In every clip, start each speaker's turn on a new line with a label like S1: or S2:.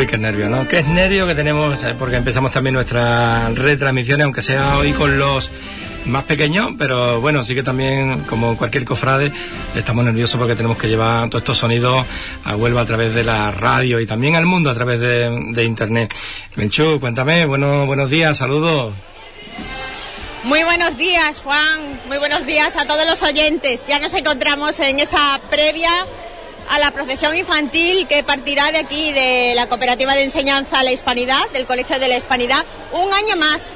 S1: Uy, qué nervio, ¿no? Qué nervio que tenemos, porque empezamos también nuestras retransmisiones, aunque sea hoy con los más pequeños, pero bueno, sí que también, como cualquier cofrade, estamos nerviosos porque tenemos que llevar todos estos sonidos a Huelva a través de la radio y también al mundo a través de, internet. Menchú, cuéntame, bueno, buenos días, saludos.
S2: Muy buenos días, Juan. Muy buenos días a todos los oyentes. Ya nos encontramos en esa previa a la procesión infantil que partirá de aquí, de la Cooperativa de Enseñanza a la Hispanidad, del Colegio de la Hispanidad, un año más.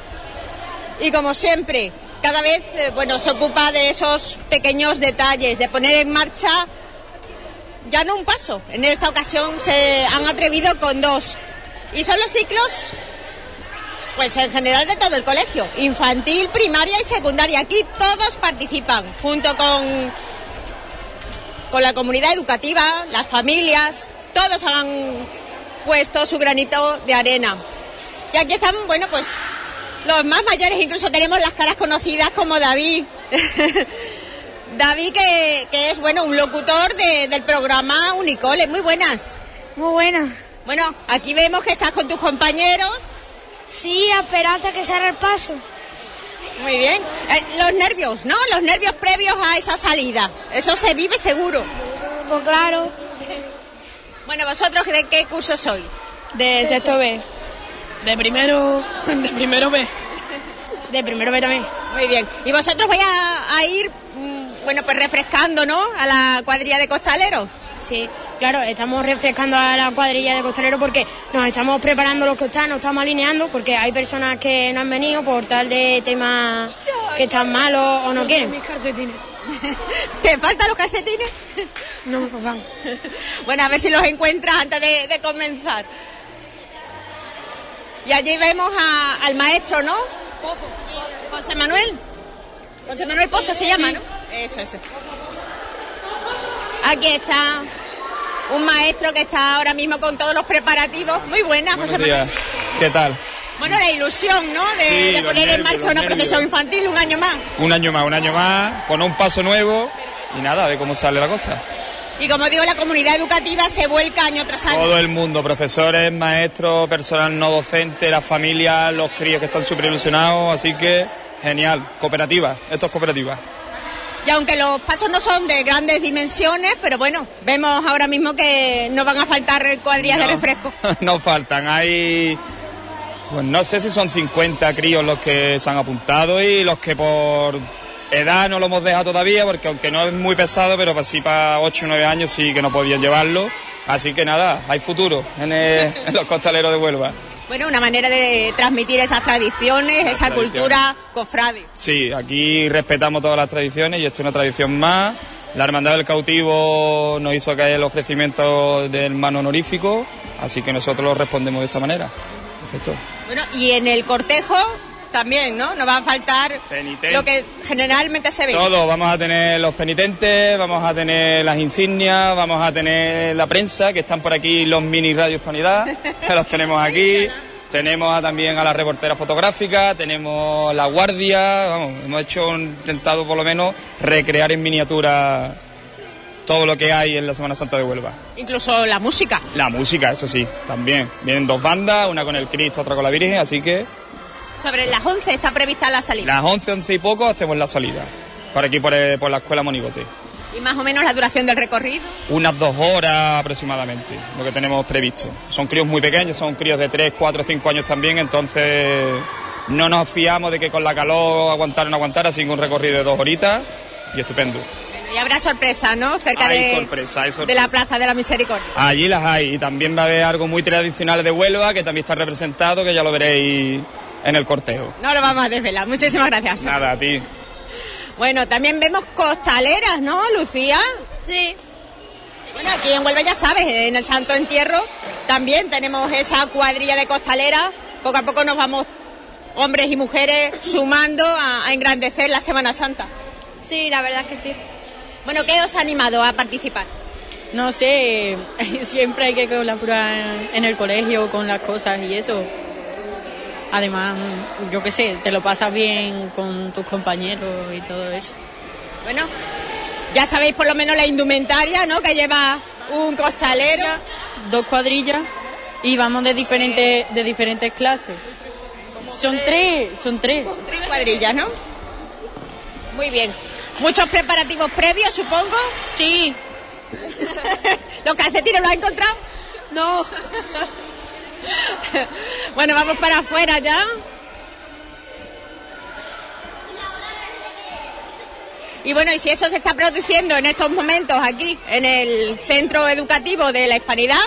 S2: Y como siempre, cada vez eh, bueno, se ocupa de esos pequeños detalles, de poner en marcha ya no un paso. En esta ocasión se han atrevido con dos. Y son los ciclos, pues en general de todo el colegio, infantil, primaria y secundaria. Aquí todos participan, junto con con la comunidad educativa, las familias, todos han puesto su granito de arena. Y aquí están, bueno, pues los más mayores, incluso tenemos las caras conocidas como David. David, que, es, bueno, un locutor del programa Unicole. Muy buenas.
S3: Muy buenas.
S2: Bueno, aquí vemos que estás con tus compañeros.
S3: Sí, esperando que se haga el paso.
S2: Muy bien. Eh, los nervios, ¿no? Los nervios previos a esa salida. Eso se vive seguro.
S3: Pues claro.
S2: Bueno, ¿vosotros de qué curso sois?
S3: De sexto B.
S4: De primero, de primero B.
S3: De primero B también.
S2: Muy bien. ¿Y vosotros vais a, ir, mm, bueno, pues refrescando, ¿no? A la cuadrilla de costaleros.
S3: Sí, claro, estamos refrescando a la cuadrilla de costaleros porque nos estamos preparando los nos estamos alineando porque hay personas que no han venido por tal de temas que están malos o no quieren.
S4: Mis calcetines.
S2: ¿Te faltan los calcetines?
S3: No me faltan.
S2: Bueno, a ver si los encuentras antes de, comenzar. Y allí vemos al maestro, ¿no?
S4: Pozo.
S2: José Manuel. José Manuel Pozo se llama, ¿no? Eso, eso. Aquí está un maestro que está ahora mismo con todos los preparativos. Muy buena, José Manuel.
S5: ¿Qué tal?
S2: Bueno, la ilusión, ¿no? De, poner en marcha una procesión infantil un año más.
S5: Un año más, un año más, con un paso nuevo y nada, a ver cómo sale la cosa.
S2: Y como digo, la comunidad educativa se vuelca año tras año.
S5: Todo el mundo, profesores, maestros, personal no docente, las familias, los críos que están súper ilusionados, así que genial, cooperativa, esto es cooperativa.
S2: Y aunque los pasos no son de grandes dimensiones, pero bueno, vemos ahora mismo que no van a faltar cuadrillas de refresco.
S5: no faltan, hay pues no sé si son 50 críos los que se han apuntado y los que por edad no lo hemos dejado todavía, porque aunque no es muy pesado, pero así para 8 o 9 años sí que no podían llevarlo. Así que nada, hay futuro en, en los costaleros de Huelva.
S2: Bueno, una manera de transmitir esas tradiciones, esa cultura cofrade.
S5: Sí, aquí respetamos todas las tradiciones y esto es una tradición más. La Hermandad del Cautivo nos hizo caer el ofrecimiento del mano honorífico, así que nosotros lo respondemos de esta manera. Perfecto.
S2: Bueno, y en el cortejo también, ¿no? Nos va a faltar lo que generalmente se ve.
S5: Todo, vamos a tener los penitentes, vamos a tener las insignias, vamos a tener la prensa, que están por aquí los mini Radio Hispanidad, que los tenemos aquí. Tenemos también a la reportera fotográfica, tenemos la guardia, vamos, hemos hecho, intentado por lo menos recrear en miniatura todo lo que hay en la Semana Santa de Huelva.
S2: Incluso la música.
S5: La música, eso sí, también. Vienen dos bandas, una con el Cristo, otra con la Virgen, así que
S2: sobre las 11 está prevista la salida.
S5: Las 11, 11 y poco hacemos la salida. Por aquí, por, eh, por la escuela Monigote.
S2: ¿Y más o menos la duración del recorrido?
S5: Unas dos horas aproximadamente, lo que tenemos previsto. Son críos muy pequeños, son críos de 3, 4, 5 años también, entonces no nos fiamos de que con la calor aguantar o no aguantar, así que un recorrido de dos horitas y estupendo.
S2: Y habrá sorpresa, ¿no? Cerca de,
S5: sorpresa,
S2: de la Plaza de la Misericordia.
S5: Allí las hay. Y también va a haber algo muy tradicional de Huelva, que también está representado, que ya lo veréis en el cortejo.
S2: No lo vamos a desvelar. Muchísimas gracias.
S5: Nada, a ti.
S2: Bueno, también vemos costaleras, ¿no, Lucía?
S3: Sí.
S2: Bueno, aquí en Huelva ya sabes, en el Santo Entierro también tenemos esa cuadrilla de costaleras. Poco a poco nos vamos, hombres y mujeres, sumando a, engrandecer la Semana Santa.
S3: Sí, la verdad es que sí.
S2: Bueno, ¿qué os ha animado a participar?
S4: No sé, siempre hay que colaborar en el colegio con las cosas y eso. Además, yo qué sé, te lo pasas bien con tus compañeros y todo eso.
S2: Bueno, ya sabéis por lo menos la indumentaria, ¿no? Que lleva un costalero.
S4: Dos cuadrillas y vamos de diferentes, de diferentes clases. Son tres, son tres.
S2: Tres cuadrillas, ¿no? Muy bien. ¿Muchos preparativos previos, supongo?
S3: Sí.
S2: ¿Los calcetines los has encontrado?
S3: No.
S2: bueno, vamos para afuera ya. Y bueno, y si eso se está produciendo en estos momentos aquí, en el centro educativo de la Hispanidad,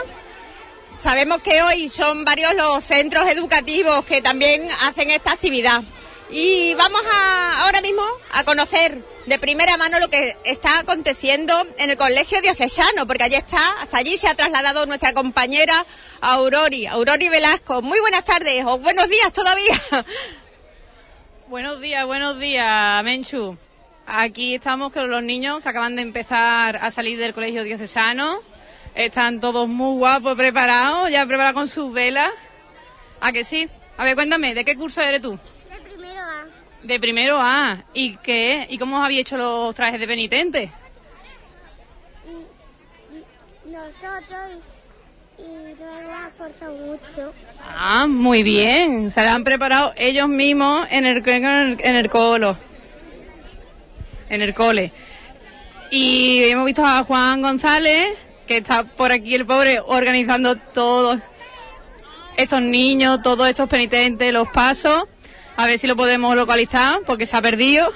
S2: sabemos que hoy son varios los centros educativos que también hacen esta actividad. Y vamos a, ahora mismo a conocer de primera mano lo que está aconteciendo en el Colegio Diocesano, porque allí está, hasta allí se ha trasladado nuestra compañera Aurori, Aurori Velasco. Muy buenas tardes, o buenos días todavía.
S6: Buenos días, buenos días, Menchu. Aquí estamos con los niños que acaban de empezar a salir del colegio diocesano. Están todos muy guapos, preparados, ya preparados con sus velas. ¿A que sí? A ver, cuéntame, ¿de qué curso eres tú?
S7: De primero A.
S6: ¿Y qué? ¿Y cómo os habéis hecho los trajes de penitente?
S7: Nosotros y, no hemos aportado mucho.
S6: Ah, muy bien. Se la han preparado ellos mismos en el, en el, en el colo. En el cole. Y hemos visto a Juan González, que está por aquí el pobre organizando todos estos niños, todos estos penitentes, los pasos. A ver si lo podemos localizar, porque se ha perdido.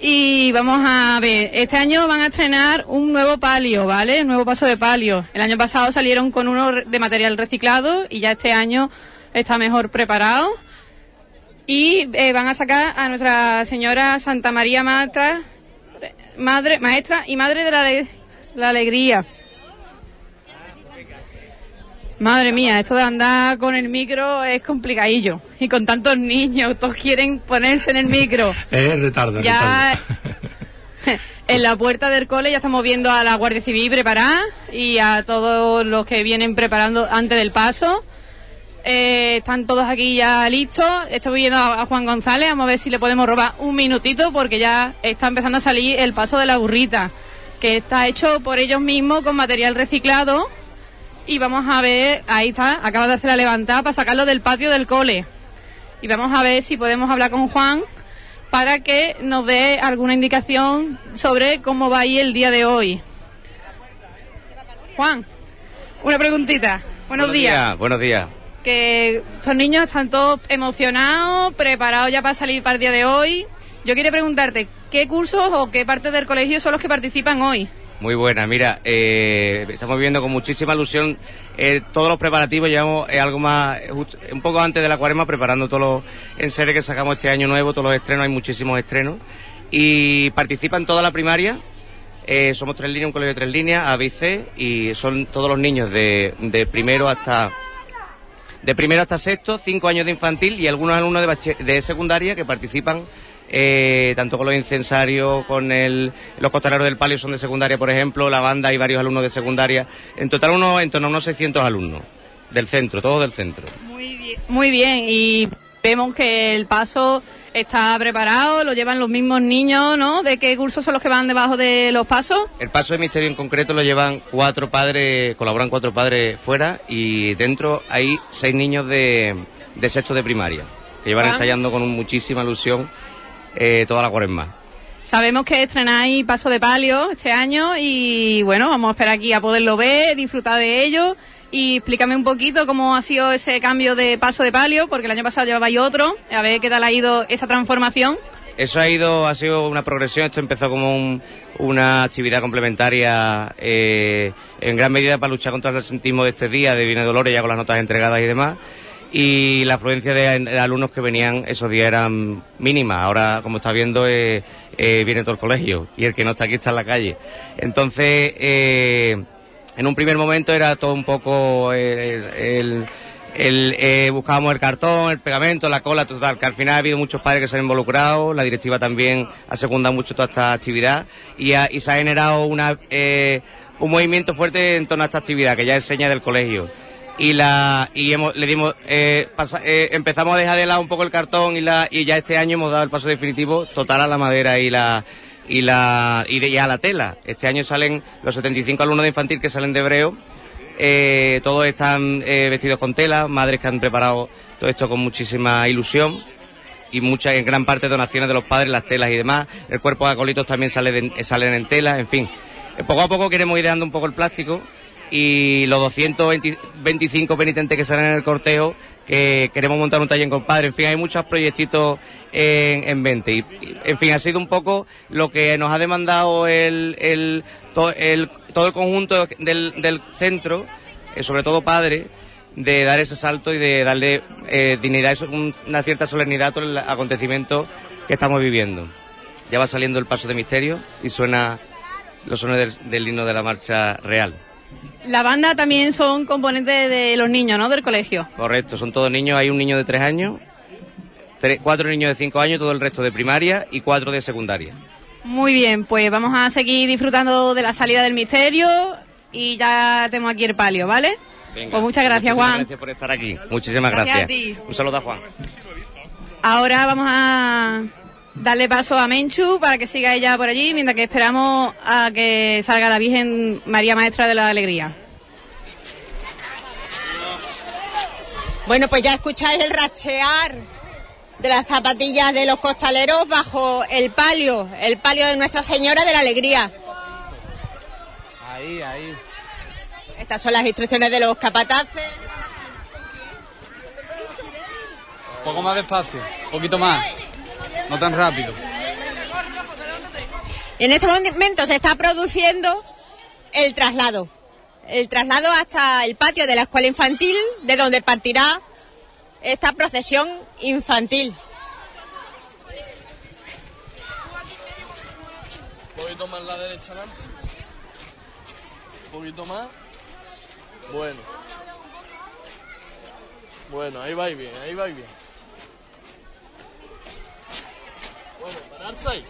S6: Y vamos a ver, este año van a estrenar un nuevo palio, ¿vale? Un nuevo paso de palio. El año pasado salieron con uno de material reciclado y ya este año está mejor preparado. Y eh, van a sacar a nuestra señora Santa María Maestra, madre, maestra y madre de la alegría. Madre mía, esto de andar con el micro es complicadillo. Y con tantos niños, todos quieren ponerse en el micro.
S1: Es retardo,
S6: Ya-
S1: retardo.
S6: En la puerta del cole ya estamos viendo a la Guardia Civil preparada y a todos los que vienen preparando antes del paso. Eh, están todos aquí ya listos. Estoy viendo a a Juan González. Vamos a ver si le podemos robar un minutito porque ya está empezando a salir el paso de la burrita, que está hecho por ellos mismos con material reciclado. Y vamos a ver, ahí está, acaba de hacer la levantada para sacarlo del patio del cole. Y vamos a ver si podemos hablar con Juan para que nos dé alguna indicación sobre cómo va a ir el día de hoy. Juan, una preguntita. Buenos, días.
S8: Buenos días.
S6: Que estos niños están todos emocionados, preparados ya para salir para el día de hoy. Yo quiero preguntarte, ¿qué cursos o qué partes del colegio son los que participan hoy?
S8: Muy buena. Mira, eh, estamos viendo con muchísima ilusión eh, todos los preparativos. Llevamos eh, algo más, eh, un poco antes de la cuaresma, preparando todos los enseres que sacamos este año nuevo, todos los estrenos, hay muchísimos estrenos. Y participan toda la primaria. Eh, somos tres líneas, un colegio de tres líneas, A, B y son todos los niños de, de primero hasta de primero hasta sexto, cinco años de infantil y algunos alumnos de, de secundaria que participan eh, tanto con los incensarios, con el, los costaleros del palio son de secundaria, por ejemplo, la banda y varios alumnos de secundaria. En total unos, en torno a unos 600 alumnos del centro, todos del centro.
S6: Muy bien. Muy bien, y vemos que el paso está preparado, lo llevan los mismos niños, ¿no? ¿De qué cursos son los que van debajo de los pasos?
S8: El paso de misterio en concreto lo llevan cuatro padres, colaboran cuatro padres fuera y dentro hay seis niños de, de sexto de primaria que llevan
S6: Ah.
S8: ensayando con muchísima ilusión eh, toda la cuaresma.
S6: Sabemos que estrenáis Paso de Palio este año y bueno, vamos a esperar aquí a poderlo ver, disfrutar de ello y explícame un poquito cómo ha sido ese cambio de Paso de Palio, porque el año pasado llevabais otro, a ver qué tal ha ido esa transformación.
S8: Eso ha ido, ha sido una progresión. Esto empezó como un- una actividad complementaria eh, en gran medida para luchar contra el absentismo de este día, de Viene Dolores, ya con las notas entregadas y demás. Y la afluencia de, alumnos que venían esos días eran mínimas. Ahora, como está viendo, eh, eh, viene todo el colegio y el que no está aquí está en la calle. Entonces, eh, en un primer momento era todo un poco eh, el, el, eh, buscábamos el cartón, el pegamento, la cola, total, que al final ha habido muchos padres que se han involucrado, la directiva también ha secundado mucho toda esta actividad y, ha- y se ha generado una, eh, un movimiento fuerte en torno a esta actividad que ya es seña del colegio. Y la y hemos, le dimos eh, pasa- eh, empezamos a dejar de lado un poco el cartón y la y ya este año hemos dado el paso definitivo total a la madera y la y la y, de- a la tela. Este año salen los 75 alumnos de infantil que salen de Hebreo Eh, todos están eh, vestidos con tela, madres que han preparado todo esto con muchísima ilusión y muchas, en gran parte donaciones de los padres, las telas y demás. El cuerpo de acolitos también sale de- salen en tela, en fin. Eh, Poco a poco queremos ir dando un poco el plástico y los 225 penitentes que salen en el cortejo que queremos montar un taller con padres. En fin, hay muchos proyectitos en, en mente. Y, en fin, ha sido un poco lo que nos ha demandado el, el, to- el- todo el conjunto del, del centro, eh, sobre todo padres, de dar ese salto y de darle eh, dignidad, una cierta solemnidad a todo el acontecimiento que estamos viviendo. Ya va saliendo el paso de misterio y suena los sones del, del himno de la marcha real.
S6: La banda también son componentes de los niños, ¿no? Del colegio.
S8: Correcto, son todos niños. Hay un niño de tres años, tres- cuatro niños de cinco años, todo el resto de primaria y cuatro de secundaria.
S6: Muy bien, pues vamos a seguir disfrutando de la salida del misterio y ya tenemos aquí el palio, ¿vale?
S8: Venga,
S6: Pues muchas gracias, Juan.
S8: Gracias por estar aquí. Muchísimas
S6: Gracias
S8: gracias.
S6: a ti.
S8: Un saludo a Juan.
S6: Ahora vamos a darle paso a Menchu para que siga ella por allí mientras que esperamos a que salga la Virgen María Maestra de la Alegría.
S2: Bueno, pues ya escucháis el rachear de las zapatillas de los costaleros bajo el palio, el palio de Nuestra Señora de la Alegría.
S5: Ahí, ahí.
S2: Estas son las instrucciones de los capataces.
S5: Un poco más despacio, un poquito más. No tan rápido.
S2: Y en este momento se está produciendo el traslado. El traslado hasta el patio de la escuela infantil, de donde partirá esta procesión infantil.
S9: Un poquito más la derecha adelante. Un poquito más. Bueno. Bueno, ahí va bien, ahí va bien. Pararse.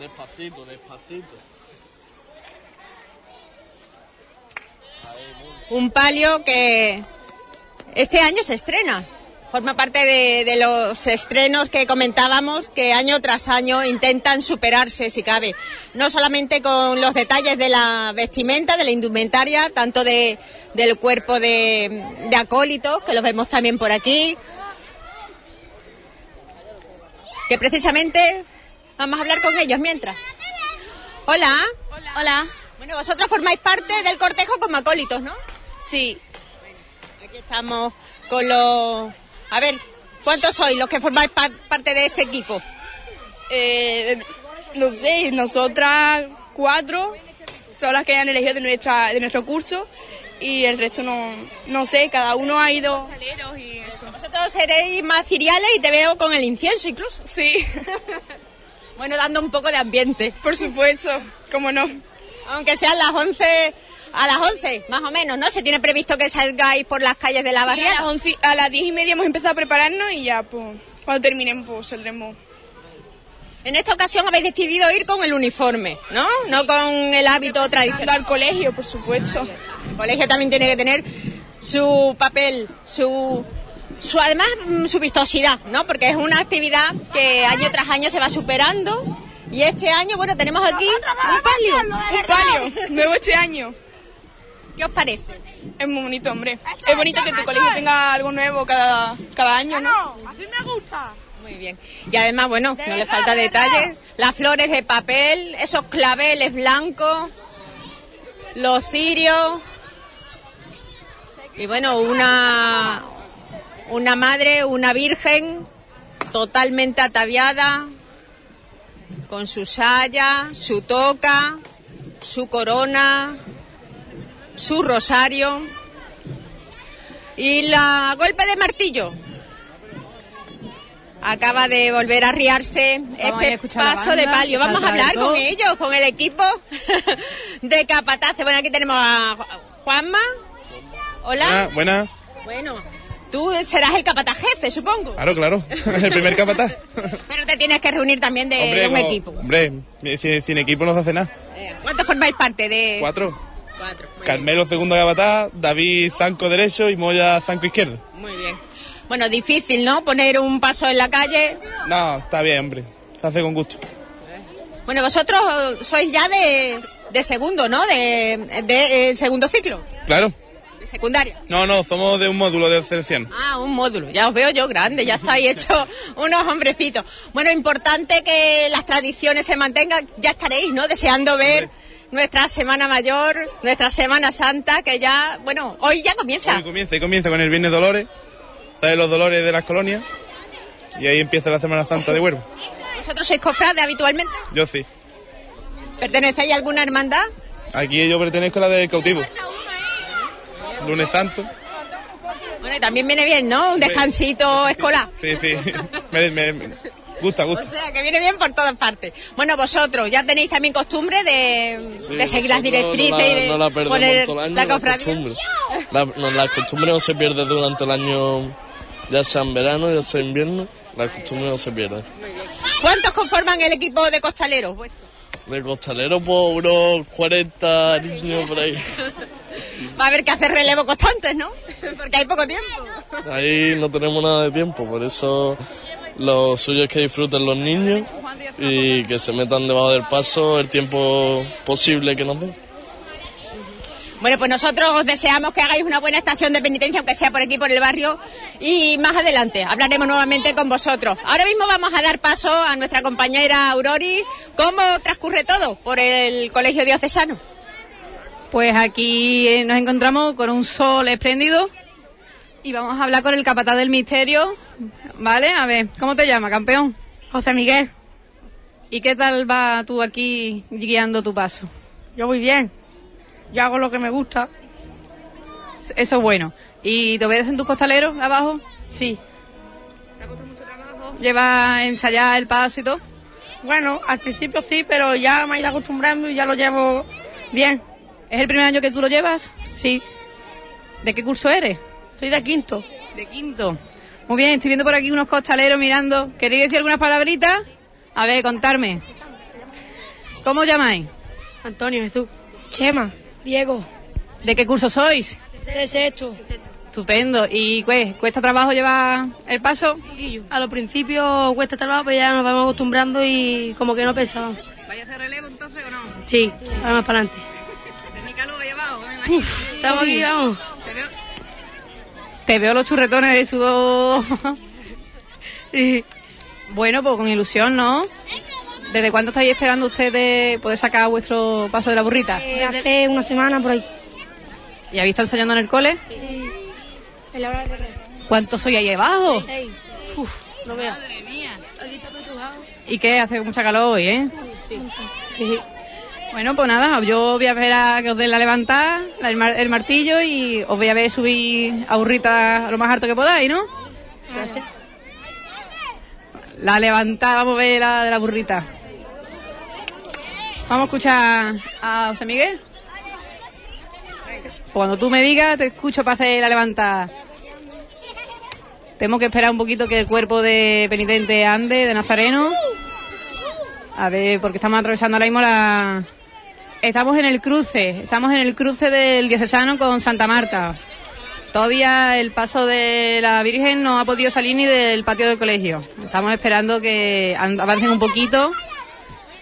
S9: Despacito, despacito.
S2: Un palio que este año se estrena. Forma parte de, de los estrenos que comentábamos que año tras año intentan superarse si cabe. No solamente con los detalles de la vestimenta, de la indumentaria, tanto de, del cuerpo de, de acólitos, que los vemos también por aquí. Que precisamente vamos a hablar con ellos mientras. Hola.
S10: Hola.
S2: Bueno, vosotros formáis parte del cortejo como acólitos, ¿no?
S10: Sí.
S2: Aquí estamos con los... A ver, ¿cuántos sois los que formáis pa- parte de este equipo?
S10: Eh, no sé, nosotras cuatro son las que han elegido de, nuestra, de nuestro curso y el resto no, no sé, cada uno ha ido...
S2: Vosotros seréis más ciriales y te veo con el incienso incluso.
S10: Sí.
S2: bueno, dando un poco de ambiente.
S10: Por supuesto, cómo no.
S2: Aunque sean las 11, a las 11, más o menos, ¿no? Se tiene previsto que salgáis por las calles de la
S10: Sí, a,
S2: barriada.
S10: las once- a las diez y media hemos empezado a prepararnos y ya, pues, cuando terminemos, pues saldremos.
S2: En esta ocasión habéis decidido ir con el uniforme, ¿no? No con el hábito tradicional.
S10: al colegio, por supuesto.
S2: El colegio también tiene que tener su papel, su, su además mm, su vistosidad, ¿no? Porque es una actividad que año tras año se va superando. Y este año, bueno, tenemos aquí un palio.
S10: Un palio, nuevo este año.
S2: ¿Qué os parece?
S10: Es muy bonito, hombre. Es bonito que tu colegio tenga algo nuevo cada, cada año, ¿no?
S2: Muy bien. Y además, bueno, no le falta detalle. Las flores de papel, esos claveles blancos, los cirios. Y bueno, una, una madre, una virgen totalmente ataviada, con su saya, su toca, su corona, su rosario y la golpe de martillo acaba de volver a riarse
S6: Vamos a
S2: este paso de palio. Vamos a hablar con ellos, con el equipo de capataces. Bueno, aquí tenemos a Ju- Juanma. Hola.
S11: Buena,
S2: Bueno, tú serás el capataz jefe, supongo.
S11: claro, claro. El primer capataz.
S2: Pero te tienes que reunir también de, de un
S11: como-
S2: equipo.
S11: Hombre, sin, sin equipo no se hace nada.
S2: Eh, ¿Cuántos formáis parte de...?
S11: Cuatro.
S2: Cuatro.
S11: Carmelo segundo capataz, David zanco derecho y Moya zanco izquierdo.
S2: Muy bien. Bueno, difícil, ¿no? Poner un paso en la calle.
S11: No, está bien, hombre. Se hace con gusto.
S2: Bueno, vosotros sois ya de de segundo, ¿no? De, de, eh, segundo ciclo,
S11: Claro.
S2: Secundaria.
S11: No, no, somos de un módulo de selección.
S2: Ah, un módulo. Ya os veo yo grande, ya estáis hechos unos hombrecitos. Bueno, importante que las tradiciones se mantengan. Ya estaréis, ¿no? Deseando ver nuestra Semana Mayor, nuestra Semana Santa, que ya, bueno, hoy ya comienza.
S11: Hoy comienza y comienza con el Viernes Dolores. ¿Sabes los dolores de las colonias? Y ahí empieza la Semana Santa de Huerva.
S2: ¿Vosotros sois cofrades habitualmente?
S11: Yo sí.
S2: ¿Pertenecéis a alguna hermandad?
S11: Aquí yo pertenezco a la del cautivo. Lunes Santo.
S2: Bueno, y también viene bien, ¿no? Un descansito escolar.
S11: Sí, sí. Me, me- me- gusta,
S2: O
S11: gusta.
S2: sea, que viene bien por todas partes. Bueno, vosotros ya tenéis también costumbre de,
S9: Sí,
S2: de seguir las directrices
S9: no la,
S2: y de
S9: no la
S2: poner
S9: todo el año,
S2: la cofradía.
S9: costumbre. La, no, la costumbre no se pierde durante el año, ya sea en verano, ya sea en invierno, la costumbre no se pierde.
S2: ¿Cuántos conforman el equipo de costaleros? vuestro?
S9: De costalero por unos 40 niños por ahí.
S2: Va a haber que hacer relevo constantes, ¿no? Porque hay poco tiempo.
S9: Ahí no tenemos nada de tiempo, por eso lo suyo es que disfruten los niños y que se metan debajo del paso el tiempo posible que nos den.
S2: Bueno, pues nosotros os deseamos que hagáis una buena estación de penitencia, aunque sea por aquí, por el barrio, y más adelante hablaremos nuevamente con vosotros. Ahora mismo vamos a dar paso a nuestra compañera Aurori. ¿Cómo transcurre todo por el Colegio Diocesano?
S6: Pues aquí eh, nos encontramos con un sol espléndido y vamos a hablar con el capataz del misterio. ¿Vale? A ver, ¿cómo te llamas, campeón?
S3: José Miguel,
S6: ¿Y qué tal va tú aquí guiando tu paso?
S3: yo voy bien. Yo hago lo que me gusta.
S6: Eso es bueno. ¿Y te obedecen tus costaleros de abajo?
S3: Sí.
S6: ¿Llevas ensayar el paso y todo?
S3: Bueno, al principio sí, pero ya me he ido acostumbrando y ya lo llevo bien.
S6: ¿Es el primer año que tú lo llevas?
S3: Sí.
S6: ¿De qué curso eres?
S3: Soy de quinto.
S6: De quinto. Muy bien, estoy viendo por aquí unos costaleros mirando. ¿Queréis decir algunas palabritas? A ver, contarme. ¿Cómo llamáis?
S3: Antonio Jesús. Chema. Diego.
S6: ¿De qué curso sois?
S3: De sexto.
S6: Estupendo. ¿Y pues, cuesta trabajo llevar el paso?
S3: A los principios cuesta trabajo, pero ya nos vamos acostumbrando y como que no pesa.
S6: ¿Vais a hacer relevo entonces o no?
S3: Sí, vamos para adelante.
S6: Me imagino.
S3: Uf, estamos aquí, vamos.
S6: Te veo, te veo los churretones de sudor. Bueno, pues con ilusión, ¿no? ¿Desde cuándo estáis esperando ustedes poder sacar vuestro paso de la burrita?
S3: Eh, hace una semana por ahí.
S6: ¿Y habéis estado ensayando en el cole?
S3: Sí. En la hora de recreo.
S6: ¿Cuántos soy ahí abajo?
S3: Seis.
S6: Uf,
S3: No veo.
S6: ¿Y qué? Hace mucha calor hoy, ¿eh? Bueno, pues nada, yo voy a ver a que os den la levantada, el, mar- el martillo y os voy a ver subir a burrita lo más alto que podáis, ¿no? La levantada, vamos a ver la de la burrita. Vamos a escuchar a José Miguel. Cuando tú me digas, te escucho para hacer la levantada. Tenemos que esperar un poquito que el cuerpo de penitente ande, de Nazareno. A ver, porque estamos atravesando ahora mismo la... Estamos en el cruce, estamos en el cruce del diocesano con Santa Marta. Todavía el paso de la Virgen no ha podido salir ni del patio del colegio. Estamos esperando que an- avancen un poquito.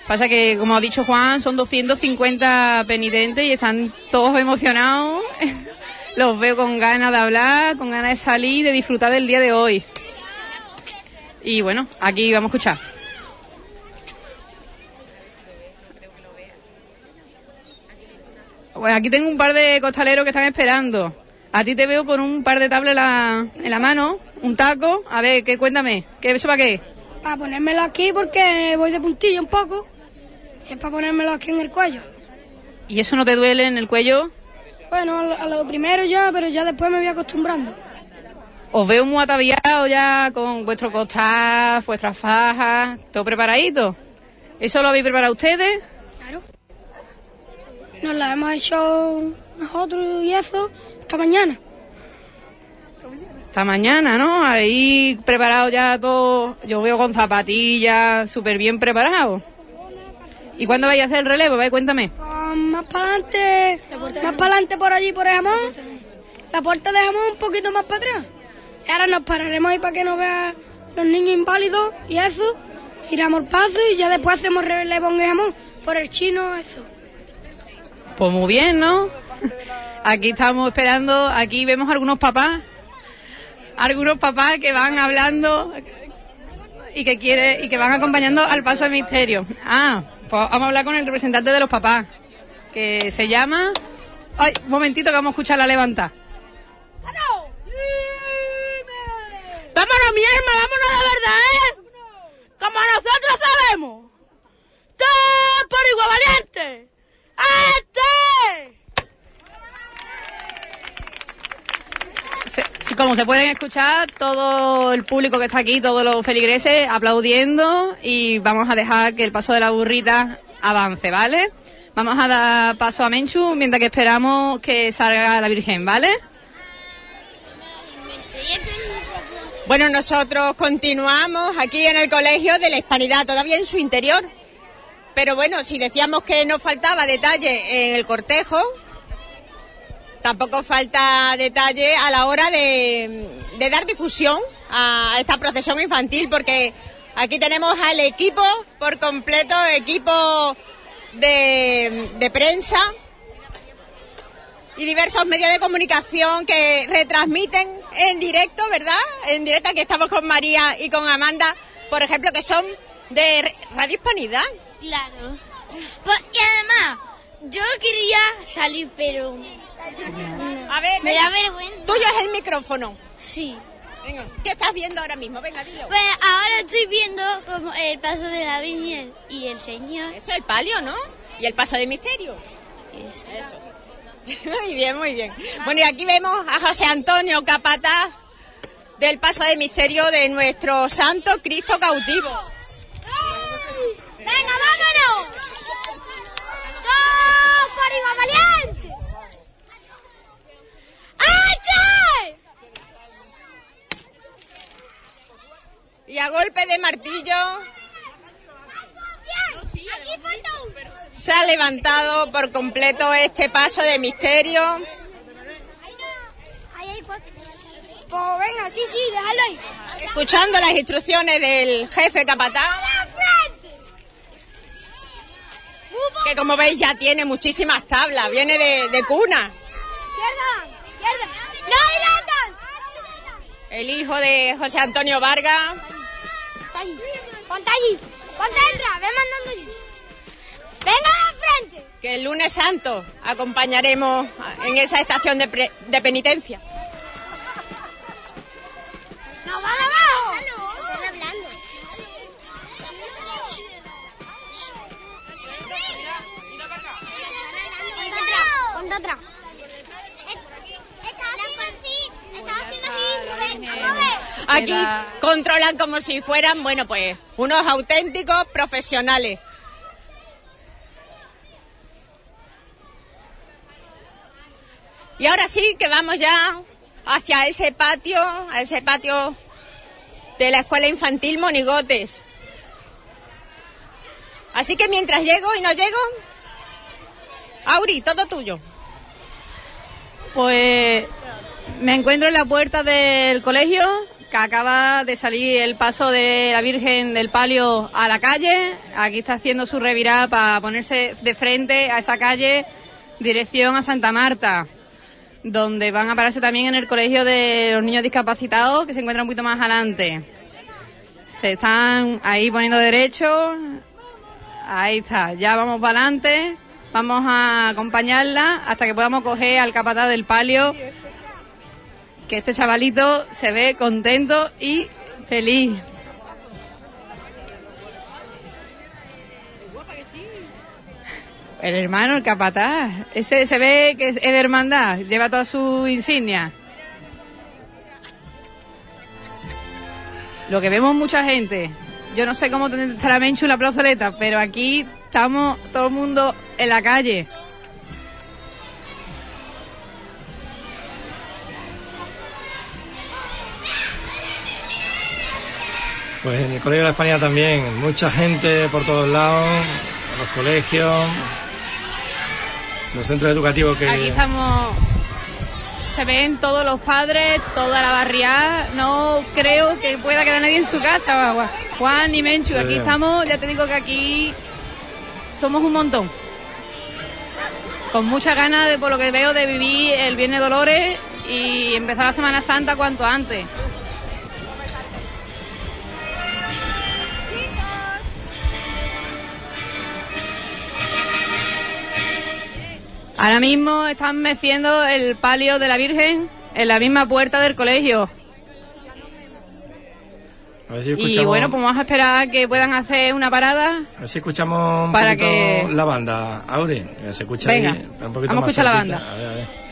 S6: Pasa que, como ha dicho Juan, son 250 penitentes y están todos emocionados. Los veo con ganas de hablar, con ganas de salir, de disfrutar del día de hoy. Y bueno, aquí vamos a escuchar. Bueno, aquí tengo un par de costaleros que están esperando. A ti te veo con un par de tablas en la, en la mano, un taco. A ver, ¿qué, cuéntame, ¿qué, ¿eso para qué?
S3: Para ponérmelo aquí porque voy de puntillo un poco. Es para ponérmelo aquí en el cuello.
S6: ¿Y eso no te duele en el cuello?
S3: Bueno, a lo, a lo primero ya, pero ya después me voy acostumbrando.
S6: Os veo muy ataviados ya con vuestro costal, vuestras fajas, todo preparadito. ¿Eso lo habéis preparado ustedes?
S3: Nos la hemos hecho nosotros y eso esta mañana.
S6: Esta mañana, ¿no? Ahí preparado ya todo. Yo veo con zapatillas, súper bien preparado. ¿Y cuándo vais a hacer el relevo? Cuéntame.
S3: Con más para adelante, más para adelante por allí, por el jamón. La puerta de jamón un poquito más para atrás. Y ahora nos pararemos ahí para que nos vean los niños inválidos y eso. Iremos al paso y ya después hacemos relevo en el jamón por el chino, eso.
S6: Pues muy bien, ¿no? Aquí estamos esperando, aquí vemos algunos papás, algunos papás que van hablando y que quiere y que van acompañando al paso de misterio. Ah, pues vamos a hablar con el representante de los papás, que se llama. Ay, un momentito que vamos a escuchar la levanta.
S12: Vámonos, mi herma, vámonos de verdad, ¿eh? Como nosotros sabemos. ¡Todo por igual valiente!
S6: Como se pueden escuchar, todo el público que está aquí, todos los feligreses aplaudiendo y vamos a dejar que el paso de la burrita avance, ¿vale? Vamos a dar paso a Menchu mientras que esperamos que salga la Virgen, ¿vale?
S2: Bueno, nosotros continuamos aquí en el Colegio de la Hispanidad, todavía en su interior. Pero bueno, si decíamos que nos faltaba detalle en el cortejo, tampoco falta detalle a la hora de, dar difusión a esta procesión infantil, porque aquí tenemos al equipo por completo, equipo de, de prensa y diversos medios de comunicación que retransmiten en directo, ¿verdad? En directo aquí estamos con María y con Amanda, por ejemplo, que son de Radio Hispanidad.
S13: Claro. Pues, y además, yo quería salir, pero...
S2: A ver,
S13: me
S2: venga.
S13: da vergüenza.
S2: Tuyo es el micrófono.
S13: Sí.
S2: Venga, ¿qué estás viendo ahora mismo? Venga, dilo.
S13: Pues ahora estoy viendo como el paso de la Virgen y el Señor.
S2: Eso es el palio, ¿no? Y el paso de misterio. Eso. Muy bien, muy bien. Bueno, y aquí vemos a José Antonio Capataz del paso de misterio de nuestro santo Cristo cautivo.
S13: ¡Venga, vámonos! ¡Dos por igual valiente! ¡Ache!
S2: Y a golpe de martillo se ha levantado por completo este paso de misterio.
S13: Pues venga, sí, sí, déjalo ahí.
S2: Escuchando las instrucciones del jefe capataz, que como veis ya tiene muchísimas tablas, viene de, de cuna. El hijo de José Antonio Vargas.
S13: Está allí. Ponte allí. Ponte detrás, ve mandando allí. Venga de frente.
S2: que el lunes santo acompañaremos en esa estación de, pre- de penitencia.
S13: ¡Nos va abajo! A ver.
S2: Aquí
S6: la-
S2: controlan como si fueran, bueno, pues unos auténticos profesionales. Y ahora sí que vamos ya hacia ese patio, a ese patio de la escuela infantil Monigotes. Así que mientras llego y no llego, Auri, todo tuyo.
S6: Pues me encuentro en la puerta del colegio, que acaba de salir el paso de la Virgen del Palio a la calle. Aquí está haciendo su revirada para ponerse de frente a esa calle, dirección a Santa Marta, donde van a pararse también en el colegio de los niños discapacitados, que se encuentra un poquito más adelante. Se están ahí poniendo derecho. Ahí está, ya vamos para adelante. Vamos a acompañarla hasta que podamos coger al capataz del palio. Que este chavalito se ve contento y feliz. El hermano, el capataz. Ese se ve que es de hermandad. Lleva toda su insignia. Lo que vemos mucha gente. Yo no sé cómo estará Menchu en la plazoleta, pero aquí estamos todo el mundo en la calle.
S1: Pues en el Colegio de la España también, mucha gente por todos lados, los colegios, los centros educativos que...
S6: Aquí estamos. Se ven todos los padres, toda la barriada. No creo que pueda quedar nadie en su casa. Juan- y Menchu, aquí estamos. Ya te digo que aquí somos un montón. con muchas ganas, de, por lo que veo, de vivir el Viernes Dolores y empezar la Semana Santa cuanto antes. Ahora mismo están meciendo el palio de la Virgen en la misma puerta del colegio.
S1: A ver si
S6: Y bueno, pues vamos a esperar a que puedan hacer una parada.
S1: a ver si escuchamos un
S6: para
S1: poquito
S6: que-
S1: la banda, Aure. Se escucha
S6: Venga,
S1: ahí, un poquito
S6: vamos a escuchar la banda.
S1: A ver, a ver.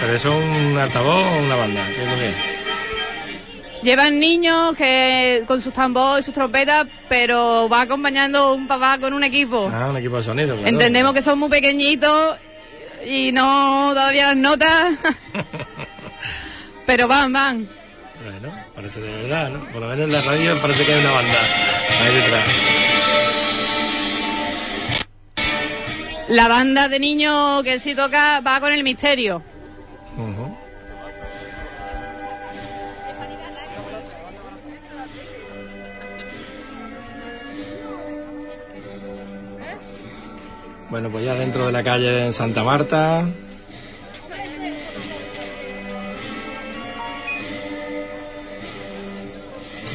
S1: Pero, eso es un altavoz o una banda, ¿qué es lo que es?
S6: Llevan niños que con sus tambores y sus trompetas, pero va acompañando un papá con un equipo.
S1: Ah, un equipo de sonido. claro.
S6: Entendemos que son muy pequeñitos y no todavía las notas, pero van, van.
S1: Bueno, parece de verdad, ¿no? Por lo menos en la radio parece que hay una banda ahí detrás.
S6: La banda de niños que sí toca va con el misterio.
S1: Bueno, pues ya dentro de la calle en Santa Marta.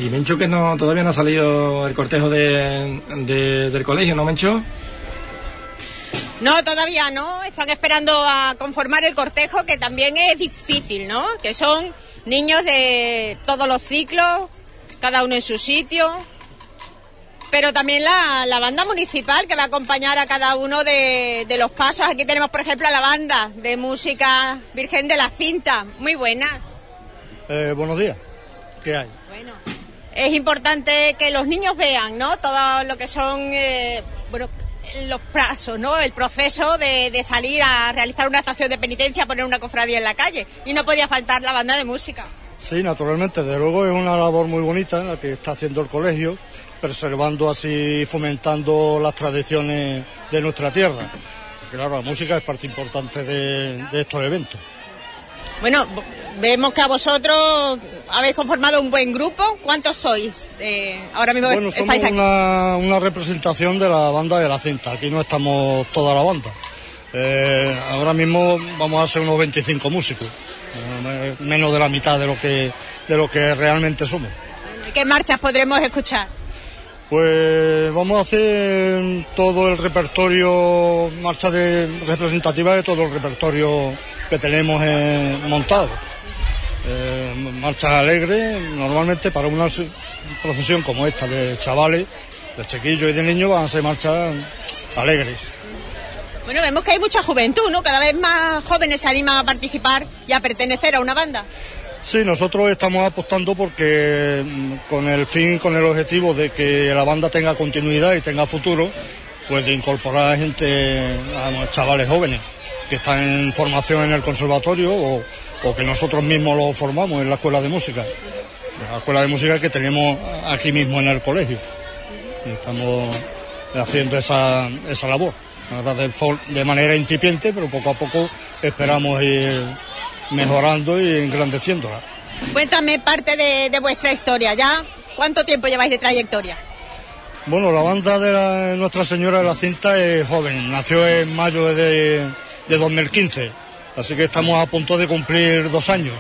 S1: Y Mencho que no todavía no ha salido el cortejo de- del colegio, ¿no, Mencho?
S2: No, todavía no. Están esperando a conformar el cortejo, que también es difícil, ¿no? Que son niños de todos los ciclos, cada uno en su sitio. Pero también la, la banda municipal que va a acompañar a cada uno de, de los pasos. Aquí tenemos, por ejemplo, a la banda de música Virgen de la Cinta. Muy buena.
S14: Eh, buenos días. ¿Qué hay?
S2: Es importante que los niños vean, ¿no? Todo lo que son, eh, bueno, los pasos, ¿no? El proceso de, de salir a realizar una estación de penitencia, poner una cofradía en la calle. Y no podía faltar la banda de música.
S14: Sí, naturalmente. De luego es una labor muy bonita la que está haciendo el colegio, preservando así fomentando las tradiciones de nuestra tierra. Porque, Claro, la música es parte importante de, de estos eventos.
S2: Bueno, vemos que a vosotros habéis conformado un buen grupo. ¿Cuántos sois? Eh, ahora mismo
S14: Bueno, somos
S2: estáis aquí.
S14: una, una representación de la banda de la cinta. Aquí no estamos toda la banda. Eh, ahora mismo vamos a ser unos 25 músicos, eh, menos de la mitad de lo que de lo que realmente somos.
S2: ¿Qué marchas podremos escuchar?
S14: Pues vamos a hacer todo el repertorio, marcha de, representativa de todo el repertorio que tenemos eh, montado. Eh, marchas alegres, normalmente para una procesión como esta de chavales, de chiquillos y de niños van a ser marchas alegres.
S2: Bueno, vemos que hay mucha juventud, ¿no? Cada vez más jóvenes se animan a participar y a pertenecer a una banda.
S14: Sí, nosotros estamos apostando porque mm, con el fin, con el objetivo de que la banda tenga continuidad y tenga futuro, pues de incorporar gente, a chavales jóvenes que están en formación en el conservatorio o, o que nosotros mismos los formamos en la escuela de música. La escuela de música que tenemos aquí mismo en el colegio. Y estamos haciendo esa, esa labor. De, de manera incipiente, pero poco a poco esperamos ir mejorando y engrandeciéndola.
S2: Cuéntame parte de, de vuestra historia. ¿Ya cuánto tiempo lleváis de trayectoria?
S14: Bueno, la banda de la- Nuestra Señora de la Cinta es joven, nació en mayo de, de 2015, así que estamos a punto de cumplir dos años.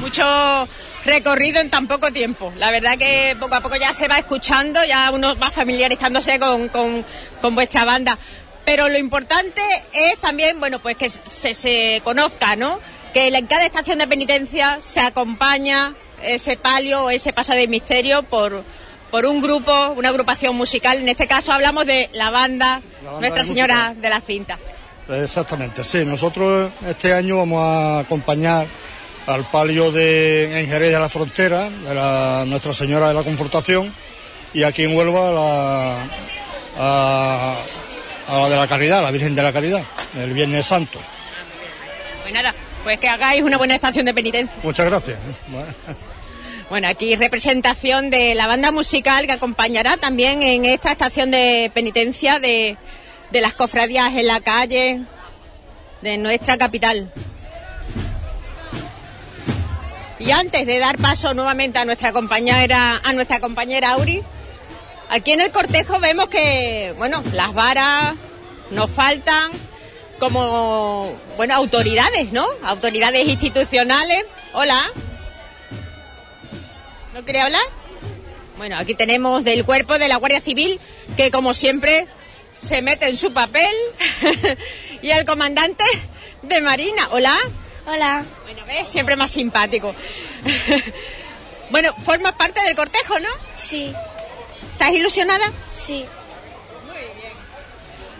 S2: Mucho recorrido en tan poco tiempo. La verdad que poco a poco ya se va escuchando, ya uno va familiarizándose con, con- con vuestra banda. Pero lo importante es también, bueno, pues que se, se conozca, ¿no? Que en cada estación de penitencia se acompaña ese palio o ese paso de misterio por, por un grupo, una agrupación musical. En este caso hablamos de la banda,
S14: banda
S2: Nuestra Señora
S14: música.
S2: de la Cinta.
S14: Exactamente, sí. Nosotros este año vamos a acompañar al palio de en Jerez de la Frontera, de la Nuestra Señora de la Confortación, y aquí en Huelva la, a, a la de la Caridad, la Virgen de la Caridad, el Viernes Santo.
S2: Pues nada, pues que hagáis una buena estación de penitencia.
S14: Muchas gracias.
S2: Bueno, aquí representación de la banda musical que acompañará también en esta estación de penitencia de, de las cofradías en la calle de nuestra capital. Y antes de dar paso nuevamente a nuestra compañera, a nuestra compañera Auri, aquí en el cortejo vemos que, bueno, las varas nos faltan como, bueno, autoridades, ¿no? Autoridades institucionales. Hola. ¿No quiere hablar? Bueno, aquí tenemos del cuerpo de la Guardia Civil, que como siempre se mete en su papel. y el comandante de Marina. Hola.
S13: Hola.
S2: Bueno, ves, siempre más simpático. bueno, formas parte del cortejo, ¿no?
S13: Sí.
S2: ¿Estás ilusionada?
S13: Sí.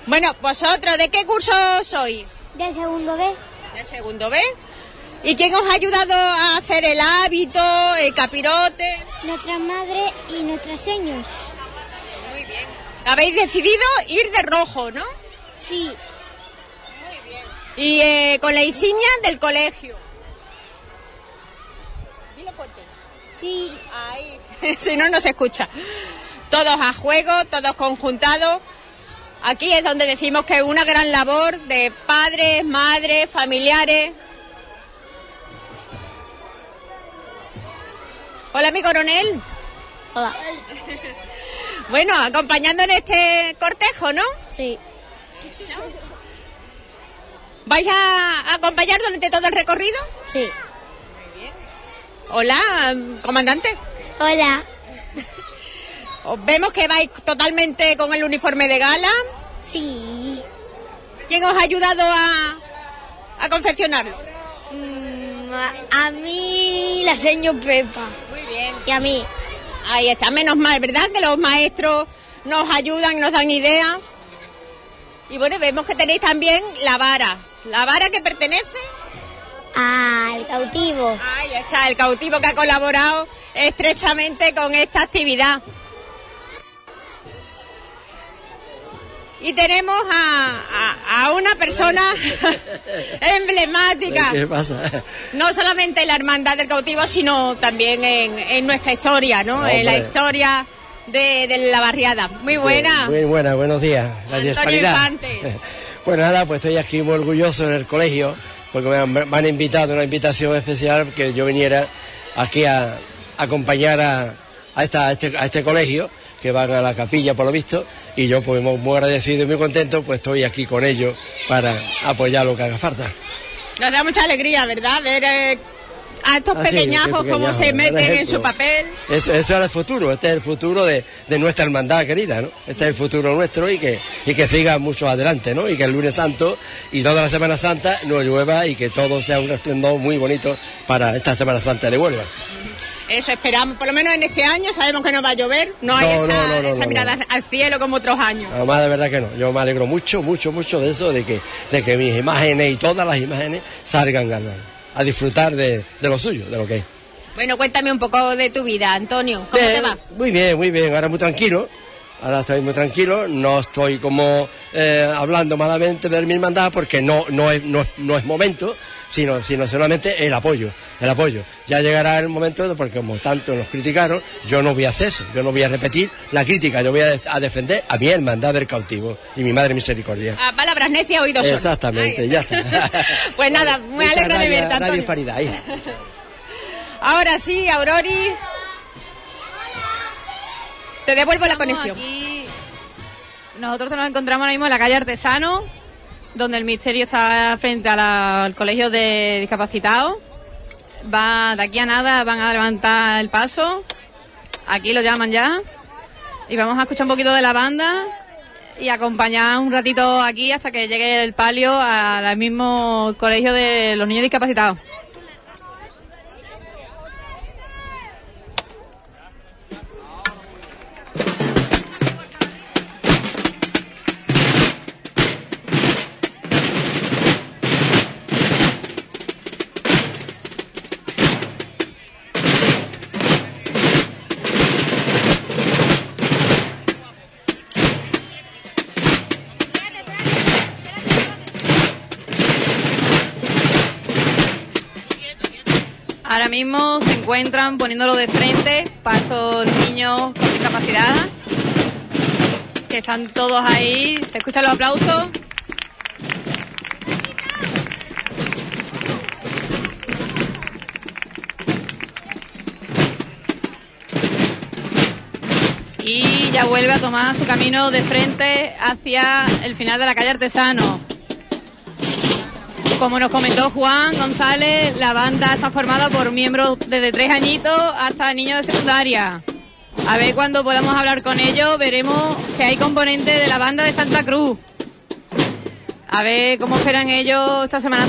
S2: Bueno, vosotros, ¿de qué curso sois?
S13: Del segundo B.
S2: Del segundo B. ¿Y quién os ha ayudado a hacer el hábito, el capirote?
S13: Nuestra madre y nuestros seños.
S2: Muy bien. Habéis decidido ir de rojo, ¿no?
S13: Sí.
S2: Y eh, con la insignia del colegio. Dilo fuerte.
S13: Sí.
S2: Ahí. si no, no se escucha. Todos a juego, todos conjuntados. Aquí es donde decimos que es una gran labor de padres, madres, familiares. Hola, mi coronel.
S13: Hola.
S2: Bueno, acompañando en este cortejo, ¿no?
S13: Sí.
S2: ¿Vais a acompañar durante todo el recorrido?
S13: Sí.
S2: Hola, comandante.
S13: Hola.
S2: Os vemos que vais totalmente con el uniforme de gala.
S13: Sí.
S2: ¿Quién os ha ayudado a, a confeccionarlo?
S13: Mm, a, a mí la señor Pepa.
S2: Muy bien.
S13: Y a mí.
S2: Ahí está, menos mal, ¿verdad? Que los maestros nos ayudan, nos dan ideas. Y bueno, vemos que tenéis también la vara. ¿La vara que pertenece?
S13: Al cautivo.
S2: Ahí está, el cautivo que ha colaborado estrechamente con esta actividad. Y tenemos a, a- a una persona emblemática,
S15: ¿Qué pasa?
S2: no solamente en la hermandad del cautivo, sino también en, en nuestra historia, ¿no? En la historia de, de la barriada. Muy buena.
S15: Muy buena, buenos días. La. Bueno, nada, pues estoy aquí muy orgulloso en el colegio, porque me han, me han invitado, una invitación especial, que yo viniera aquí a, a acompañar a, a esta, a, este, a este colegio, que van a la capilla por lo visto, y yo pues muy, agradecido y muy contento, pues estoy aquí con ellos para apoyar lo que haga falta.
S2: Nos da mucha alegría, ¿verdad? Ver eh, a estos
S15: Ah, sí,
S2: pequeñajos
S15: qué
S2: cómo se meten en su papel.
S15: Eso, eso es el futuro, este es el futuro de, de nuestra hermandad querida, ¿no? Este es el futuro nuestro y que, y que siga mucho adelante, ¿no? Y que el lunes santo y toda la Semana Santa no llueva y que todo sea un resplendor muy bonito para esta Semana Santa de Huelva.
S2: Eso esperamos, por lo menos en este año sabemos que no va a llover, no hay esa,
S15: no, no, no,
S2: esa mirada al cielo como otros años.
S15: Además, de verdad que no. Yo me alegro mucho, mucho, mucho de eso, de que, de que mis imágenes y todas las imágenes salgan a, a disfrutar de, de lo suyo, de lo que es.
S2: Bueno, cuéntame un poco de tu vida, Antonio, ¿cómo
S15: Bien,
S2: te va?
S15: Muy bien, muy bien. Ahora muy tranquilo. Ahora estoy muy tranquilo. No estoy como eh, hablando malamente de mi hermandad porque no, no, es, no, no es momento, sino, sino solamente el apoyo. El apoyo. Ya llegará el momento, de- porque como tanto nos criticaron, yo no voy a hacer eso. Yo no voy a repetir la crítica. Yo voy a, a defender a mi hermandad del cautivo y mi madre misericordia.
S2: A palabras necias, oídos.
S15: Exactamente, ya está.
S2: Pues nada, me alegro de verte, Antonio.
S15: Paridad, hija.
S2: Ahora sí, Aurori. Te devuelvo la conexión.
S6: aquí. Nosotros nos encontramos ahora mismo en la calle Artesano, donde el misterio está frente al colegio de discapacitados. Va, de aquí a nada van a levantar el paso. Aquí lo llaman ya. Y vamos a escuchar un poquito de la banda y acompañar un ratito aquí hasta que llegue el palio al mismo colegio de los niños discapacitados. mismo se encuentran poniéndolo de frente para estos niños con discapacidad, que están todos ahí. ¿Se escuchan los aplausos? Y ya vuelve a tomar su camino de frente hacia el final de la calle Artesano. Como nos comentó Juan González, la banda está formada por miembros desde tres añitos hasta niños de secundaria. A ver cuando podamos hablar con ellos, veremos que hay componentes de la banda de Santa Cruz. A ver cómo esperan ellos esta semana.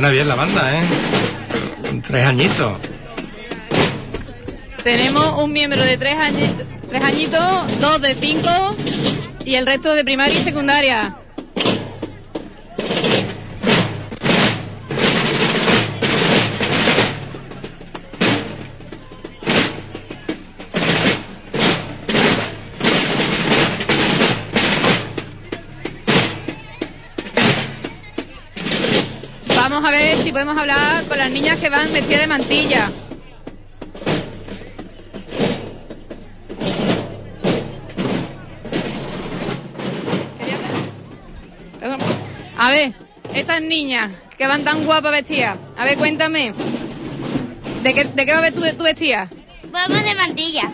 S1: Suena bien la banda, ¿eh? Tres añitos.
S6: Tenemos un miembro de tres, añi- tres añitos, dos de cinco y el resto de primaria y secundaria. Podemos hablar con las niñas que van vestidas de mantilla. A ver, estas niñas que van tan guapas vestidas. A ver, cuéntame. ¿De qué, de qué va tú, tú vestida?
S13: Vamos de mantilla.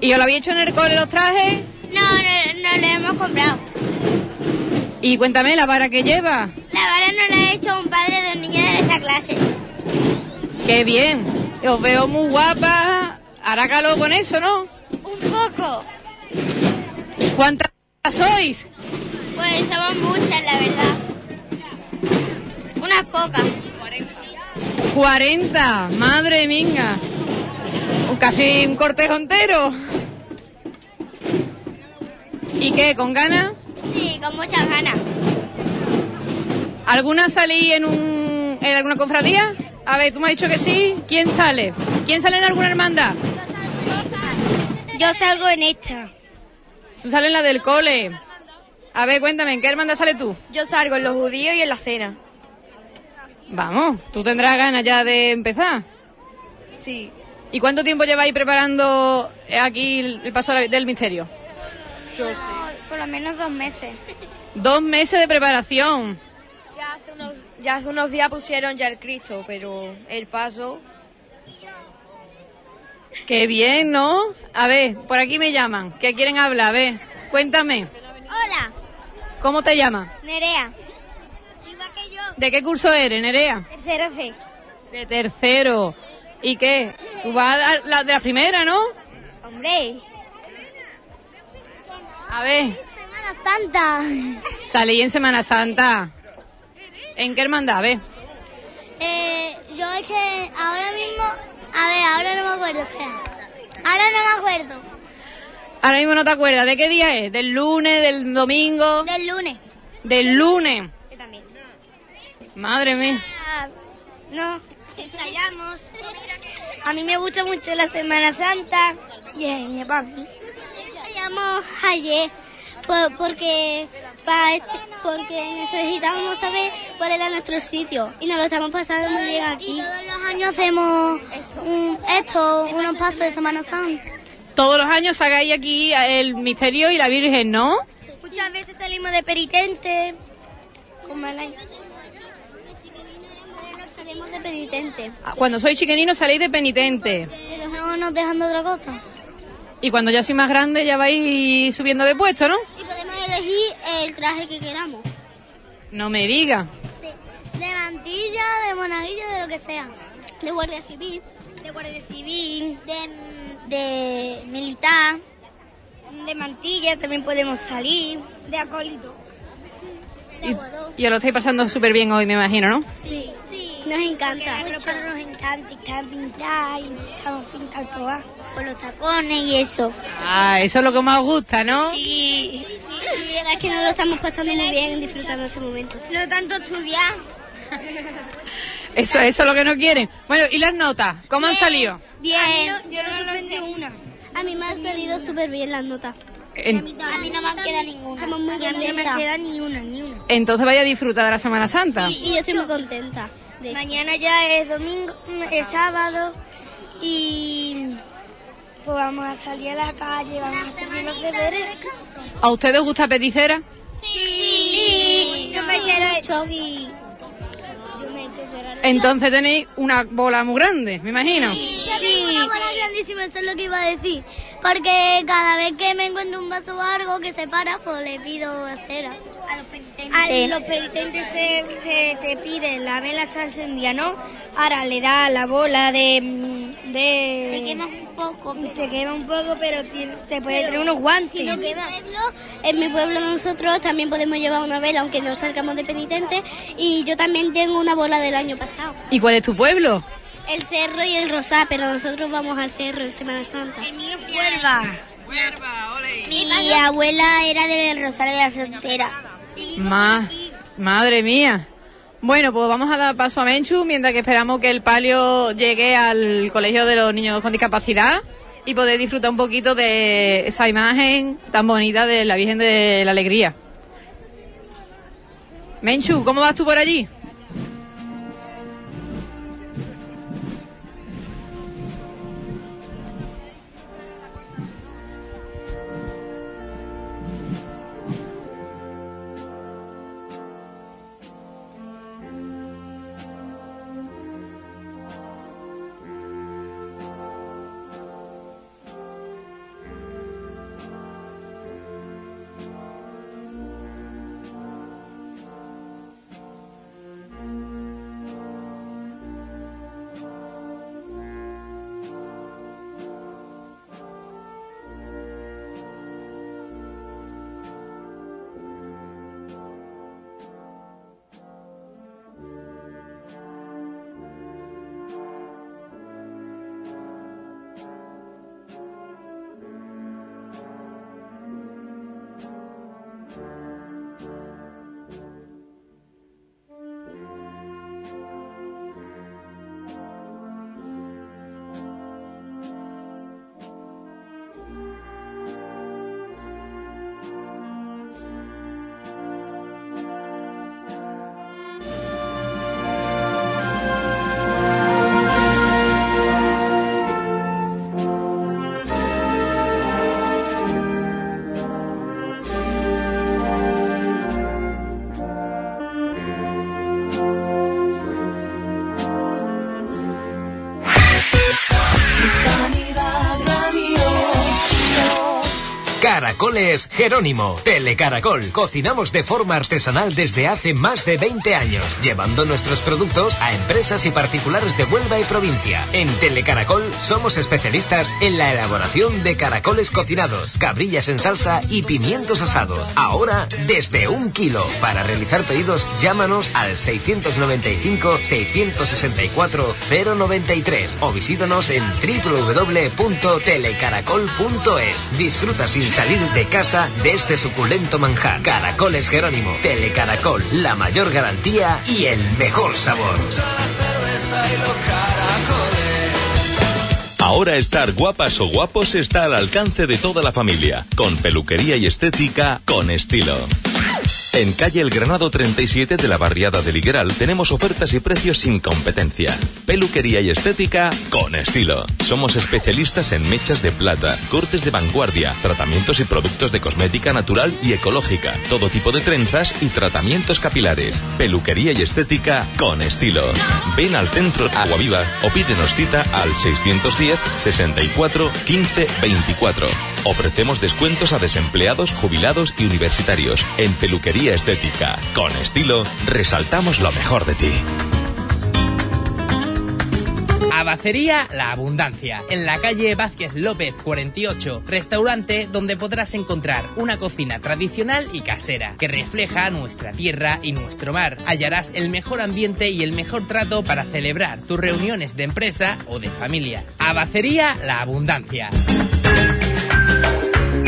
S6: ¿Y os lo había hecho en el cole los trajes?
S13: No, no, no le hemos comprado.
S6: Y cuéntame la vara que lleva.
S13: La vara no la ha hecho un padre de un niño de esta clase.
S6: ¡Qué bien! Os veo muy guapas. Hará calor con eso, ¿no?
S13: Un poco.
S6: ¿Cuántas sois?
S13: Pues somos muchas, la verdad. Unas pocas.
S6: 40. Madre mía. Casi un cortejo entero. ¿Y qué? ¿Con ganas?
S13: Sí, con muchas ganas.
S6: ¿Alguna salí en, un, en alguna cofradía? A ver, tú me has dicho que sí. ¿Quién sale? ¿Quién sale en alguna hermandad?
S13: Yo salgo en esta.
S6: Tú sales en la del cole. A ver, cuéntame, ¿en qué hermandad sales tú?
S10: Yo salgo en los judíos y en la cena.
S6: Vamos, tú tendrás ganas ya de empezar.
S10: Sí.
S6: ¿Y cuánto tiempo lleváis preparando aquí el paso del misterio?
S13: Yo Por lo menos dos meses.
S6: Dos meses de preparación.
S10: Ya hace unos, ya hace unos días pusieron ya el Cristo, pero el paso...
S6: Qué bien, ¿no? A ver, por aquí me llaman, que quieren hablar. A ver, cuéntame,
S13: Hola,
S6: ¿cómo te llamas?
S13: Nerea. Igual que yo.
S6: ¿De qué curso eres, Nerea?
S13: Tercero C.
S6: De tercero. ¿Y qué? Tú vas a la de la primera, ¿no?
S13: Hombre.
S6: A ver,
S13: Semana Santa.
S6: salí en Semana Santa. ¿En qué hermandad? A ver.
S13: Eh, yo es que ahora mismo... A ver, ahora no me acuerdo. espera. Ahora no me acuerdo.
S6: Ahora mismo no te acuerdas. ¿De qué día es? ¿Del lunes, del domingo?
S13: Del lunes.
S6: Del lunes.
S13: Yo también.
S6: Madre mía.
S13: Ah, no, ensayamos. A mí me gusta mucho la Semana Santa. Y a mi papi. Ensayamos ayer por- porque para este- porque necesitábamos saber cuál era nuestro sitio y nos lo estamos pasando muy bien aquí. todos los años hacemos un- esto, unos pasos de Semana Santa.
S6: Todos los años hagáis aquí el misterio y la Virgen, ¿no?
S13: Muchas veces salimos de penitente. Como el año. Salimos de penitente.
S6: Cuando sois chiqueninos salís de penitente.
S13: Pero no nos dejan de otra cosa.
S6: Y cuando ya sois más grandes ya vais subiendo de puesto, ¿no?
S13: Y podemos elegir el traje que queramos.
S6: No me diga.
S13: De mantilla, de monaguillo, de lo que sea. De guardia civil. De guardia civil. De, de militar. De mantilla también podemos salir. De acólito. De aguador.
S6: Y os lo estáis pasando súper bien hoy, me imagino, ¿no?
S13: Sí, sí. Nos encanta. Mucho. nos encanta. Están pintar y estamos pintando todas. Con los tacones y eso.
S6: Ah, eso es lo que más os gusta, ¿no?
S13: Sí. Sí, la verdad es que nos lo estamos pasando muy bien disfrutando ese momento. No tanto estudiar.
S6: Eso, eso es lo que no quieren. Bueno, ¿y las notas? ¿Cómo han salido?
S13: Bien. yo no suspendí una. A mí me han salido súper bien las notas.
S6: En-
S13: A mí no me queda ninguna. Estamos muy. A mí no me queda ni una, ni una.
S6: Entonces vaya a disfrutar de la Semana Santa.
S13: Y yo estoy muy contenta. Mañana ya es domingo, es sábado y pues vamos a salir a la calle, vamos a hacer los deberes.
S6: ¿A ustedes gusta Peticera?
S13: Sí, yo me quiero chogui. Yo me echo llorar.
S6: Entonces tenéis una bola muy grande, me imagino.
S13: Sí, una bola grandísima, eso es lo que iba a decir. Porque cada vez que me encuentro un vaso o algo que se para, pues le pido cera. A los penitentes. A los penitentes se, se te pide la vela está encendida, ¿no? Ahora le da la bola de... mm, de te quema un poco. Te quema un poco, pero te puede traer unos guantes. en, mi pueblo, en mi pueblo nosotros también podemos llevar una vela, aunque no salgamos de penitentes. Y yo también tengo una bola del año pasado.
S6: ¿Y cuál es tu pueblo?
S13: El cerro y el rosá, pero nosotros vamos al cerro en Semana Santa. El mío es Huelva. Mi abuela era del Rosario de la Frontera.
S6: Ma- madre mía. Bueno, pues vamos a dar paso a Menchu mientras que esperamos que el palio llegue al colegio de los niños con discapacidad y poder disfrutar un poquito de esa imagen tan bonita de la Virgen de la Alegría. Menchu, ¿cómo vas tú por allí?
S16: Caracoles Jerónimo, Telecaracol. Cocinamos de forma artesanal desde hace más de 20 años, llevando nuestros productos a empresas y particulares de Huelva y provincia. En Telecaracol somos especialistas en la elaboración de caracoles cocinados, cabrillas en salsa y pimientos asados. Ahora desde un kilo. Para realizar pedidos llámanos al 695 664 093 o visítanos en www.telecaracol.es. Disfruta sin salir de casa de este suculento manjar. Caracoles Jerónimo. Telecaracol, la mayor garantía y el mejor sabor.
S17: Ahora estar guapas o guapos está al alcance de toda la familia, con peluquería y estética con estilo. En calle El Granado 37 de la barriada de Ligueral tenemos ofertas y precios sin competencia. Peluquería y estética con estilo. Somos especialistas en mechas de plata, cortes de vanguardia, tratamientos y productos de cosmética natural y ecológica, todo tipo de trenzas y tratamientos capilares. Peluquería y estética con estilo. Ven al centro Agua Viva o pídenos cita al 610 64 15 24. Ofrecemos descuentos a desempleados, jubilados y universitarios. En Peluquería Estética, con estilo, resaltamos lo mejor de ti.
S18: Abacería La Abundancia, en la calle Vázquez López 48, restaurante donde podrás encontrar una cocina tradicional y casera que refleja nuestra tierra y nuestro mar. Hallarás el mejor ambiente y el mejor trato para celebrar tus reuniones de empresa o de familia. Abacería La Abundancia.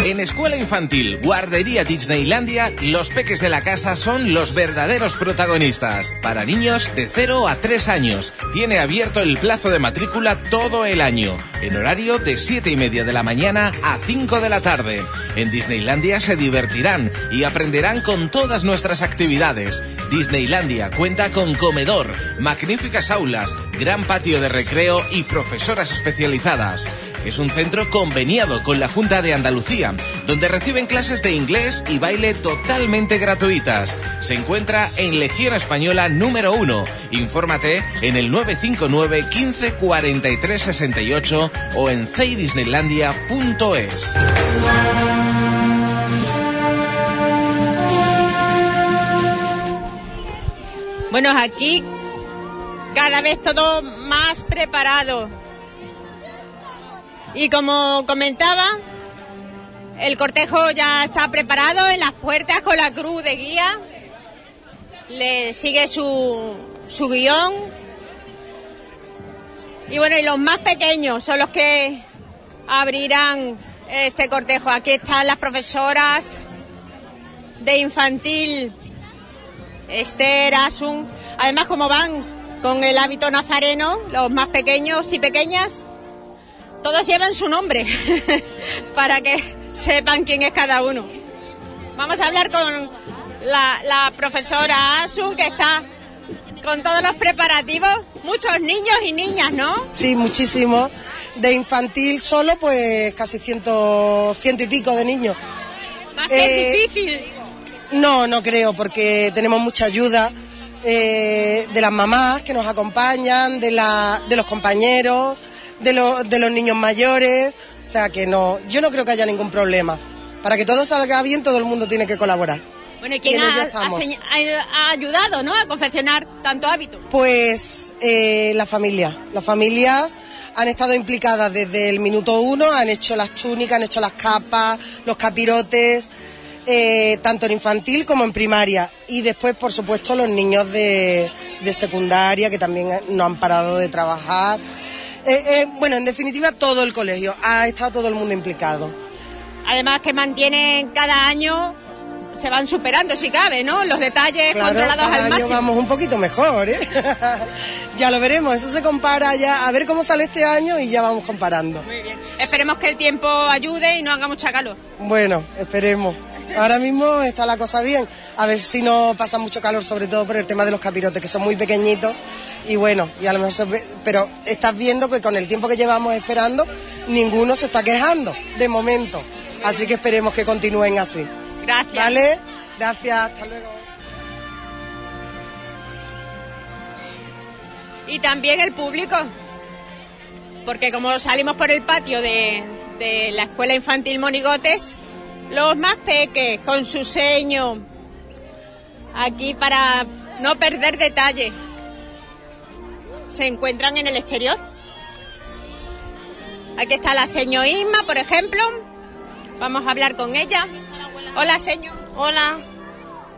S19: En Escuela Infantil, Guardería Disneylandia, los peques de la casa son los verdaderos protagonistas. Para niños de 0 a 3 años. Tiene abierto el plazo de matrícula todo el año, en horario de 7 y media de la mañana a 5 de la tarde. En Disneylandia se divertirán y aprenderán con todas nuestras actividades. Disneylandia cuenta con comedor, magníficas aulas, gran patio de recreo y profesoras especializadas. Es un centro conveniado con la Junta de Andalucía, donde reciben clases de inglés y baile totalmente gratuitas. Se encuentra en Legión Española número 1. Infórmate en el 959 15 43 68 o en ceidisneylandia.es.
S2: Bueno, aquí cada vez todo más preparado. Y como comentaba, el cortejo ya está preparado en las puertas con la cruz de guía. Le sigue su, su guion. Y bueno, y los más pequeños son los que abrirán este cortejo. Aquí están las profesoras de infantil, Esther, Asun. Además, como van con el hábito nazareno, los más pequeños y pequeñas, todos llevan su nombre para que sepan quién es cada uno. Vamos a hablar con la, la profesora Asun, que está con todos los preparativos. Muchos niños y niñas, ¿no?
S20: Sí, muchísimo. De infantil solo, pues casi ciento, ciento y pico de niños.
S2: Va a ser
S20: Eh,
S2: difícil.
S20: No, no creo, porque tenemos mucha ayuda eh, de las mamás que nos acompañan, de, la, de los compañeros, de, los de los niños mayores. O sea que no, yo no creo que haya ningún problema. Para que todo salga bien, todo el mundo tiene que colaborar.
S2: Bueno, ¿y quién ha ayudado ¿no? a confeccionar tanto hábito?
S20: Pues eh, la familia. Las familias han estado implicadas desde el minuto uno, han hecho las túnicas, han hecho las capas, los capirotes, eh, tanto en infantil como en primaria. Y después, por supuesto, los niños de, de secundaria que también no han parado de trabajar. Eh, eh, bueno, en definitiva, todo el colegio. Ha estado todo el mundo implicado.
S2: Además que mantienen cada año, se van superando si cabe, ¿no? Los detalles
S20: Claro,
S2: controlados
S20: cada
S2: al
S20: año
S2: máximo.
S20: vamos un poquito mejor, ¿eh? ya lo veremos, eso se compara ya, a ver cómo sale este año y ya vamos comparando.
S2: Esperemos que el tiempo ayude y no haga mucha calor.
S20: Bueno, esperemos. Ahora mismo está la cosa bien, a ver si no pasa mucho calor, sobre todo por el tema de los capirotes, que son muy pequeñitos, y bueno, y a lo mejor ve- pero estás viendo que con el tiempo que llevamos esperando, ninguno se está quejando, de momento. Así que esperemos que continúen así.
S2: Gracias.
S20: ¿Vale? Gracias, hasta luego.
S2: Y también el público. Porque como salimos por el patio de, de la escuela infantil Monigotes, los más peques con su seño, aquí para no perder detalle, se encuentran en el exterior. Aquí está la seño Isma, por ejemplo. Vamos a hablar con ella. Hola, señor.
S21: Hola.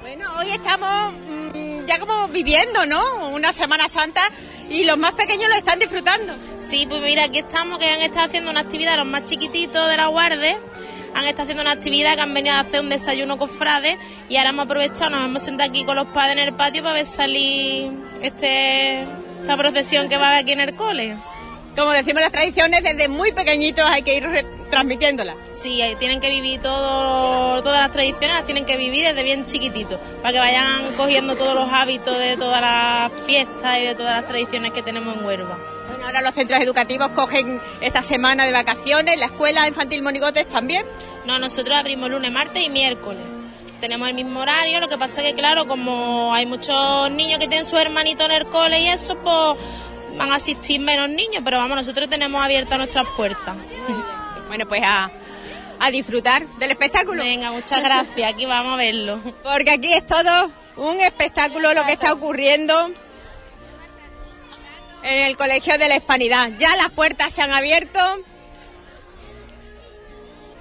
S2: Bueno, hoy estamos mm, ya como viviendo, ¿no? Una Semana Santa y los más pequeños lo están disfrutando.
S21: Sí, pues mira, aquí estamos, que han estado haciendo una actividad, los más chiquititos de la guardia, han estado haciendo una actividad que han venido a hacer un desayuno con frades y ahora hemos aprovechado, nos hemos sentado aquí con los padres en el patio para ver salir este, esta procesión que va aquí en el cole.
S2: Como decimos las tradiciones, desde muy pequeñitos hay que ir transmitiéndolas.
S21: Sí, tienen que vivir todo, todas las tradiciones, las tienen que vivir desde bien chiquititos, para que vayan cogiendo todos los hábitos de todas las fiestas y de todas las tradiciones que tenemos en Huelva.
S2: Bueno, ahora los centros educativos cogen esta semana de vacaciones, la escuela infantil Monigotes también.
S21: No, nosotros abrimos lunes, martes y miércoles. Tenemos el mismo horario, lo que pasa que claro, como hay muchos niños que tienen su hermanito en el cole y eso, pues van a asistir menos niños, pero vamos, nosotros tenemos abiertas nuestras puertas.
S2: Bueno, pues a, a disfrutar del espectáculo.
S21: Venga, muchas gracias, aquí vamos a verlo.
S2: Porque aquí es todo un espectáculo lo que está ocurriendo en el Colegio de la Hispanidad. Ya las puertas se han abierto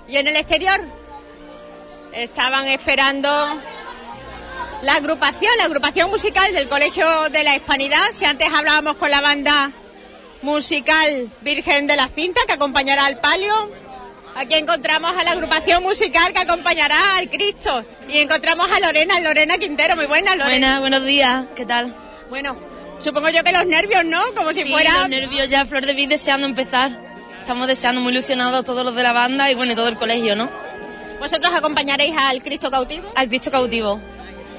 S2: y en el exterior estaban esperando la agrupación, la agrupación musical del Colegio de la Hispanidad. Si antes hablábamos con la banda musical Virgen de la Cinta que acompañará al palio, Aquí encontramos a la agrupación musical que acompañará al Cristo. Y encontramos a Lorena, Lorena Quintero. Muy buena, Lorena.
S22: Buenas, buenos días. ¿Qué tal?
S2: Bueno, supongo yo que los nervios, ¿no? Como si
S22: sí,
S2: fuera...
S22: los nervios ya, Flor de Vid deseando empezar. Estamos deseando, muy ilusionados todos los de la banda y bueno, y todo el colegio, ¿no?
S2: ¿Vosotros acompañaréis al Cristo cautivo?
S22: Al Cristo cautivo.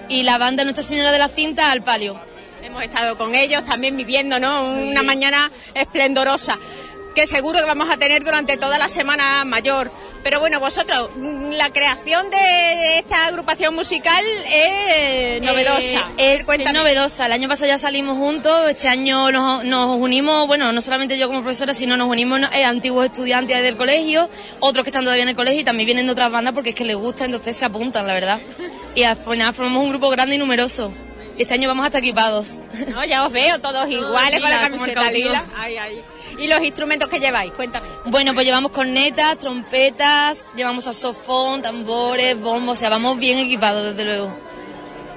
S22: Y la banda Nuestra Señora de la Cinta al palio.
S2: Hemos estado con ellos también viviendo, ¿no? Una mañana esplendorosa que seguro que vamos a tener durante toda la semana mayor. Pero bueno, vosotros, mm, la creación de esta agrupación musical es novedosa.
S22: Eh, es, es novedosa. El año pasado ya salimos juntos, este año nos, nos unimos, bueno, no solamente yo como profesora, sino nos unimos eh, antiguos estudiantes del colegio, otros que están todavía en el colegio y también vienen de otras bandas porque es que les gusta, entonces se apuntan, la verdad. Y al final formamos un grupo grande y numeroso. Este año vamos hasta equipados.
S2: No, ya os veo todos iguales con la camiseta lila. Ay, ay. ¿Y los instrumentos que lleváis? Cuéntame.
S22: Bueno, pues llevamos cornetas, trompetas, llevamos saxofón, tambores, bombos, o sea, vamos bien equipados, desde luego.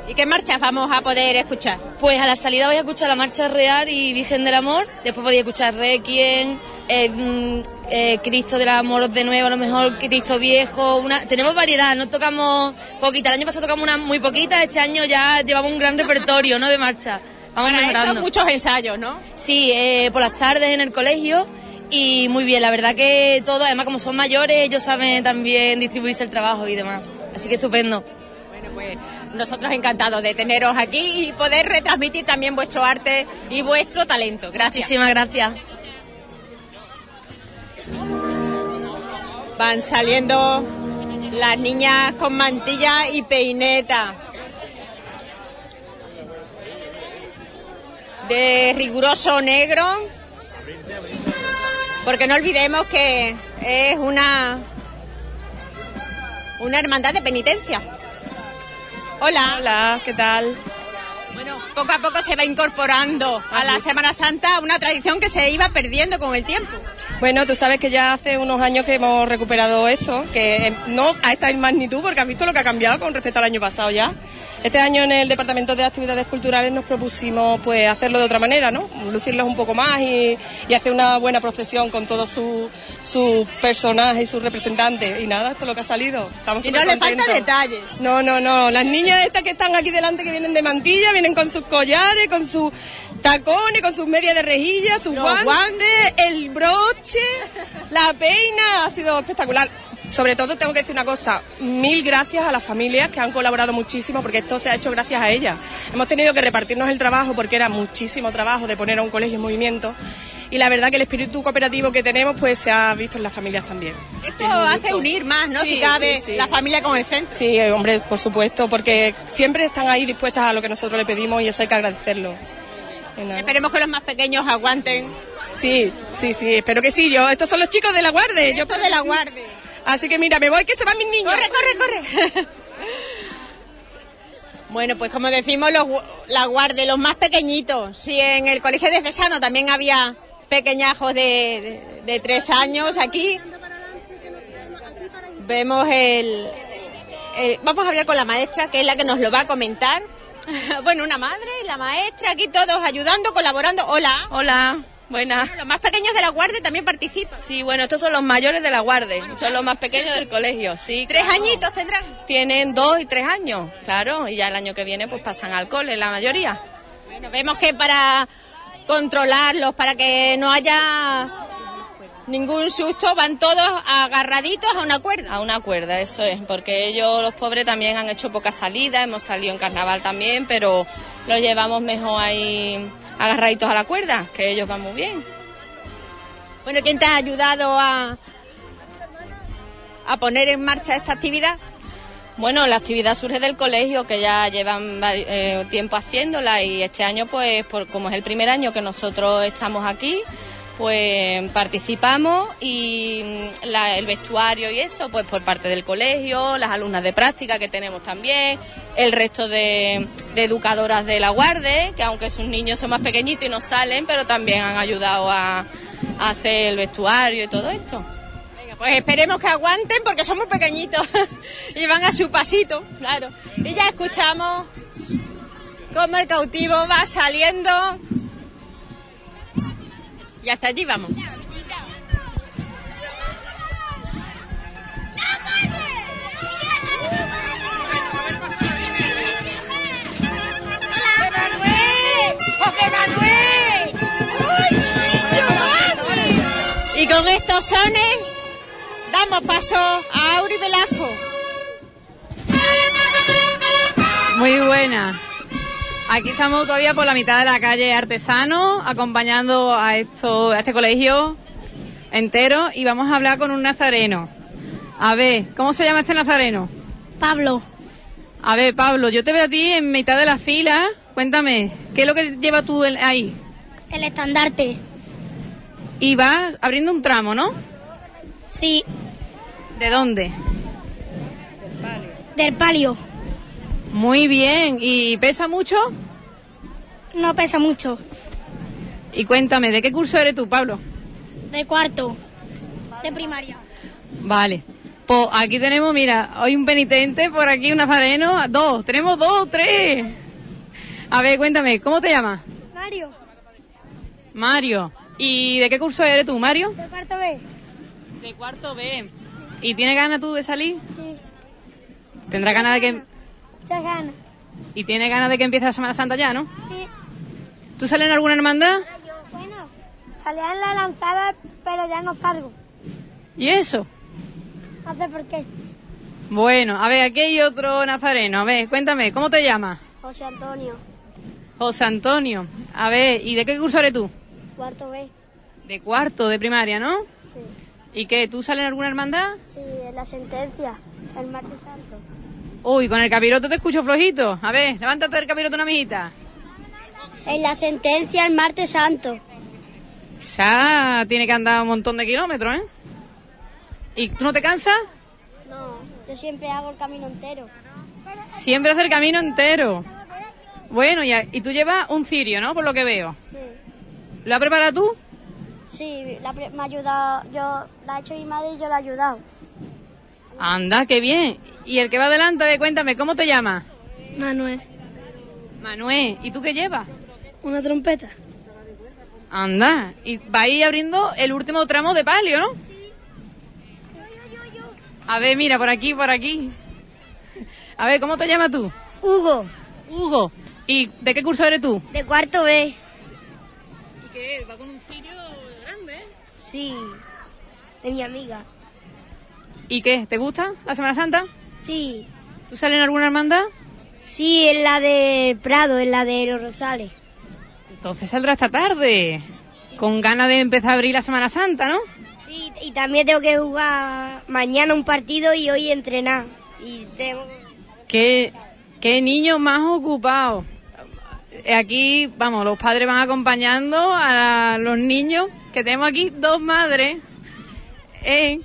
S2: ¿Y qué marchas vamos a poder escuchar?
S22: Pues a la salida voy a escuchar la Marcha Real y Virgen del Amor, después podéis escuchar Requiem, eh, mm, eh, Cristo del Amor de nuevo, a lo mejor Cristo Viejo, una... tenemos variedad, no tocamos poquita, el año pasado tocamos una muy poquita, este año ya llevamos un gran repertorio, ¿no?, de marcha. Vamos mejorando.
S2: eso, muchos ensayos, ¿no?
S22: Sí, eh, por las tardes en el colegio y muy bien, la verdad que todo, además como son mayores, ellos saben también distribuirse el trabajo y demás. Así que estupendo.
S2: Bueno, pues nosotros encantados de teneros aquí y poder retransmitir también vuestro arte y vuestro talento. Gracias.
S22: Muchísimas gracias.
S2: Van saliendo las niñas con mantilla y peineta. De riguroso negro. Porque no olvidemos que es una una hermandad de penitencia. Hola.
S23: Hola, ¿qué tal?
S2: Bueno, poco a poco se va incorporando a la Semana Santa una tradición que se iba perdiendo con el tiempo.
S23: Bueno, tú sabes que ya hace unos años que hemos recuperado esto, que eh, no a esta magnitud, porque has visto lo que ha cambiado con respecto al año pasado ya. Este año en el Departamento de Actividades Culturales nos propusimos pues hacerlo de otra manera, ¿no? Lucirlos un poco más y, y hacer una buena procesión con todos sus sus personajes y sus representantes. Y nada, esto es lo que ha salido. Estamos
S2: Y no le falta detalle.
S23: No, no, no. Las niñas estas que están aquí delante, que vienen de mantilla, vienen con sus collares, con sus tacones, con sus medias de rejilla, sus
S2: Los
S23: guantes, el broche, la peina. Ha sido espectacular. Sobre todo tengo que decir una cosa, mil gracias a las familias que han colaborado muchísimo porque esto se ha hecho gracias a ellas. Hemos tenido que repartirnos el trabajo porque era muchísimo trabajo de poner a un colegio en movimiento y la verdad que el espíritu cooperativo que tenemos pues se ha visto en las familias también.
S2: Esto hace unir más, ¿no?
S23: Sí,
S2: si cabe
S23: sí, sí.
S2: la familia con el centro.
S23: Sí, eh, hombre, por supuesto, porque siempre están ahí dispuestas a lo que nosotros le pedimos y eso hay que agradecerlo.
S2: Esperemos que los más pequeños aguanten.
S23: Sí, sí, sí, espero que sí. Yo, estos son los chicos de la guardia. Yo
S2: Estos de la guardia.
S23: Así que mira, me voy que se van mis niños.
S2: Corre, corre, corre. Bueno, pues como decimos, los, gu- la guardia, los más pequeñitos. Si en el colegio de Cesano también había pequeñajos de, de, de tres años, aquí vemos el, el- Vamos a hablar con la maestra, que es la que nos lo va a comentar. bueno, una madre, la maestra, aquí todos ayudando, colaborando. Hola.
S22: Hola, buenas.
S2: Los más pequeños de la guardia también participan.
S22: Sí, bueno, estos son los mayores de la guardia, son los más pequeños del colegio, sí.
S2: Tres
S22: claro.
S2: añitos tendrán.
S22: Tienen dos y tres años, claro, y ya el año que viene pues pasan al cole, la mayoría.
S2: Bueno, vemos que para controlarlos, para que no haya ningún susto, van todos agarraditos a una cuerda.
S22: A una cuerda, eso es, porque ellos, los pobres, también han hecho pocas salidas, hemos salido en carnaval también, pero los llevamos mejor ahí agarraditos a la cuerda, que ellos van muy bien.
S2: Bueno, ¿quién te ha ayudado a, a poner en marcha esta actividad?
S22: Bueno, la actividad surge del colegio, que ya llevan eh, tiempo haciéndola y este año, pues, por, como es el primer año que nosotros estamos aquí, pues participamos y mm, la- el vestuario y eso, pues por parte del colegio, las alumnas de práctica que tenemos también, el resto de, educadoras de la guardia, que aunque sus niños son más pequeñitos y no salen, pero también han ayudado a, a hacer el vestuario y todo esto.
S2: Venga, pues esperemos que aguanten porque son muy pequeñitos y van a su pasito, claro. Y ya escuchamos cómo el cautivo va saliendo y hasta allí vamos. Y con estos sones damos paso a Auri Velasco.
S6: Muy buena. Aquí estamos todavía por la mitad de la calle Artesano, acompañando a, esto, a este colegio entero y vamos a hablar con un nazareno. A ver, ¿cómo se llama este nazareno?
S13: Pablo.
S6: A ver, Pablo, yo te veo a ti en mitad de la fila. Cuéntame, ¿qué es lo que llevas tú el- ahí?
S13: El estandarte.
S6: Y vas abriendo un tramo, ¿no?
S13: Sí.
S6: ¿De dónde?
S13: Del palio.
S6: Muy bien. ¿Y pesa mucho?
S13: No pesa mucho.
S6: Y cuéntame, ¿de qué curso eres tú, Pablo?
S13: De cuarto. De primaria.
S6: Vale. Pues aquí tenemos, mira, hoy un penitente, por aquí un nazareno, dos, tenemos dos, tres. A ver, cuéntame, ¿cómo te llamas?
S13: Mario.
S6: Mario. ¿Y de qué curso eres tú, Mario?
S13: De cuarto B.
S6: De cuarto B. ¿Y tienes ganas tú de salir?
S13: Sí.
S6: ¿Tendrás ganas de que...
S13: Muchas ganas.
S6: ¿Y tienes ganas de que empiece la Semana Santa ya, no?
S13: Sí.
S6: ¿Tú sales en alguna hermandad?
S13: Bueno, salía en la lanzada, pero ya no salgo.
S6: ¿Y eso?
S13: No sé por qué.
S6: Bueno, a ver, aquí hay otro nazareno. A ver, cuéntame, ¿cómo te llamas?
S13: José Antonio.
S6: José Antonio. A ver, ¿y de qué curso eres tú?
S13: Cuarto B.
S6: De cuarto de primaria, ¿no?
S13: Sí.
S6: ¿Y qué? ¿Tú sales en alguna hermandad?
S13: Sí, en la sentencia. El martes santo.
S6: Uy, con el capiroto te escucho flojito. A ver, levántate del capiroto una mijita.
S13: En la sentencia el martes santo.
S6: Ya tiene que andar un montón de kilómetros, ¿eh? ¿Y tú no te cansas?
S13: No, yo siempre hago el camino entero.
S6: Siempre hace el camino entero. Bueno, y, y tú llevas un cirio, ¿no? Por lo que veo.
S13: Sí.
S6: ¿Lo has preparado tú?
S13: Sí, la pre- me ha ayudado, yo la ha hecho mi madre y yo la he ayudado.
S6: Anda, qué bien. Y el que va adelante, cuéntame, ¿cómo te llamas?
S13: Manuel.
S6: Manuel, ¿y tú qué llevas?
S13: Una trompeta.
S6: Anda, y va a ir abriendo el último tramo de palio, ¿no? A ver, mira, por aquí, por aquí. A ver, ¿cómo te llamas tú?
S13: Hugo.
S6: Hugo. ¿Y de qué curso eres tú?
S13: De cuarto B.
S6: ¿Y qué? ¿Va con un cirio grande?
S13: Sí, de mi amiga.
S6: ¿Y qué? ¿Te gusta la Semana Santa?
S13: Sí.
S6: ¿Tú sales en alguna hermandad?
S13: Sí, en la del Prado, en la de los Rosales.
S6: Entonces saldrá esta tarde. Con ganas de empezar a abrir la Semana Santa, ¿no?
S13: Sí, y también tengo que jugar mañana un partido y hoy entrenar. Y tengo...
S6: ¿Qué, qué niños más ocupados. Eh, Aquí, vamos, los padres van acompañando a los niños, que tenemos aquí dos madres. Eh,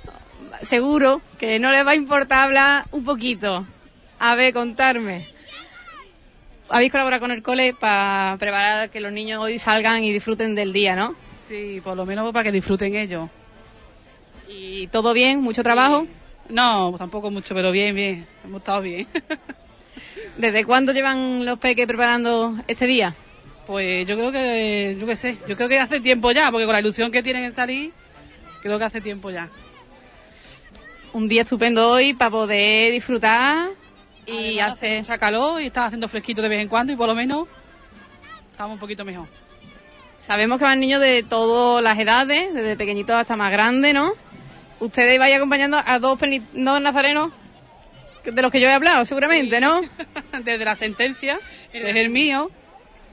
S6: seguro que no les va a importar hablar un poquito. A ver, contarme. Habéis colaborado con el cole para preparar que los niños hoy salgan y disfruten del día, ¿no?
S24: Sí, por lo menos para que disfruten ellos.
S6: ¿Y todo bien? ¿Mucho trabajo?
S24: No, tampoco mucho, pero bien, bien. Hemos estado bien.
S6: ¿Desde cuándo llevan los peques preparando este día?
S24: Pues yo creo que, yo qué sé, yo creo que hace tiempo ya, porque con la ilusión que tienen en salir, creo que hace tiempo ya.
S6: Un día estupendo hoy para poder disfrutar y
S24: Además, hace
S6: hacer...
S24: mucha calor y está haciendo fresquito de vez en cuando y por lo menos estamos un poquito mejor.
S6: Sabemos que van niños de todas las edades, desde pequeñitos hasta más grandes, ¿no? Ustedes vais acompañando a dos, dos nazarenos de los que yo he hablado, seguramente, ¿no?
S24: Desde la sentencia, es el mío.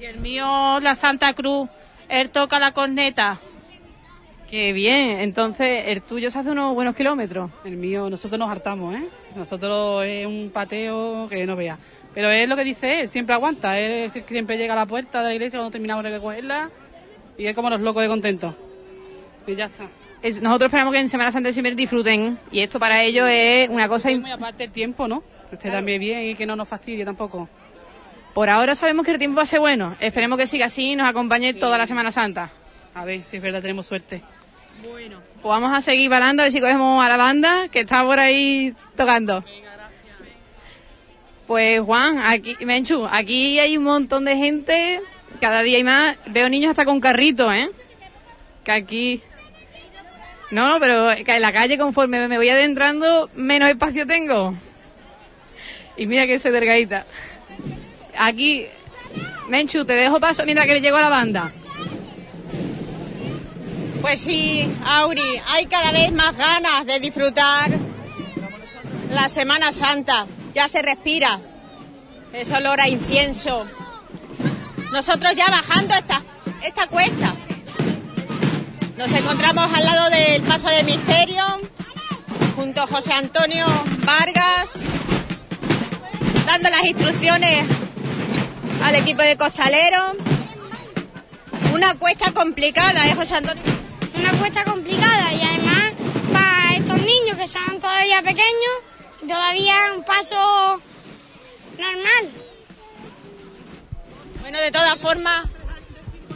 S25: Y el mío, la Santa Cruz, él toca la corneta.
S6: Qué bien, entonces el tuyo se hace unos buenos kilómetros.
S24: El mío, nosotros nos hartamos, ¿eh? Nosotros es un pateo que no vea. Pero es lo que dice él, siempre aguanta. Él siempre llega a la puerta de la iglesia cuando terminamos de recogerla y es como los locos de contento. Y ya está.
S6: Es- Nosotros esperamos que en Semana Santa siempre disfruten y esto para ellos es una cosa...
S24: Y muy aparte el tiempo, ¿no? Que usted también bien y que no nos fastidie tampoco.
S6: Por ahora sabemos que el tiempo va a ser bueno. Esperemos que siga así y nos acompañe toda la Semana Santa.
S24: A ver si es verdad, tenemos suerte.
S6: Bueno. Pues vamos a seguir balando a ver si cogemos a la banda que está por ahí tocando. Pues Juan, aquí, Menchu, aquí hay un montón de gente, cada día hay más. Veo niños hasta con carrito, ¿eh? Que aquí... No, pero que en la calle conforme me voy adentrando, menos espacio tengo. Y mira que soy delgadita. Aquí, Menchu, te dejo paso mientras que llego a la banda.
S2: Pues sí, Auri, hay cada vez más ganas de disfrutar la Semana Santa. Ya se respira ese olor a incienso. Nosotros ya bajando esta, esta cuesta. Nos encontramos al lado del Paso de Misterio, junto a José Antonio Vargas, dando las instrucciones al equipo de costaleros. Una cuesta complicada, ¿eh, José Antonio?
S26: Una cuesta complicada y además para estos niños que son todavía pequeños, todavía un paso normal.
S2: Bueno, de todas formas,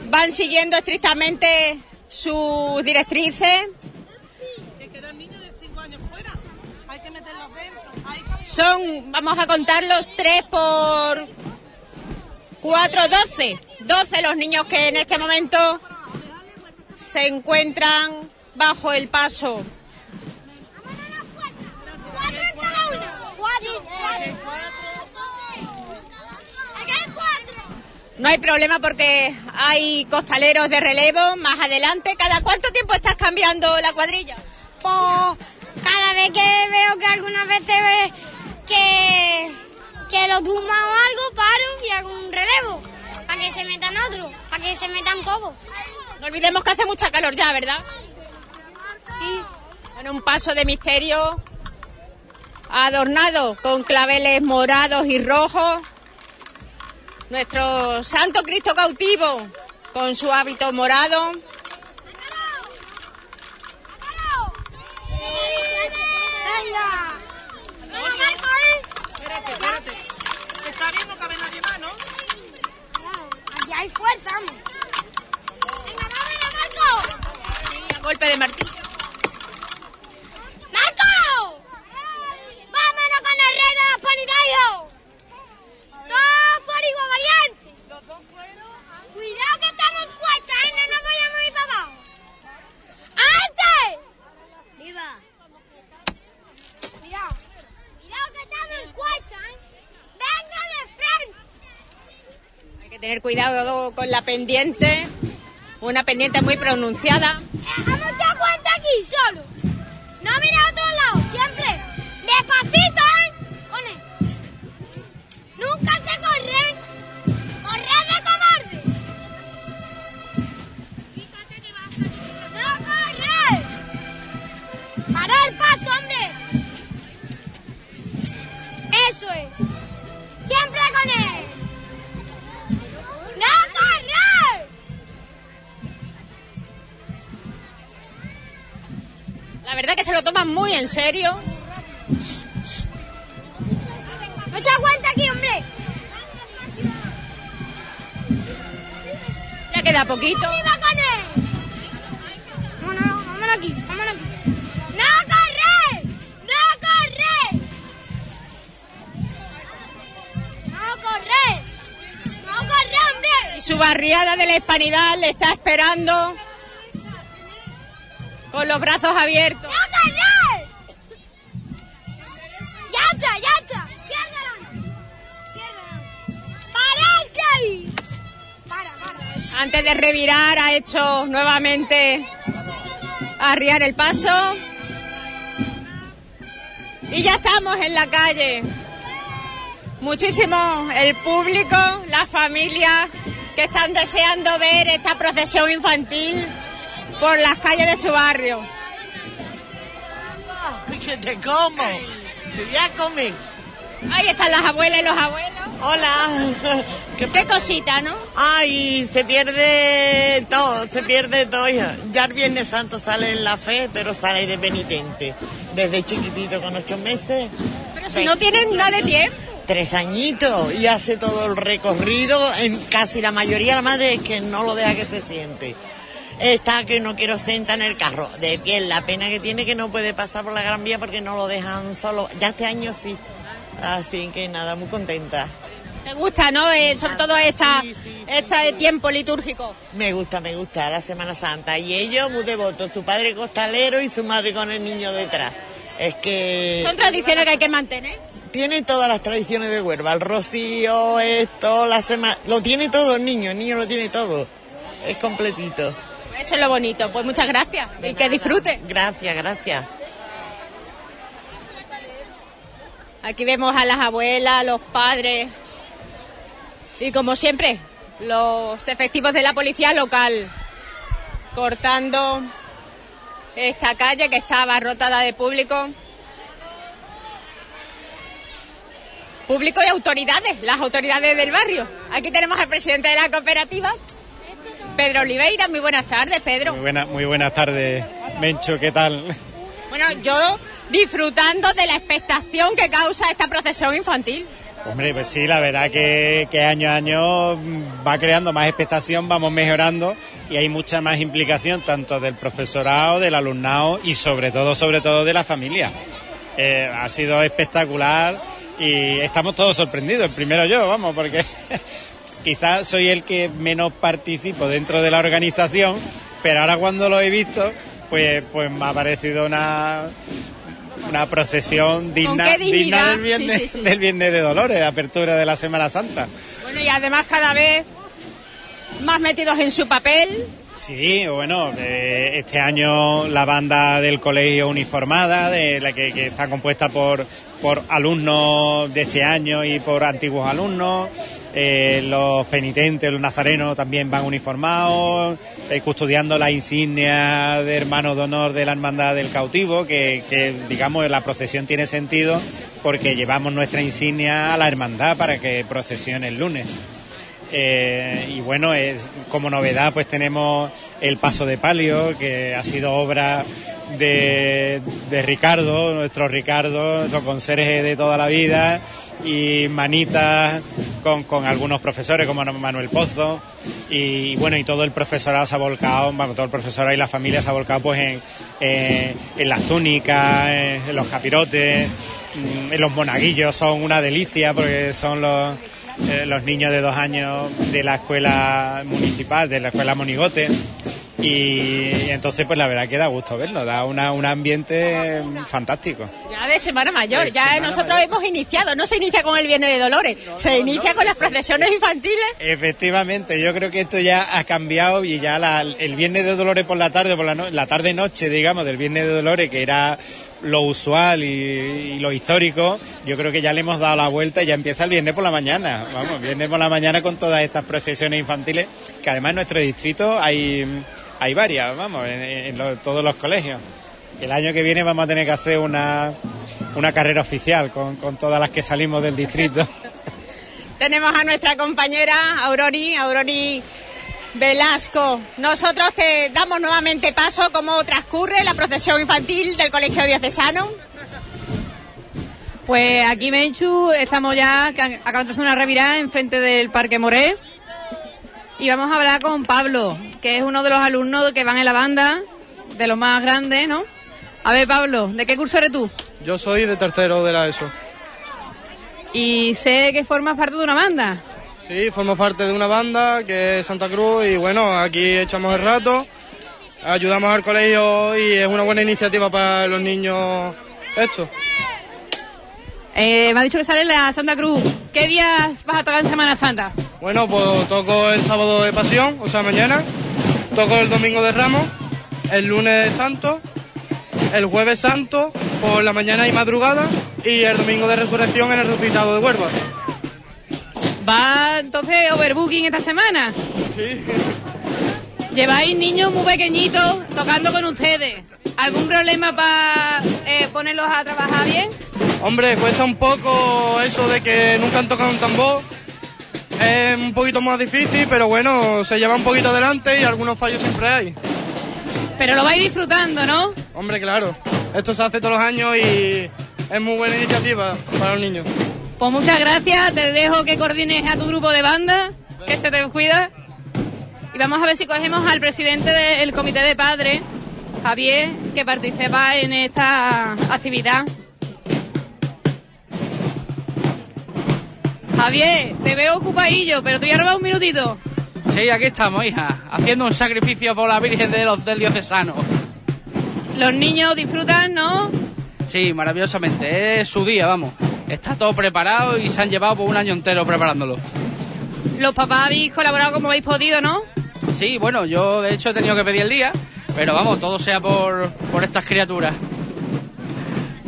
S2: van siguiendo estrictamente sus directrices. Son, vamos a contarlos, 3 por 4, 12. 12 los niños que en este momento se encuentran bajo el paso. No hay problema porque hay costaleros de relevo más adelante. ¿Cada cuánto tiempo estás cambiando la cuadrilla?
S26: Pues cada vez que veo que algunas veces ve que, que lo tumba o algo, paro y hago un relevo. Para que se metan otros, para que se metan todos.
S2: No olvidemos que hace mucha calor ya, ¿verdad?
S26: Sí.
S2: Bueno, un paso de misterio adornado con claveles morados y rojos. Nuestro Santo Cristo cautivo con su hábito morado.
S12: Espérate, espérate. Se está viendo que nadie más, ¿no?
S26: Aquí hay fuerza. Marco.
S2: Golpe de martillo.
S26: ¡Marco! ¡Vámonos con el rey de los politeos! ¡Dos por igual valiente!
S12: Los dos fueron.
S26: Cuidado que estamos en cuesta, ¿eh? No nos vayamos a ir para abajo. ¡Antes! ¡Viva! Cuidado. Cuidado que estamos en cuesta, ¿eh? ¡Venga de frente!
S2: Hay que tener cuidado con la pendiente. Una pendiente muy pronunciada.
S26: Dejamos ya cuenta aquí, solo. No mira a otro lado, siempre. Despacito, ¿eh? Con él. Nunca se corre. Corre de cobarde. No corre. Para el paso, hombre. Eso es. Siempre con él.
S2: La verdad que se lo toman muy en serio.
S26: Mucha cuenta aquí, hombre.
S2: Ya queda poquito.
S26: Vámonos, vámonos aquí, vámonos aquí. ¡No corre! ¡No corre! ¡No corre! ¡No corre, hombre!
S2: Y su barriada de la hispanidad le está esperando con los brazos abiertos.
S26: ¡Ya está, ya está! Para, para.
S2: Antes de revirar ha hecho nuevamente arriar el paso. Y ya estamos en la calle. Muchísimo el público, las familias que están deseando ver esta procesión infantil por las calles de su barrio.
S12: Que te como. Te voy a comer.
S2: Ahí están las abuelas y los abuelos.
S12: Hola.
S2: Qué cosita, ¿no?
S12: Ay, se pierde todo, se pierde todo. Ya el Viernes Santo sale en la fe, pero sale de penitente. Desde chiquitito con ocho meses.
S2: Pero si no tienen nada de tiempo.
S12: Tres añitos y hace todo el recorrido. En casi la mayoría la madre es que no lo deja que se siente. Está que no quiero sentar en el carro. De pie, la pena que tiene que no puede pasar por la Gran Vía porque no lo dejan solo. Ya este año sí. Así que nada, muy contenta.
S2: ¿Te gusta, no? Eh, sobre todo esta, este tiempo litúrgico.
S12: Me gusta, me gusta la Semana Santa. Y ellos muy devotos, su padre costalero y su madre con el niño detrás. Es que...
S2: Son tradiciones que hay que mantener.
S12: Tiene todas las tradiciones de Huelva, el rocío, esto, la semana... Lo tiene todo el niño, el niño lo tiene todo. Es completito.
S2: Eso es lo bonito. Pues muchas gracias y que disfrute.
S12: Gracias, gracias.
S2: Aquí vemos a las abuelas, los padres y como siempre, los efectivos de la policía local cortando esta calle que está abarrotada de público. Público y autoridades, las autoridades del barrio. Aquí tenemos al presidente de la cooperativa, Pedro Oliveira. Muy buenas tardes, Pedro.
S27: Muy, buena, muy buenas tardes, Mencho, ¿qué tal?
S2: Bueno, yo disfrutando de la expectación que causa esta procesión infantil.
S27: Hombre, pues sí, la verdad que, que año a año va creando más expectación, vamos mejorando y hay mucha más implicación tanto del profesorado, del alumnado y sobre todo, sobre todo de la familia. Eh, ha sido espectacular y estamos todos sorprendidos, primero yo, vamos, porque quizás soy el que menos participo dentro de la organización, pero ahora cuando lo he visto, pues, pues me ha parecido una, una procesión digna, digna del, viernes,
S2: Sí, sí, sí.
S27: del Viernes de Dolores, de apertura de la Semana Santa.
S2: Bueno, y además cada vez más metidos en su papel.
S27: Sí, bueno, eh, este año la banda del colegio uniformada, de la que, que está compuesta por, por alumnos de este año y por antiguos alumnos. eh, los penitentes, los nazarenos también van uniformados, eh, custodiando la insignia de hermanos de honor de la Hermandad del Cautivo, que, que, digamos la procesión tiene sentido porque llevamos nuestra insignia a la hermandad para que procesione el lunes. Eh, y bueno, es, como novedad pues tenemos el paso de palio, que ha sido obra de, de Ricardo, nuestro Ricardo, nuestro conserje de toda la vida, y manitas con, con algunos profesores como Manuel Pozo, y bueno, y todo el profesorado se ha volcado, vamos, todo el profesorado y la familia se ha volcado pues en, eh, en las túnicas, en, en los capirotes, mm, en los monaguillos, son una delicia porque son los eh, los niños de dos años de la escuela municipal, de la escuela Monigote. Y entonces, pues la verdad que da gusto verlo, da una, un ambiente fantástico.
S2: Ya de Semana Mayor,
S27: De
S2: ya
S27: Semana
S2: nosotros
S27: Mayor.
S2: hemos iniciado, no se inicia con el Viernes de Dolores, se inicia con las procesiones infantiles.
S27: Efectivamente, yo creo que esto ya ha cambiado y ya la- el Viernes de Dolores por la tarde, por la, la tarde-noche, digamos, del Viernes de Dolores, que era lo usual y, y lo histórico, yo creo que ya le hemos dado la vuelta y ya empieza el viernes por la mañana. Vamos, viernes por la mañana con todas estas procesiones infantiles, que además en nuestro distrito hay, hay varias, vamos, en, todos los colegios. El año que viene vamos a tener que hacer una, una carrera oficial con, con todas las que salimos del distrito.
S2: Tenemos a nuestra compañera Aurori, Aurori Velasco. Nosotros te damos nuevamente paso cómo transcurre la procesión infantil del Colegio Diocesano.
S6: Pues aquí, Menchu, estamos ya, acabamos de hacer una revirada enfrente del Parque Moré. Y vamos a hablar con Pablo, que es uno de los alumnos que van en la banda, de los más grandes, ¿no? A ver, Pablo, ¿de qué curso eres tú?
S28: Yo soy de tercero de la ESO.
S6: Y sé que formas parte de una banda.
S28: Sí, formo parte de una banda que es Santa Cruz y bueno, aquí echamos el rato, ayudamos al colegio y es una buena iniciativa para los niños esto.
S6: Eh, me ha dicho que sale la Santa Cruz. ¿Qué días vas a tocar en Semana Santa?
S28: Bueno, pues toco el sábado de pasión, o sea, mañana, toco el domingo de Ramos, el lunes santo, el jueves santo, por la mañana y madrugada y el domingo de resurrección en el resucitado de Huerva.
S6: ¿Va entonces overbooking esta semana?
S28: Sí.
S6: Lleváis niños muy pequeñitos tocando con ustedes. ¿Algún problema para ponerlos a trabajar bien?
S28: Hombre, cuesta un poco eso de que nunca han tocado un tambor. Es un poquito más difícil, pero bueno, se lleva un poquito adelante y algunos fallos siempre hay.
S6: Pero lo vais disfrutando, ¿no?
S28: Hombre, claro. Esto se hace todos los años y es muy buena iniciativa para los niños.
S6: Pues muchas gracias, te dejo que coordines a tu grupo de banda, que se te cuida. Y vamos a ver si cogemos al presidente del comité de padres, Javier, que participa en esta actividad. Javier, te veo ocupadillo, pero te voy a robar un minutito.
S29: Sí, aquí estamos, hija, haciendo un sacrificio por la Virgen de los, del Diocesano.
S6: Los niños disfrutan, ¿no?
S29: Sí, maravillosamente, es su día, vamos. Está todo preparado y se han llevado por un año entero preparándolo.
S6: Los papás habéis colaborado como habéis podido, ¿no?
S29: Sí, bueno, yo de hecho he tenido que pedir el día, pero vamos, todo sea por, por estas criaturas.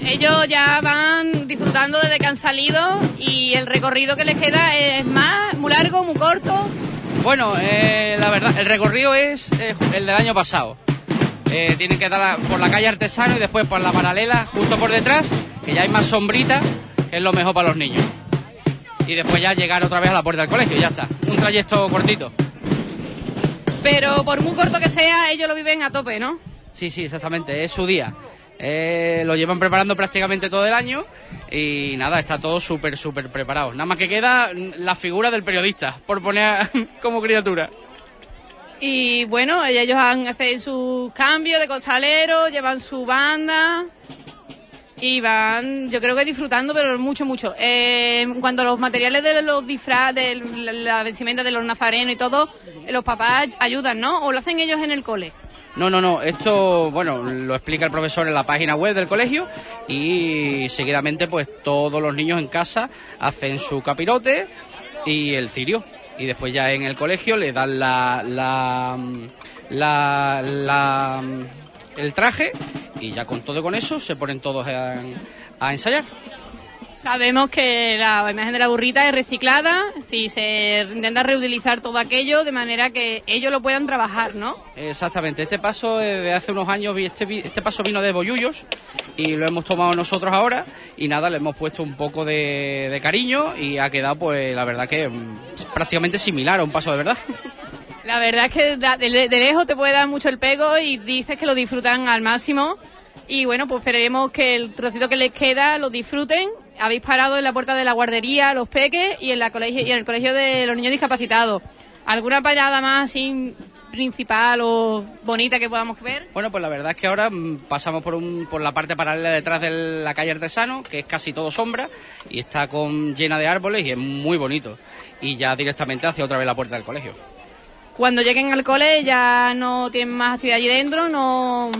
S6: Ellos ya van disfrutando desde que han salido y el recorrido que les queda es más, muy largo, muy corto.
S29: Bueno, eh, la verdad, el recorrido es eh, el del año pasado. Eh, tienen que dar por la calle Artesano y después por la paralela, justo por detrás, que ya hay más sombrita, que es lo mejor para los niños. Y después ya llegar otra vez a la puerta del colegio, ya está. Un trayecto cortito.
S6: Pero por muy corto que sea, ellos lo viven a tope, ¿no?
S29: Sí, sí, exactamente, es su día. Eh, lo llevan preparando prácticamente todo el año y nada, está todo súper, súper preparado. Nada más que queda la figura del periodista, por poner como criatura.
S6: Y bueno, ellos han hacen sus cambios de costalero, llevan su banda y van, yo creo que disfrutando, pero mucho, mucho. Eh, en los materiales de los disfraces, de la la vestimenta de los nazarenos y todo, los papás ayudan, ¿no? ¿O lo hacen ellos en el cole?
S29: No, no, no, esto, bueno, lo explica el profesor en la página web del colegio y seguidamente pues todos los niños en casa hacen su capirote y el cirio y después ya en el colegio le dan la, la, la, la- el traje y ya con todo con eso se ponen todos a, a ensayar.
S6: Sabemos que la imagen de la burrita es reciclada, si se intenta reutilizar todo aquello de manera que ellos lo puedan trabajar, ¿no?
S29: Exactamente, este paso eh, de hace unos años, este, este paso vino de Boyullos y lo hemos tomado nosotros ahora y nada, le hemos puesto un poco de, de cariño y ha quedado pues la verdad que mm, prácticamente similar a un paso de verdad.
S6: La verdad es que de, lejos te puede dar mucho el pego y dices que lo disfrutan al máximo. Y bueno, pues esperemos que el trocito que les queda lo disfruten. Habéis parado en la puerta de la guardería, los peques, y en, la colegio, y en el colegio de los niños discapacitados. ¿Alguna parada más así principal o bonita que podamos ver?
S29: Bueno, pues la verdad es que ahora mm, pasamos por, un, por la parte paralela detrás de la calle Artesano, que es casi todo sombra y está con llena de árboles y es muy bonito. Y ya directamente hacia otra vez la puerta del colegio.
S6: Cuando lleguen al cole ya no tienen más actividad allí dentro, no...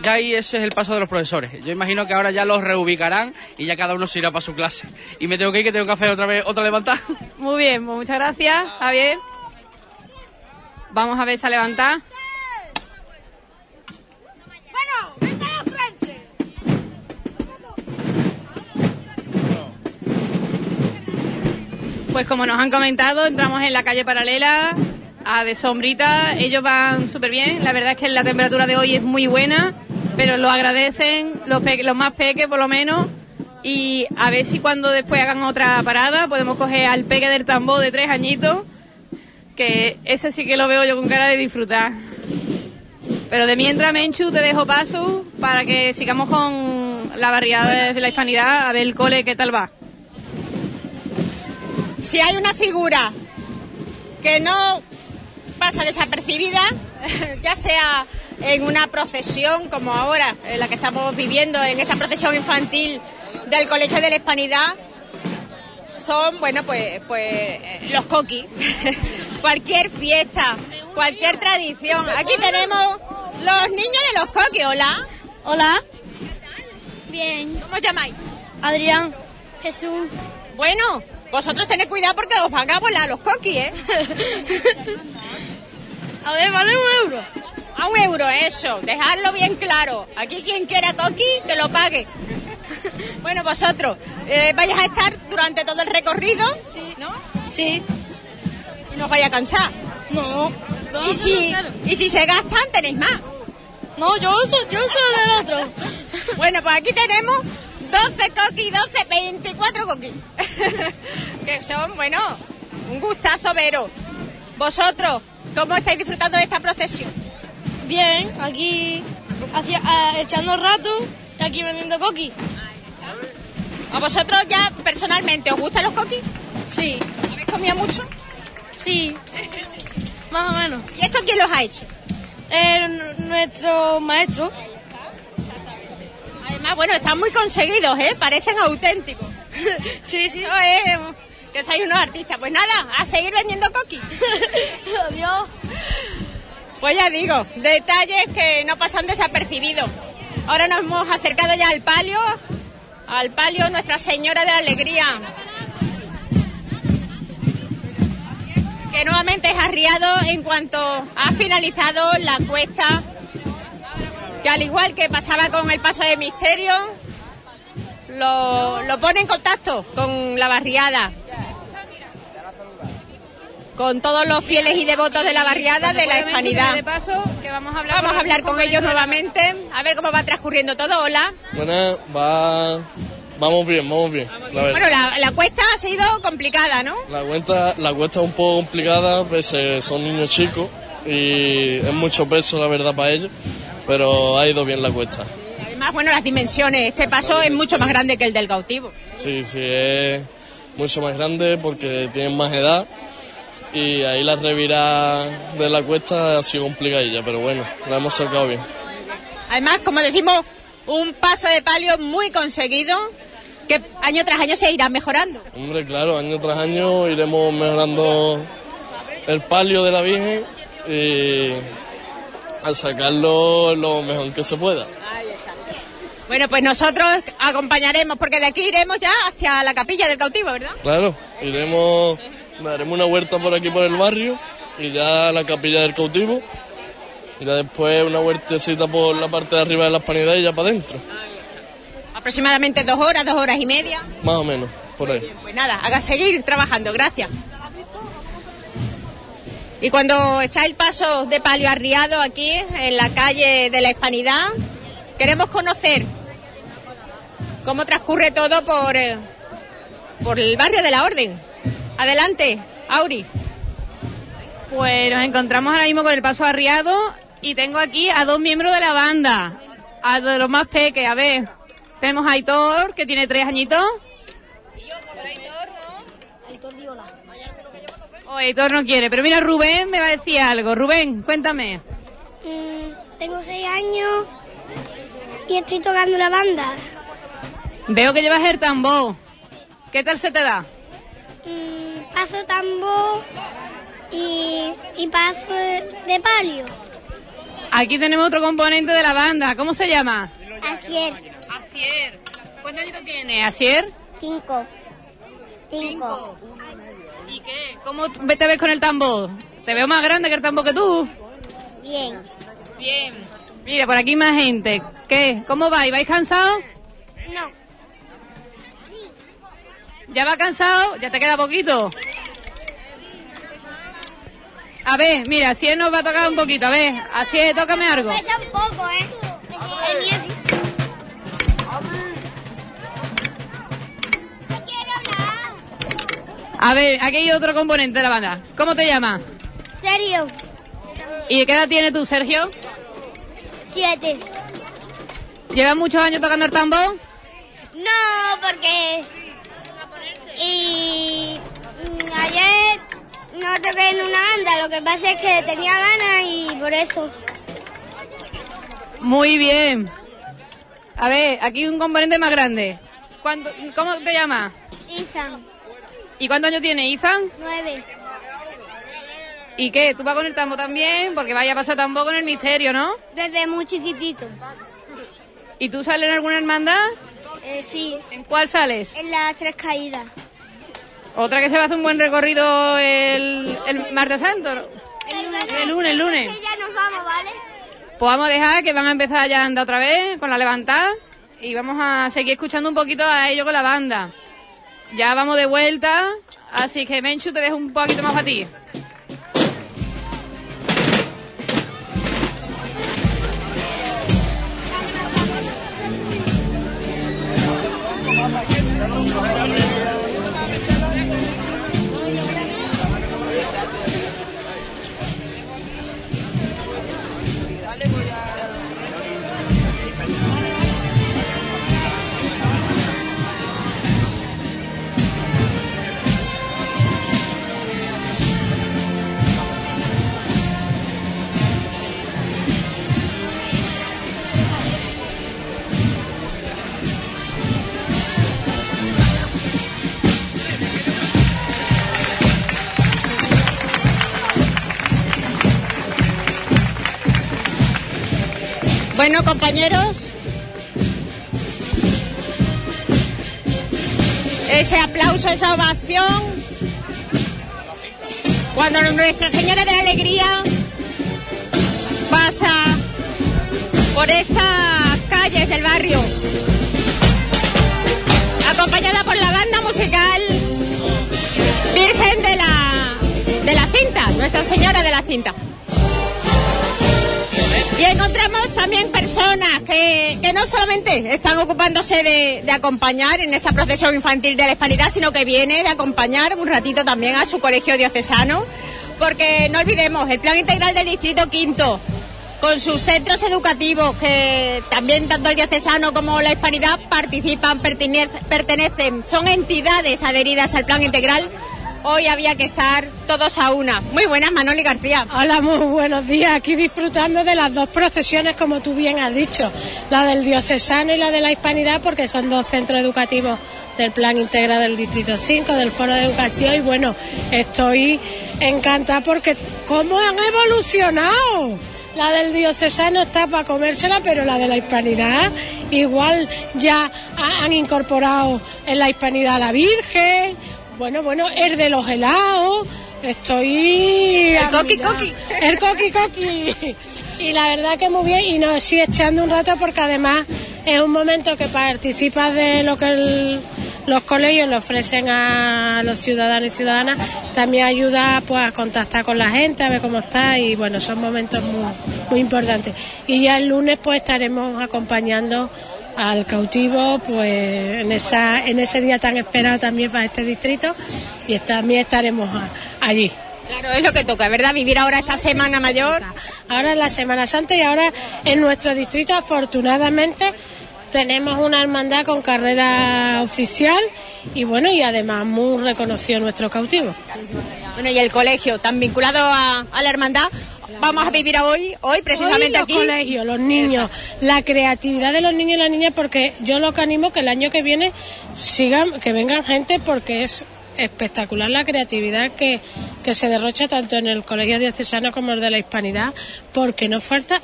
S29: Ya ahí ese es el paso de los profesores. Yo imagino que ahora ya los reubicarán y ya cada uno se irá para su clase. Y me tengo que ir, que tengo que hacer otra vez otra levantada.
S6: Muy bien, pues muchas gracias, Javier. Vamos a ver esa levantada. Pues como nos han comentado, entramos en la calle paralela a de sombrita. Ellos van súper bien. La verdad es que la temperatura de hoy es muy buena, pero lo agradecen los, pe- los más peques por lo menos. Y a ver si cuando después hagan otra parada podemos coger al peque del tambor de tres añitos, que ese sí que lo veo yo con cara de disfrutar. Pero de mientras, Menchu, te dejo paso para que sigamos con la barriada de la hispanidad, a ver el cole qué tal va.
S2: Si hay una figura que no pasa desapercibida, ya sea en una procesión como ahora, en la que estamos viviendo, en esta procesión infantil del Colegio de la Hispanidad, son, bueno, pues, pues eh, los coquis. cualquier fiesta, cualquier tradición. Aquí tenemos los niños de los coquis. Hola.
S13: Hola. Bien.
S2: ¿Cómo os llamáis?
S13: Adrián. Jesús.
S2: Bueno, vosotros tened cuidado porque os van a volar los coquis, ¿eh?
S13: A ver, vale un euro.
S2: A un euro, eso. Dejarlo bien claro. Aquí quien quiera coqui, que lo pague. Bueno, vosotros, eh, ¿vais a estar durante todo el recorrido? Sí. ¿No?
S13: Sí.
S2: ¿Y no os vais a cansar?
S13: No.
S2: ¿Y si, ¿Y si se gastan, tenéis más?
S13: No, yo soy, yo soy del otro.
S2: Bueno, pues aquí tenemos 12 coquis, 12, 24 coquis. que son, bueno, un gustazo veros. Vosotros, ¿cómo estáis disfrutando de esta procesión?
S13: Bien, aquí hacia, echando rato y aquí vendiendo coquis.
S2: ¿A vosotros ya personalmente os gustan los coquis?
S13: Sí.
S2: ¿Habéis comido mucho?
S13: Sí. Más o menos.
S2: ¿Y esto quién los ha hecho?
S13: Eh, nuestro maestro.
S2: Además, bueno, están muy conseguidos, ¿eh? Parecen auténticos.
S13: sí, sí.
S2: Eso es que sois unos artistas. Pues nada, a seguir vendiendo coquis.
S13: Adiós.
S2: Pues ya digo, detalles que no pasan desapercibidos. Ahora nos hemos acercado ya al palio, al palio Nuestra Señora de la Alegría. que nuevamente es arriado en cuanto ha finalizado la cuesta, que al igual que pasaba con el paso de misterio, lo, lo pone en contacto con la barriada, con todos los fieles y devotos de la barriada de la hispanidad.
S6: De paso, que vamos a hablar,
S2: Vamos a hablar con ellos nuevamente, a ver cómo va transcurriendo todo. Hola.
S30: Bueno, va... Vamos bien, vamos bien. La.
S2: Bueno, la, la cuesta ha sido complicada, ¿no?
S30: La cuenta, la cuesta es un poco complicada, pues eh, son niños chicos y es mucho peso, la verdad, para ellos, pero ha ido bien la cuesta.
S2: Además, bueno, las dimensiones. Este paso es mucho más grande que el del cautivo.
S30: Sí, sí, es mucho más grande porque tienen más edad y ahí la revirada de la cuesta ha sido complicadilla, pero bueno, la hemos sacado bien.
S2: Además, como decimos, un paso de palio muy conseguido que año tras año se irá mejorando.
S30: Hombre, claro, año tras año iremos mejorando el palio de la Virgen y al sacarlo lo mejor que se pueda.
S2: Bueno, pues nosotros acompañaremos, porque de aquí iremos ya hacia la capilla del cautivo, ¿verdad?
S30: Claro, iremos, daremos una vuelta por aquí por el barrio y ya a la capilla del cautivo y ya después una vueltecita por la parte de arriba de la hispanidad y ya para adentro,
S2: Aproximadamente dos horas, dos horas y media.
S30: más o menos, por ahí.
S2: Pues nada, haga seguir trabajando, gracias. Y cuando está el paso de palio arriado aquí, en la calle de la Hispanidad, queremos conocer cómo transcurre todo por, eh, por el barrio de la Orden. Adelante, Auri.
S6: Pues nos encontramos ahora mismo con el paso arriado y tengo aquí a dos miembros de la banda, a de los más peques. A ver, tenemos a Aitor, que tiene tres añitos. Oh, Aitor no quiere, pero mira, Rubén me va a decir algo. Rubén, cuéntame.
S13: Mm, tengo seis años estoy tocando la banda.
S6: Veo que llevas el tambor. ¿Qué tal se te da?
S13: Mm, paso tambor y, y paso de, palio.
S6: Aquí tenemos otro componente de la banda. ¿Cómo se llama?
S13: Asier.
S6: Asier. ¿Cuántos años tiene, Asier?
S13: Cinco. Cinco.
S6: ¿Y qué? ¿Cómo te ves con el tambor? Te veo más grande que el tambor que tú.
S13: Bien.
S6: Bien. Mira, por aquí más gente. ¿Qué? ¿Cómo vais? ¿Vais cansados?
S13: No.
S6: ¿Ya va cansado? ¿Ya te queda poquito? A ver, mira, así nos va a tocar un poquito. A ver, así es, tócame algo.
S13: Pesa un poco, ¿eh?
S6: A ver, aquí hay otro componente de la banda. ¿Cómo te llamas?
S13: ¿Serio?
S6: ¿Y qué edad tienes tú, Sergio?
S13: Siete.
S6: ¿Llevas muchos años tocando el tambor?
S13: No, porque... Y... mm, Ayer no toqué en una banda, lo que pasa es que tenía ganas y por eso.
S6: Muy bien. A ver, aquí un componente más grande. ¿Cuánto- ¿Cómo te llamas?
S13: Ethan,
S6: ¿Y cuántos años tiene Ethan?
S13: nueve.
S6: ¿Y qué? ¿Tú vas con el tambor también? Porque vaya a pasar tambor con el misterio, ¿no?
S13: Desde muy chiquitito.
S6: ¿Y tú sales en alguna hermandad?
S13: Eh, sí.
S6: ¿En cuál sales?
S13: En las tres caídas.
S6: Otra que se va a hacer un buen recorrido el, el martes santo. ¿no?
S13: El lunes.
S6: El lunes, el lunes.
S13: Que ya nos vamos, ¿vale?
S6: Pues vamos a dejar que van a empezar ya a andar otra vez con la levantada y vamos a seguir escuchando un poquito a ellos con la banda. Ya vamos de vuelta, así que Menchu te dejo un poquito más para ti. Vamos a ver.
S2: Bueno, compañeros. Ese aplauso, esa ovación Cuando Nuestra Señora de la Alegría pasa por estas calles del barrio, acompañada por la banda musical Virgen de la, de la Cinta, Nuestra Señora de la Cinta. Y encontramos también personas que, que no solamente están ocupándose de, de acompañar en esta procesión infantil de la hispanidad, sino que viene de acompañar un ratito también a su colegio diocesano, porque no olvidemos, el plan integral del Distrito Quinto, con sus centros educativos, que también tanto el diocesano como la hispanidad participan, pertenece- pertenecen, son entidades adheridas al plan integral, hoy había que estar todos a una. Muy buenas, Manoli García.
S31: Hola, muy buenos días. Aquí disfrutando de las dos procesiones, como tú bien has dicho, la del diocesano y la de la hispanidad, porque son dos centros educativos del Plan Integral del Distrito 5, del Foro de Educación. Y bueno, estoy encantada porque cómo han evolucionado. La del diocesano está para comérsela, pero la de la hispanidad igual ya ha- han incorporado en la hispanidad a la Virgen. Bueno, bueno, el de los helados. Estoy.
S2: El coqui, coqui.
S31: El coqui coqui. Y la verdad que muy bien. Y nos sigue echando un rato porque además es un momento que participas de lo que el- los colegios le ofrecen a los ciudadanos y ciudadanas. También ayuda pues a contactar con la gente, a ver cómo está. Y bueno, son momentos muy, muy importantes. Y ya el lunes pues estaremos acompañando al cautivo pues en esa en ese día tan esperado también para este distrito y también estaremos allí.
S2: Claro, es lo que toca, ¿verdad? Vivir ahora esta Semana Mayor.
S31: Ahora es la Semana Santa y ahora en nuestro distrito afortunadamente tenemos una hermandad con carrera oficial y bueno y además muy reconocido nuestro cautivo.
S2: Bueno, y el colegio, tan vinculado a, a la hermandad, vamos a vivir hoy, hoy precisamente
S31: Hoy los
S2: aquí.
S31: colegios, los niños, la creatividad de los niños y las niñas, porque yo lo que animo que el año que viene sigan, que vengan gente porque es espectacular la creatividad que, que se derrocha tanto en el colegio diocesano como el de la hispanidad, porque no falta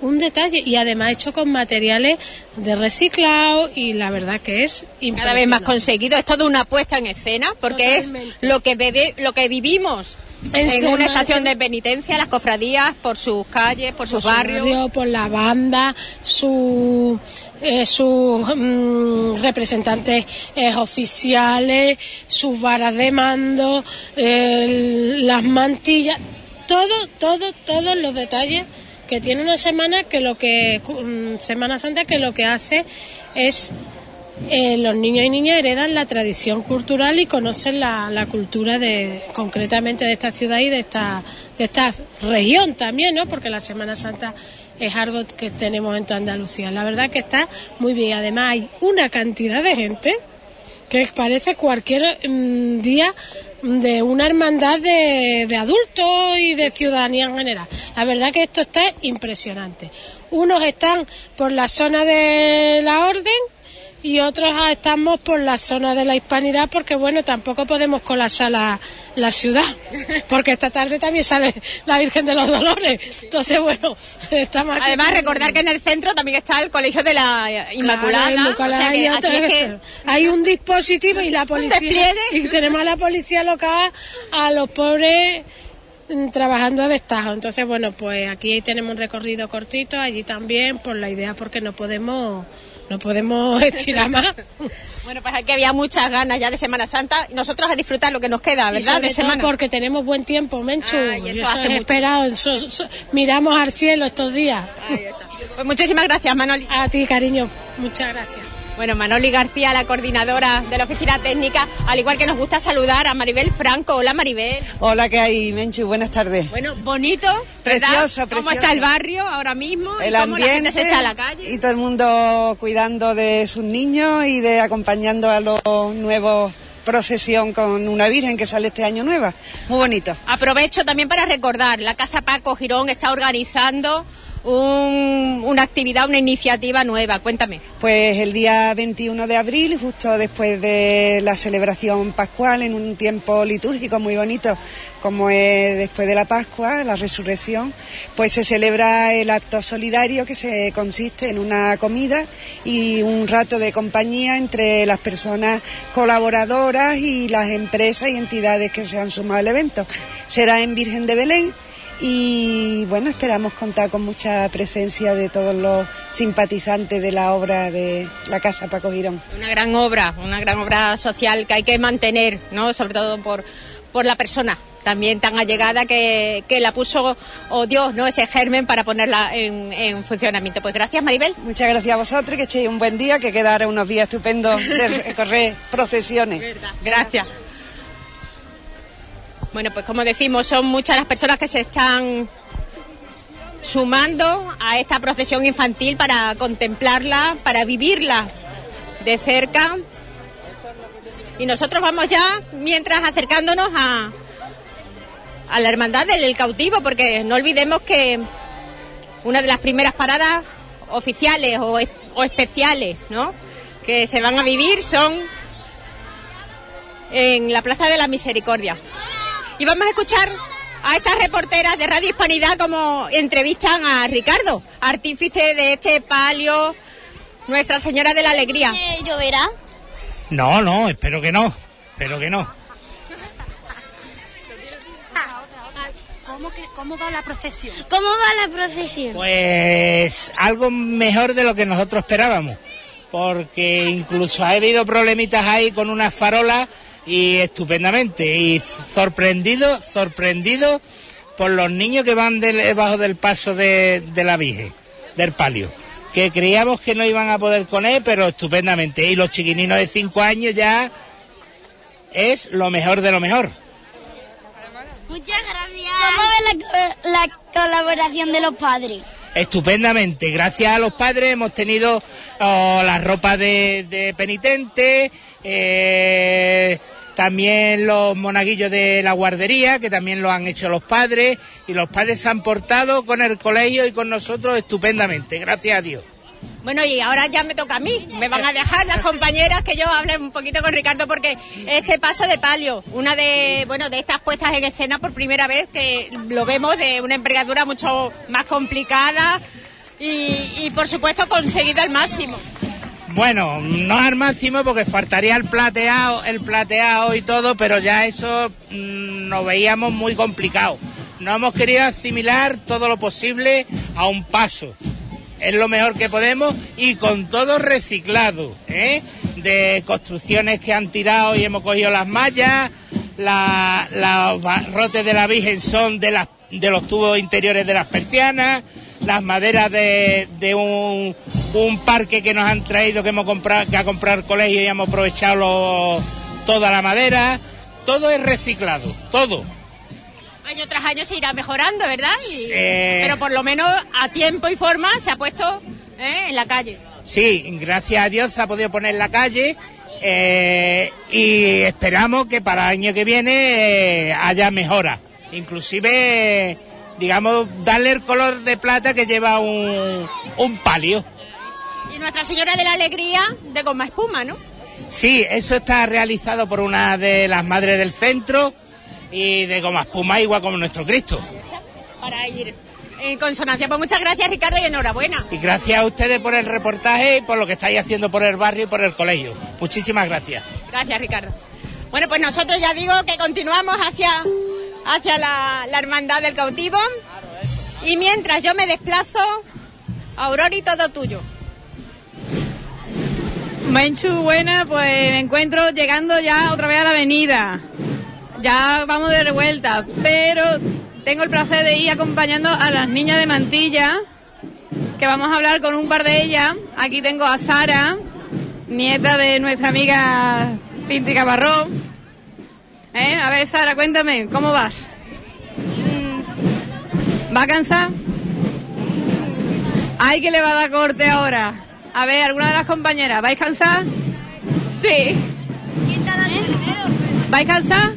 S31: un detalle y además hecho con materiales de reciclado y la verdad que es
S2: Cada vez más conseguido, es toda una puesta en escena, porque es lo que bebe, lo que vivimos
S31: En
S2: una estación de penitencia, las cofradías, por sus calles, por sus
S31: por su
S2: barrios.
S31: barrio, por la banda, su, eh, sus mm, representantes eh, oficiales, sus varas de mando, las mantillas, todo, todo, todos los detalles que tiene una semana que lo que mm, Semana Santa que lo que hace es eh, los niños y niñas heredan la tradición cultural y conocen la, la cultura de concretamente de esta ciudad y de esta de esta región también, ¿no? Porque la Semana Santa es algo que tenemos en toda Andalucía. La verdad que está muy bien. Además hay una cantidad de gente que parece cualquier mm, día de una hermandad de, de adultos y de ciudadanía en general. La verdad que esto está impresionante. Unos están por la zona de la orden y otros ah, estamos por la zona de la hispanidad porque bueno tampoco podemos colapsar la, la ciudad porque esta tarde también sale la Virgen de los Dolores entonces bueno estamos aquí
S2: Además, recordar que en el centro también está el Colegio de la Inmaculada.
S31: Claro,
S2: o sea que
S31: y
S2: aquí
S31: otras
S2: es que
S31: veces. hay un dispositivo y la policía y tenemos a la policía local a los pobres mm, trabajando a destajo entonces bueno pues aquí tenemos un recorrido cortito allí también por la idea porque no podemos no podemos estirar más
S2: Bueno, pues aquí había muchas ganas ya de Semana Santa y nosotros a disfrutar lo que nos queda,
S31: Y
S2: ¿verdad?
S31: sobre
S2: De
S31: todo
S2: semana.
S31: porque tenemos buen tiempo, Menchu.
S2: Ah, y
S31: y
S2: eso
S31: eso
S2: hace
S31: es
S2: mucho.
S31: esperado. eso- eso- miramos al cielo estos días.
S2: Pues muchísimas gracias, Manoli.
S31: A ti, cariño. Muchas gracias.
S2: Bueno, Manoli García, la coordinadora de la oficina técnica, al igual que nos gusta saludar a Maribel Franco. Hola, Maribel.
S32: Hola, ¿qué hay, Menchu? Buenas tardes.
S2: Bueno, bonito, ¿verdad?
S32: Precioso,
S2: ¿Cómo
S32: precioso.
S2: está el barrio ahora mismo? ¿Y
S32: el
S2: cómo la gente
S32: ambiente
S2: se echa a la calle?
S32: y todo el mundo cuidando de sus niños y de acompañando a los nuevos procesión con una virgen que sale este año nueva. Muy bonito.
S2: Aprovecho también para recordar, la Casa Paco Girón está organizando un- una actividad, una iniciativa nueva. Cuéntame.
S32: Pues el día 21 de abril, justo después de la celebración pascual, en un tiempo litúrgico muy bonito, como es después de la Pascua, la resurrección, pues se celebra el acto solidario que se consiste en una comida y un rato de compañía entre las personas colaboradoras y las empresas y entidades que se han sumado al evento. Será en Virgen de Belén y bueno, esperamos contar con mucha presencia de todos los simpatizantes de la obra de la Casa Paco Girón.
S2: Una gran obra, una gran obra social que hay que mantener, ¿no? Sobre todo por, por la persona también tan allegada que, que la puso, oh Dios, ¿no? Ese germen para ponerla en, en funcionamiento. Pues gracias, Maribel.
S32: Muchas gracias a vosotros, que echéis un buen día, que quedará unos días estupendos de recorrer procesiones.
S2: Gracias. Bueno, pues como decimos, son muchas las personas que se están sumando a esta procesión infantil para contemplarla, para vivirla de cerca. Y nosotros vamos ya, mientras acercándonos a, a la Hermandad del Cautivo, porque no olvidemos que una de las primeras paradas oficiales o, o especiales, ¿no? Que se van a vivir son en la Plaza de la Misericordia. Y vamos a escuchar a estas reporteras de Radio Hispanidad como entrevistan a Ricardo, artífice de este palio Nuestra Señora de la Alegría.
S13: ¿Lloverá?
S33: No, no, espero que no. Espero que no.
S13: ¿Cómo, ¿Cómo va la procesión? ¿Cómo va la procesión?
S33: Pues algo mejor de lo que nosotros esperábamos. Porque incluso ha habido problemitas ahí con unas farolas y estupendamente. Y sorprendido, sorprendido por los niños que van debajo del paso de, de la Virgen, del palio. Que creíamos que no iban a poder con él, pero estupendamente. Y los chiquininos de 5 años ya es lo mejor de lo mejor.
S13: Muchas gracias. ¿Cómo ve la, la colaboración de los padres?
S33: Estupendamente, gracias a los padres hemos tenido oh, la ropa de, de penitente, eh, también los monaguillos de la guardería, que también lo han hecho los padres, y los padres se han portado con el colegio y con nosotros estupendamente, gracias a Dios.
S2: Bueno, y ahora ya me toca a mí. Me van a dejar las compañeras que yo hable un poquito con Ricardo porque este paso de palio, una de, bueno, de estas puestas en escena por primera vez que lo vemos de una envergadura mucho más complicada y, por supuesto conseguido al máximo.
S33: Bueno, no al máximo porque faltaría el plateado, el plateado y todo, pero ya eso mm, nos veíamos muy complicado. No hemos querido asimilar todo lo posible a un paso. Es lo mejor que podemos y con todo reciclado, ¿eh? De construcciones que han tirado y hemos cogido las mallas, la- los barrotes de la Virgen son de, de los tubos interiores de las persianas, las maderas de, de un, un parque que nos han traído que hemos comprado, que ha comprado el colegio y hemos aprovechado lo- toda la madera. Todo es reciclado, todo.
S2: Año tras año se irá mejorando, ¿verdad? Y-
S33: Sí.
S2: Pero por lo menos a tiempo y forma se ha puesto ¿eh? en la calle.
S33: Sí, gracias a Dios se ha podido poner en la calle eh, y esperamos que para el año que viene eh, haya mejora. Inclusive, digamos, darle el color de plata que lleva un, un palio.
S2: Y Nuestra Señora de la Alegría de goma espuma, ¿no?
S33: Sí, eso está realizado por una de las madres del centro y de goma espuma igual como nuestro Cristo.
S2: Para ir en consonancia. Pues muchas gracias, Ricardo, y enhorabuena.
S33: Y gracias a ustedes por el reportaje y por lo que estáis haciendo por el barrio y por el colegio. Muchísimas gracias.
S2: Gracias, Ricardo. Bueno, pues nosotros ya digo que continuamos hacia, hacia la, la Hermandad del Cautivo. Y mientras yo me desplazo, Aurori, todo tuyo.
S6: Menchu, buena, pues me encuentro llegando ya otra vez a la avenida. Ya vamos de revuelta, pero tengo el placer de ir acompañando a las niñas de Mantilla, que vamos a hablar con un par de ellas. Aquí tengo a Sara, nieta de nuestra amiga Pinti Caparró. ¿Eh? A ver, Sara, cuéntame, ¿cómo vas? ¿Va a cansar? Ay, que le va a dar corte ahora. A ver, ¿alguna de las compañeras? ¿Vais cansar? Sí. ¿Vais cansar?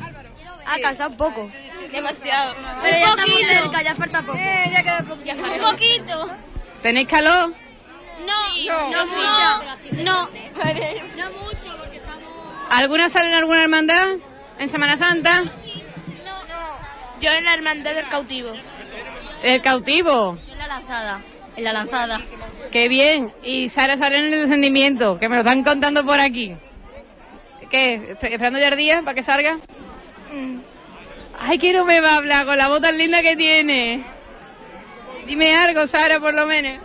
S3: Ha cansado un poco.
S21: Demasiado.
S13: Pero
S21: Un
S13: ya estamos
S21: poquito.
S13: cerca, ya falta poco.
S21: ya queda poquito. Un poquito.
S6: ¿Tenéis calor?
S21: No,
S13: No mucho.
S21: No.
S13: No mucho, porque estamos...
S6: ¿Alguna sale en alguna hermandad? ¿En Semana Santa?
S21: Yo en la hermandad del cautivo.
S6: El cautivo.
S21: En la lanzada. En la lanzada.
S6: Qué bien. Y Sara sale en el descendimiento, que me lo están contando por aquí. ¿Qué? ¿Espe- ¿Esperando ya el día para que salga?
S21: Mm.
S6: Ay, que no me va a hablar con la voz tan linda que tiene. Dime algo, Sara, por lo menos.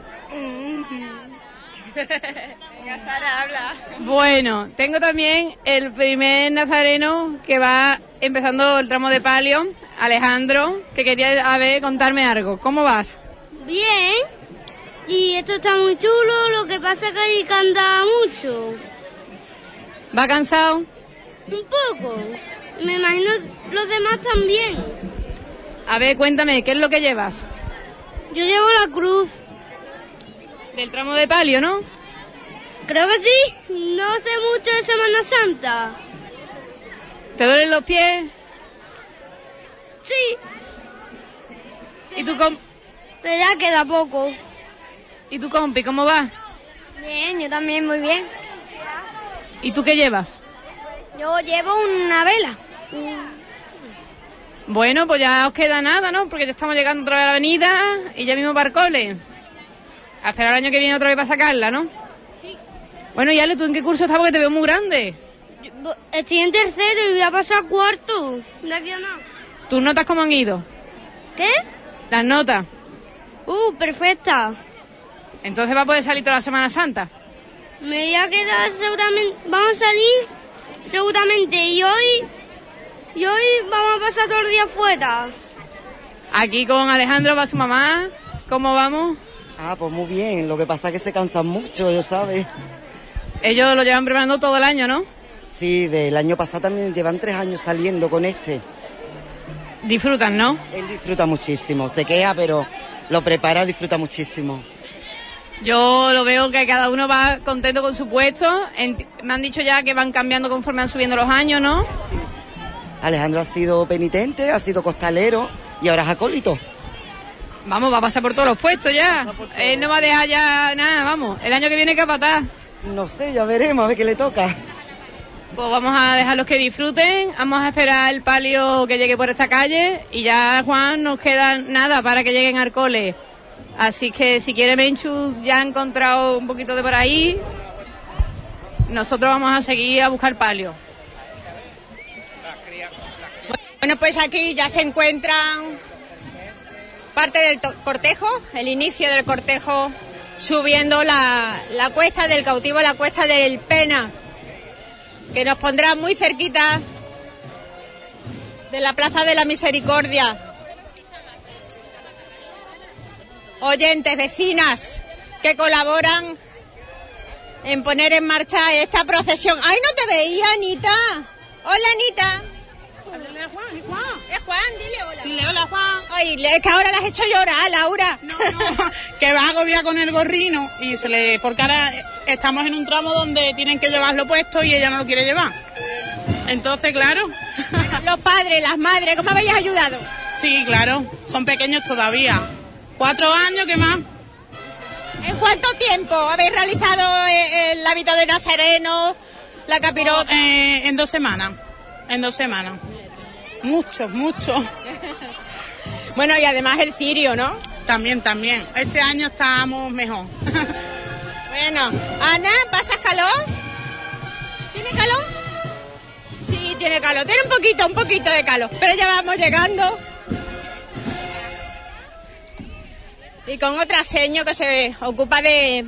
S21: Sara habla.
S6: Bueno, tengo también el primer nazareno que va empezando el tramo de palio, Alejandro, que quería a ver, contarme algo. ¿Cómo vas?
S13: Bien. Y esto está muy chulo, lo que pasa es que ahí canta mucho.
S6: ¿Va cansado?
S13: Un poco. Me imagino los demás también.
S6: A ver, cuéntame, ¿qué es lo que llevas?
S13: Yo llevo la cruz.
S6: Del tramo de palio, ¿no?
S13: Creo que sí. No sé mucho de Semana Santa.
S6: ¿Te duelen los pies?
S13: Sí.
S6: ¿Y tu, com-
S13: Pero ya queda poco.
S6: ¿Y tu compi, cómo va?
S13: Bien, yo también muy bien.
S6: ¿Y tú qué llevas?
S13: Yo llevo una vela.
S6: Bueno, pues ya os queda nada, ¿no? Porque ya estamos llegando otra vez a la avenida y ya mismo para el cole. A esperar el año que viene otra vez para sacarla, ¿no?
S13: Sí.
S6: Bueno, y Ale, ¿tú en qué curso estás? Porque te veo muy grande.
S13: Estoy en tercero y voy a pasar a cuarto. De aquí a nada.
S6: ¿Tus notas cómo han ido?
S13: ¿Qué?
S6: Las notas.
S13: Uh, perfecta.
S6: Entonces va a poder salir toda la Semana Santa.
S13: Me voy a quedar seguramente. Vamos a salir seguramente. Y hoy. Y hoy vamos a pasar todo el día fuera.
S6: Aquí con Alejandro va su mamá. ¿Cómo vamos?
S34: Ah, pues muy bien. Lo que pasa es que se cansan mucho, ya sabes.
S6: Ellos lo llevan preparando todo el año, ¿no?
S34: Sí, del año pasado también llevan tres años saliendo con este.
S6: Disfrutan, ¿no?
S34: Él disfruta muchísimo. Se queja, pero lo prepara, disfruta muchísimo.
S6: Yo lo veo que cada uno va contento con su puesto. Me han dicho ya que van cambiando conforme van subiendo los años, ¿no?
S34: Alejandro ha sido penitente, ha sido costalero y ahora es acólito.
S6: Vamos, va a pasar por todos los puestos ya. Él no va a dejar ya nada, vamos. El año que viene capataz.
S34: No sé, ya veremos, a ver qué le toca.
S6: Pues vamos a dejarlos que disfruten. Vamos a esperar el palio que llegue por esta calle. Y ya, Juan, nos queda nada para que lleguen al cole. Así que si quiere Menchu, ya ha encontrado un poquito de por ahí. Nosotros vamos a seguir a buscar palio.
S2: Bueno, pues aquí ya se encuentran parte del cortejo, el inicio del cortejo, subiendo la, la cuesta del cautivo, la cuesta del Pena, que nos pondrá muy cerquita de la Plaza de la Misericordia. Oyentes, vecinas que colaboran en poner en marcha esta procesión. ¡Ay, no te veía, Anita! Hola, Anita.
S35: Es Juan, es Juan.
S2: Es Juan, dile hola.
S35: Dile hola, Juan.
S2: Ay, es que ahora la has hecho llorar, Laura.
S35: No, no, que va agobiada con el gorrino y se le... Porque ahora estamos en un tramo donde tienen que llevarlo puesto y ella no lo quiere llevar. Entonces, claro.
S2: Los padres, las madres, ¿cómo habéis ayudado?
S35: Sí, claro. Son pequeños todavía. Cuatro años, ¿qué más?
S2: ¿En cuánto tiempo habéis realizado eh, el hábito de nazareno, la capirota?
S35: Eh, en dos semanas. En dos semanas. Mucho, mucho.
S2: Bueno, y además el cirio, ¿no?
S35: También, también. Este año estamos mejor.
S2: Bueno, Ana, ¿pasas calor? ¿Tiene calor? Sí, tiene calor. Tiene un poquito, un poquito de calor. Pero ya vamos llegando. Y con otra seño que se ocupa de,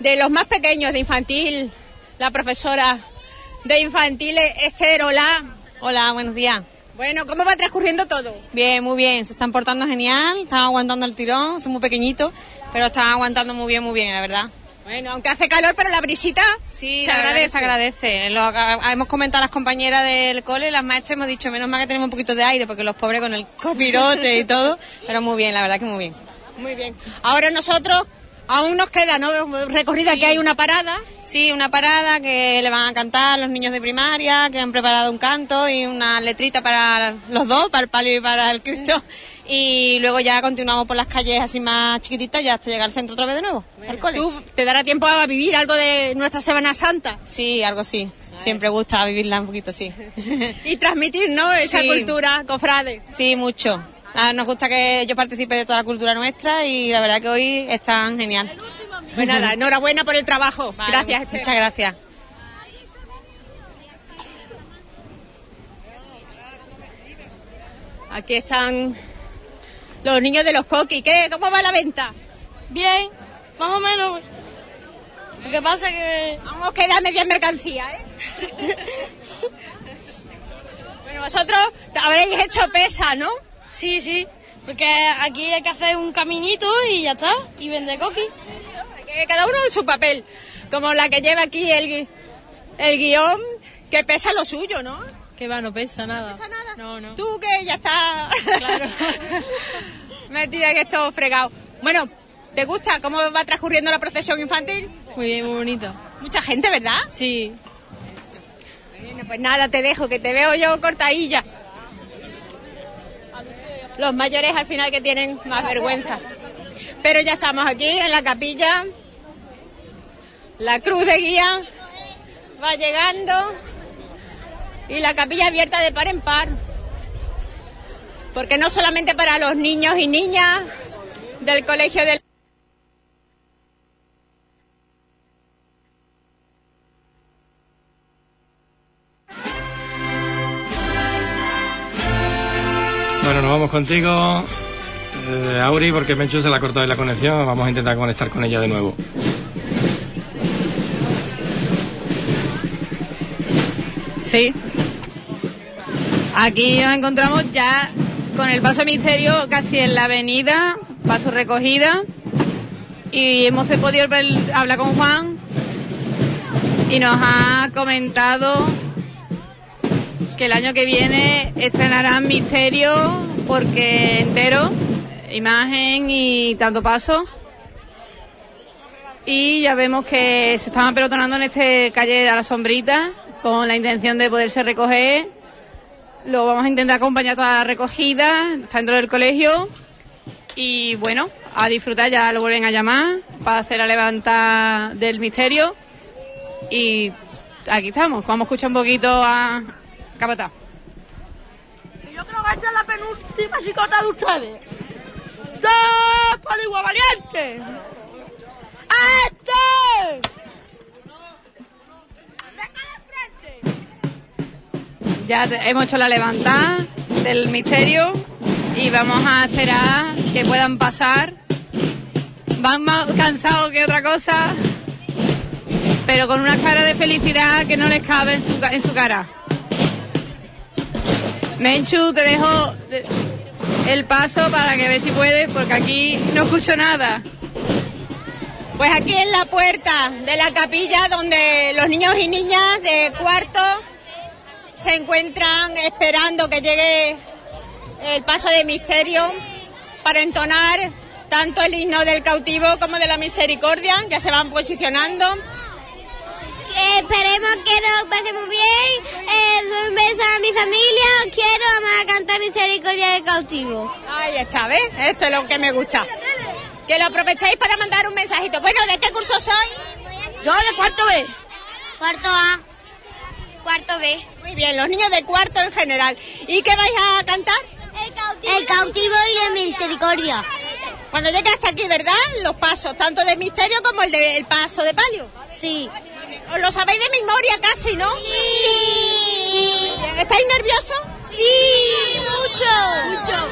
S2: de los más pequeños, de infantil, la profesora de infantil Esther, hola.
S36: Hola, buenos días.
S2: Bueno, ¿cómo va transcurriendo todo?
S36: Bien, muy bien. Se están portando genial, están aguantando el tirón, son muy pequeñitos, pero están aguantando muy bien, muy bien, la verdad.
S2: Bueno, aunque hace calor, pero la brisita
S36: Sí,
S2: se
S36: la
S2: agradece.
S36: se agradece. Lo, hemos comentado a las compañeras del cole, las maestras hemos dicho, menos mal que tenemos un poquito de aire, porque los pobres con el copirote y todo, pero muy bien, la verdad que muy bien.
S2: Muy bien. Ahora nosotros Aún nos queda, ¿no? Recorrida
S36: Sí.
S2: que hay una parada.
S36: Sí, una parada que le van a cantar los niños de primaria, que han preparado un canto y una letrita para los dos, para el palio y para el Cristo. Y luego ya continuamos por las calles así más chiquititas ya hasta llegar al centro otra vez de nuevo, al cole.
S2: ¿Tú te dará tiempo a vivir algo de nuestra Semana Santa?
S36: Sí, algo sí. Siempre gusta vivirla un poquito, sí.
S2: Y transmitir, ¿no? Esa
S36: Sí.
S2: cultura, cofrade.
S36: Sí, mucho. Ah, nos gusta que yo participe de toda la cultura nuestra y la verdad que hoy están genial.
S2: Pues nada, enhorabuena por el trabajo.
S36: Vale,
S2: gracias, Esther.
S36: Muchas gracias.
S2: Aquí están los niños de los coquis. ¿Qué? ¿Cómo va la venta?
S13: Bien, más o menos. Lo que pasa que...
S2: Vamos, queda media mercancía, ¿eh? bueno, vosotros habréis hecho pesa, ¿no?
S13: Sí, sí, porque aquí hay que hacer un caminito y ya está, y vender coquis.
S2: Que cada uno en su papel. Como la que lleva aquí el, el guion, que pesa lo suyo, ¿no?
S6: Que va, no pesa nada.
S2: pesa nada?
S6: No, no.
S2: Tú que ya está metida en esto fregado. Bueno, ¿te gusta cómo va transcurriendo la procesión infantil?
S6: Muy bien, muy bonito.
S2: Mucha gente, ¿verdad?
S6: Sí.
S2: Bueno, pues nada, te dejo, que te veo yo cortadilla. Los mayores al final que tienen más vergüenza. Pero ya estamos aquí en la capilla. La cruz de guía va llegando. Y la capilla abierta de par en par. Porque no solamente para los niños y niñas del colegio del...
S37: Bueno, nos vamos contigo, eh, Auri, porque Menchu se la ha cortado la conexión. Vamos a intentar conectar con ella de nuevo.
S6: Sí. Aquí nos encontramos ya con el paso misterio casi en la avenida, paso recogida. Y hemos podido hablar con Juan y nos ha comentado que el año que viene estrenarán misterio porque entero, imagen y tanto paso. Y ya vemos que se estaban pelotonando en este calle a la sombrita con la intención de poderse recoger. Lo vamos a intentar acompañar toda la recogida, está dentro del colegio. Y bueno, a disfrutar, ya lo vuelven a llamar para hacer la levanta del misterio. Y aquí estamos, vamos a escuchar un poquito a Capataz.
S38: Yo creo que esta es la penúltima chicota de ustedes. ¡Dos por igual valiente! ¡Este!
S6: Ya hemos hecho la levantada del misterio y vamos a esperar que puedan pasar. Van más cansados que otra cosa, pero con una cara de felicidad que no les cabe en su, ca- en su cara. Menchu, te dejo el paso para que veas si puedes, porque aquí no escucho nada.
S2: Pues aquí en la puerta de la capilla donde los niños y niñas de cuarto se encuentran esperando que llegue el paso de misterio para entonar tanto el himno del cautivo como de la misericordia. Ya se van posicionando.
S13: Esperemos que nos pasemos bien. Eh, un beso a mi familia. Quiero vamos a cantar Misericordia del Cautivo.
S2: Ahí está, ¿ves? Esto es lo que me gusta. Que lo aprovechéis para mandar un mensajito. Bueno, ¿de qué curso soy?
S38: Yo de cuarto B.
S13: Cuarto A. Cuarto B.
S2: Muy bien, los niños de cuarto en general. ¿Y qué vais a cantar?
S13: El cautivo y la misericordia.
S2: Cuando llegue hasta aquí, ¿verdad? Los pasos, tanto de misterio como el del paso de palio.
S13: Sí.
S2: ¿Os lo sabéis de memoria casi, no?
S13: Sí.
S2: ¿Estáis nerviosos?
S13: Sí, mucho. Mucho.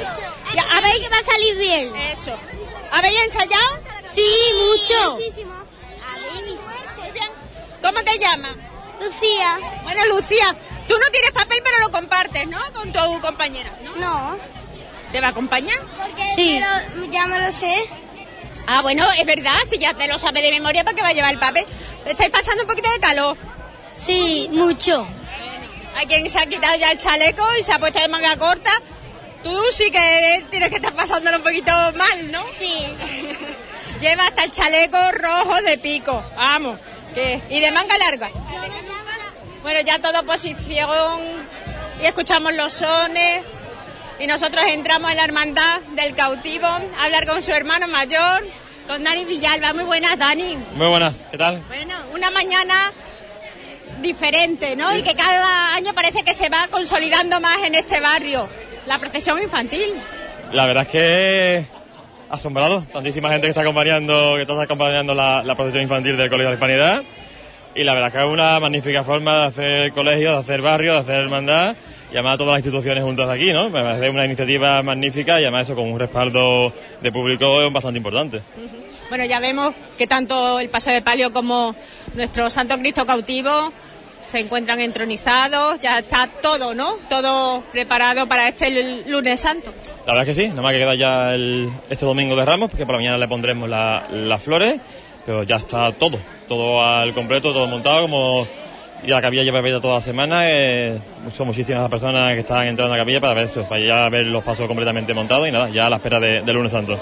S2: Ya, ¿habéis-
S13: que va a salir bien.
S2: Eso. ¿Habéis ensayado?
S13: Sí, mucho.
S2: Muy bien. ¿Cómo te llamas?
S13: Lucía.
S2: Bueno, Lucía, tú no tienes papel, pero lo compartes, ¿no? Con tu compañera, ¿no?
S13: No.
S2: ¿Te va a acompañar?
S13: Sí. Pero ya me lo sé.
S2: Ah, bueno, es verdad, si ya te lo sabes de memoria, ¿para qué va a llevar el papel? ¿Estáis pasando un poquito de calor?
S13: Sí, mucho.
S2: Hay quien se ha quitado ya el chaleco y se ha puesto de manga corta. Tú sí que tienes que estar pasándolo un poquito mal, ¿no?
S13: Sí.
S2: Lleva hasta el chaleco rojo de pico, vamos, que- y de manga larga. Bueno, ya todo posición y escuchamos los sones y nosotros entramos en la hermandad del cautivo a hablar con su hermano mayor, con Dani Villalba. Muy buenas, Dani.
S39: Muy buenas, ¿qué tal?
S2: Bueno, una mañana diferente, ¿no? Y que cada año parece que se va consolidando más en este barrio. La procesión infantil.
S39: La verdad es que asombrado, tantísima gente que está acompañando, que está acompañando la, la procesión infantil del Colegio de la Hispanidad. Y la verdad es que es una magnífica forma de hacer colegio, de hacer barrio, de hacer hermandad y además todas las instituciones juntas aquí, ¿no? Me parece una iniciativa magnífica y además eso con un respaldo de público bastante importante.
S2: Bueno, ya vemos que tanto el Paso de Palio como nuestro Santo Cristo cautivo se encuentran entronizados, ya está todo, ¿no? Todo preparado para este lunes santo.
S39: La verdad es que sí, nada más que queda ya el, este domingo de Ramos, porque por la mañana le pondremos la- las flores, pero ya está todo, todo al completo, todo montado, como y la capilla lleva abierta toda la semana, eh, son muchísimas las personas que están entrando a la capilla para ver eso, para ya ver los pasos completamente montados y nada, ya a la espera de- del lunes santo.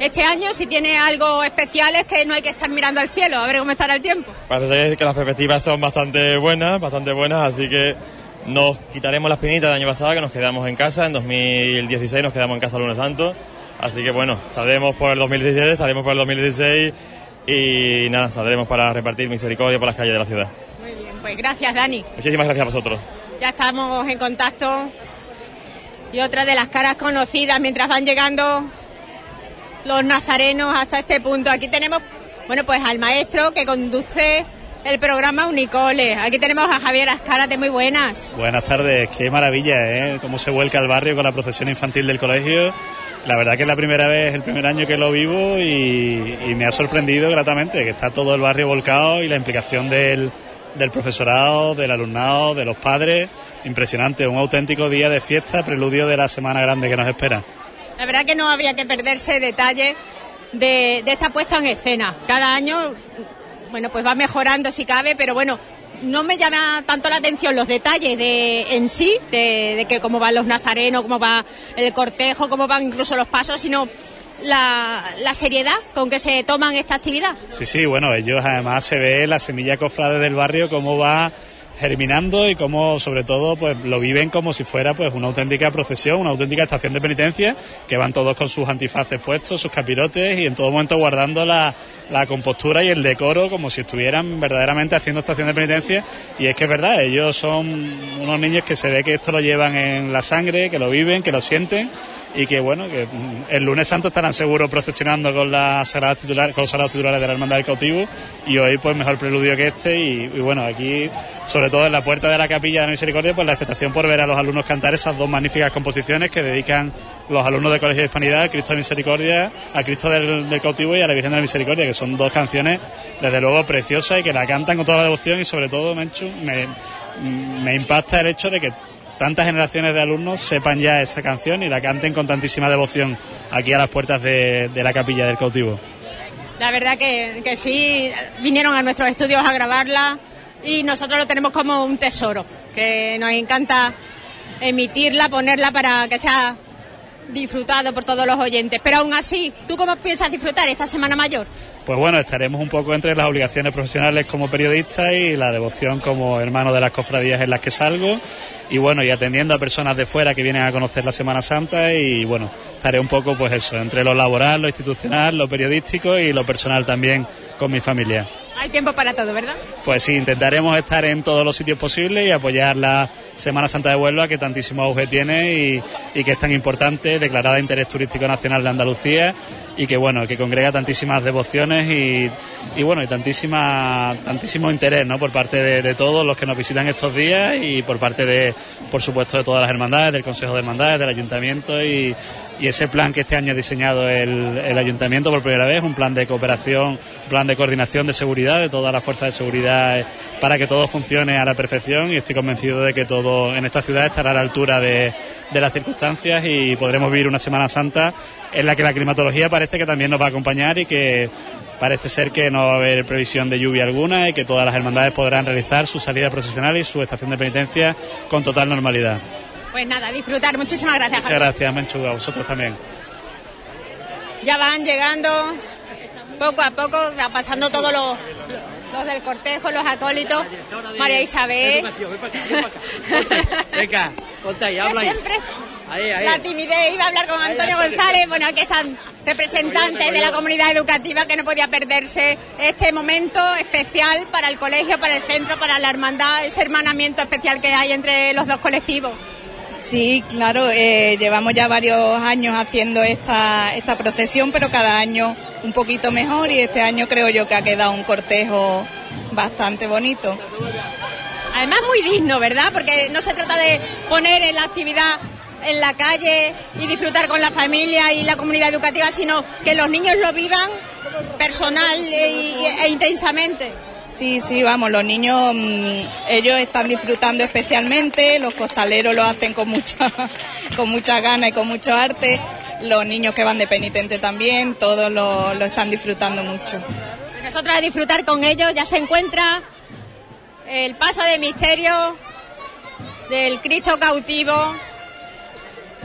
S2: Este año, si tiene algo especial, es que no hay que estar mirando al cielo, a ver cómo estará el tiempo.
S39: Parece ser que las perspectivas son bastante buenas, bastante buenas, así que nos quitaremos las pinitas del año pasado, que nos quedamos en casa, en 2016 nos quedamos en casa el lunes santo, así que bueno, saldremos por el 2017, salimos por el 2016 y nada, saldremos para repartir misericordia por las calles de la ciudad.
S2: Pues gracias, Dani.
S39: Muchísimas gracias a vosotros.
S2: Ya estamos en contacto. Y otra de las caras conocidas mientras van llegando los nazarenos hasta este punto. Aquí tenemos, bueno, pues al maestro que conduce el programa Unicole. Aquí tenemos a Javier Azcárate, muy buenas.
S40: Buenas tardes, qué maravilla, ¿eh? Cómo se vuelca el barrio con la procesión infantil del colegio. La verdad que es la primera vez, el primer año que lo vivo y, y me ha sorprendido gratamente que está todo el barrio volcado y la implicación del, del profesorado, del alumnado, de los padres. Impresionante, un auténtico día de fiesta, preludio de la semana grande que nos espera.
S2: La verdad que no había que perderse detalles de, de esta puesta en escena. Cada año, bueno, pues va mejorando si cabe, pero bueno, no me llama tanto la atención los detalles de en sí, de, que cómo van los nazarenos, cómo va el cortejo, cómo van incluso los pasos, sino la, la seriedad con que se toman esta actividad.
S40: Sí, sí, bueno, ellos además se ve la semilla cofrade del barrio cómo va germinando y cómo sobre todo pues lo viven como si fuera pues una auténtica procesión, una auténtica estación de penitencia, que van todos con sus antifaces puestos, sus capirotes y en todo momento guardando la, la compostura y el decoro como si estuvieran verdaderamente haciendo estación de penitencia y es que es verdad, ellos son unos niños que se ve que esto lo llevan en la sangre, que lo viven, que lo sienten y que bueno, que mm, el lunes santo estarán seguros procesionando con, las sagradas titulares, con los sagrados titulares de la Hermandad del Cautivo y hoy pues mejor preludio que este y, bueno, aquí sobre todo en la puerta de la capilla de la Misericordia pues la expectación por ver a los alumnos cantar esas dos magníficas composiciones que dedican los alumnos del Colegio de Hispanidad, Cristo de Misericordia, a Cristo del, del Cautivo y a la Virgen de la Misericordia, que son dos canciones desde luego preciosas y que la cantan con toda la devoción y sobre todo Menchu, me, me impacta el hecho de que tantas generaciones de alumnos sepan ya esa canción y la canten con tantísima devoción aquí a las puertas de, la capilla del cautivo.
S2: La verdad que sí, vinieron a nuestros estudios a grabarla y nosotros lo tenemos como un tesoro, que nos encanta emitirla, ponerla para que sea disfrutado por todos los oyentes. Pero aún así, ¿tú cómo piensas disfrutar esta Semana Mayor?
S40: Pues bueno, estaremos un poco entre las obligaciones profesionales como periodista y la devoción como hermano de las cofradías en las que salgo. Y bueno, y atendiendo a personas de fuera que vienen a conocer la Semana Santa y bueno, estaré un poco pues eso, entre lo laboral, lo institucional, lo periodístico y lo personal también con mi familia.
S2: Hay tiempo para todo, ¿verdad?
S40: Pues sí, intentaremos estar en todos los sitios posibles y apoyar la Semana Santa de Huelva, que tantísimo auge tiene y, que es tan importante, declarada de interés turístico nacional de Andalucía y que bueno, que congrega tantísimas devociones y, bueno, y tantísima, tantísimo interés, ¿no? Por parte de, todos los que nos visitan estos días y por parte de, por supuesto, de todas las hermandades, del Consejo de Hermandades, del Ayuntamiento y, ese plan que este año ha diseñado el, el ayuntamiento por primera vez, un plan de cooperación, un plan de coordinación de seguridad de todas las fuerzas de seguridad para que todo funcione a la perfección y estoy convencido de que todo en esta ciudad estará a la altura de, de las circunstancias y podremos vivir una Semana Santa en la que la climatología parece que también nos va a acompañar y que parece ser que no va a haber previsión de lluvia alguna y que todas las hermandades podrán realizar su salida procesional y su estación de penitencia con total normalidad.
S2: Pues nada, disfrutar. Muchísimas gracias.
S40: Muchas
S2: Javier.
S40: gracias, Menchu, a vosotros también.
S2: Ya van llegando poco a poco va pasando todos los, los del cortejo, los acólitos, María Isabel.
S41: Venga, ponte ahí, habla ahí.
S2: Siempre
S41: Ahí, ahí.
S2: la timidez, iba a hablar con Antonio González, bueno, aquí están representantes de la comunidad educativa que no podía perderse este momento especial para el colegio, para el centro, para la hermandad, ese hermanamiento especial que hay entre los dos colectivos.
S42: Sí, claro, eh, llevamos ya varios años haciendo esta, esta procesión, pero cada año un poquito mejor y este año creo yo que ha quedado un cortejo bastante bonito.
S2: Además muy digno, ¿verdad? Porque no se trata de poner en la actividad en la calle y disfrutar con la familia y la comunidad educativa, sino que los niños lo vivan personal e, e intensamente.
S42: Sí, sí, vamos, los niños, mm, ellos están disfrutando especialmente, los costaleros lo hacen con mucha, con mucha gana y con mucho arte, los niños que van de penitente también, todos lo, lo están disfrutando mucho.
S2: Nosotros a disfrutar con ellos ya se encuentra el paso de misterio del Cristo cautivo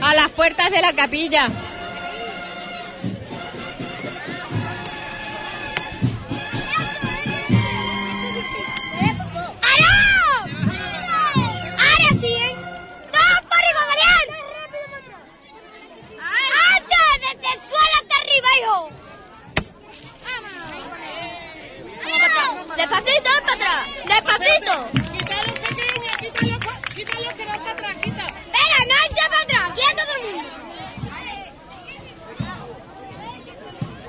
S2: a las puertas de la capilla.
S26: ¡Desde el suelo hasta arriba, hijo! ¡Vamos! ¡Despacito, para atrás! ¡Despacito! ¡Espera, no echa para atrás! ¡Quieto todo el mundo!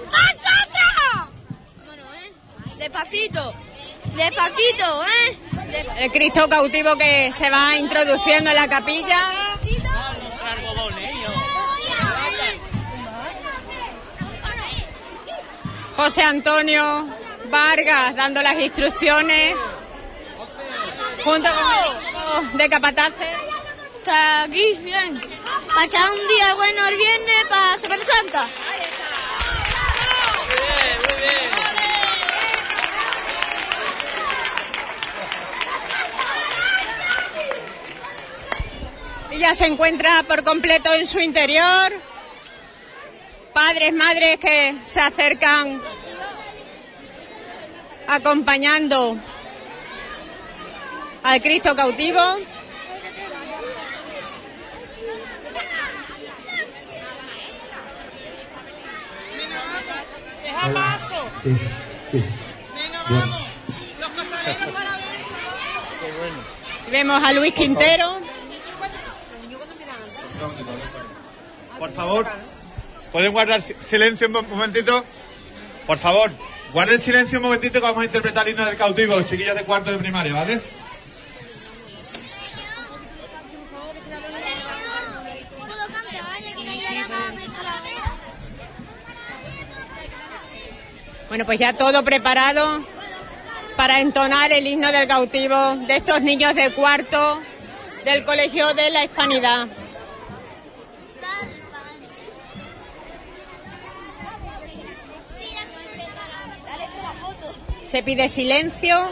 S26: ¡Vosotros! Despacito, despacito, ¿eh?
S2: El Cristo cautivo que se va introduciendo en la capilla. José Antonio Vargas dando las instrucciones junto con el de capataces.
S26: Está aquí, bien. Para echar un día bueno el viernes para Semana Santa.
S2: Y ya se encuentra por completo en su interior. Padres, madres que se acercan acompañando al Cristo cautivo. Vemos a Luis Quintero.
S43: Por favor, ¿pueden guardar si- silencio un mo- momentito? Por favor, guarden silencio un momentito que vamos a interpretar el himno del cautivo, los chiquillos de cuarto de primaria, ¿vale?
S2: Bueno, pues ya todo preparado para entonar el himno del cautivo de estos niños de cuarto del Colegio de la Hispanidad. Se pide silencio.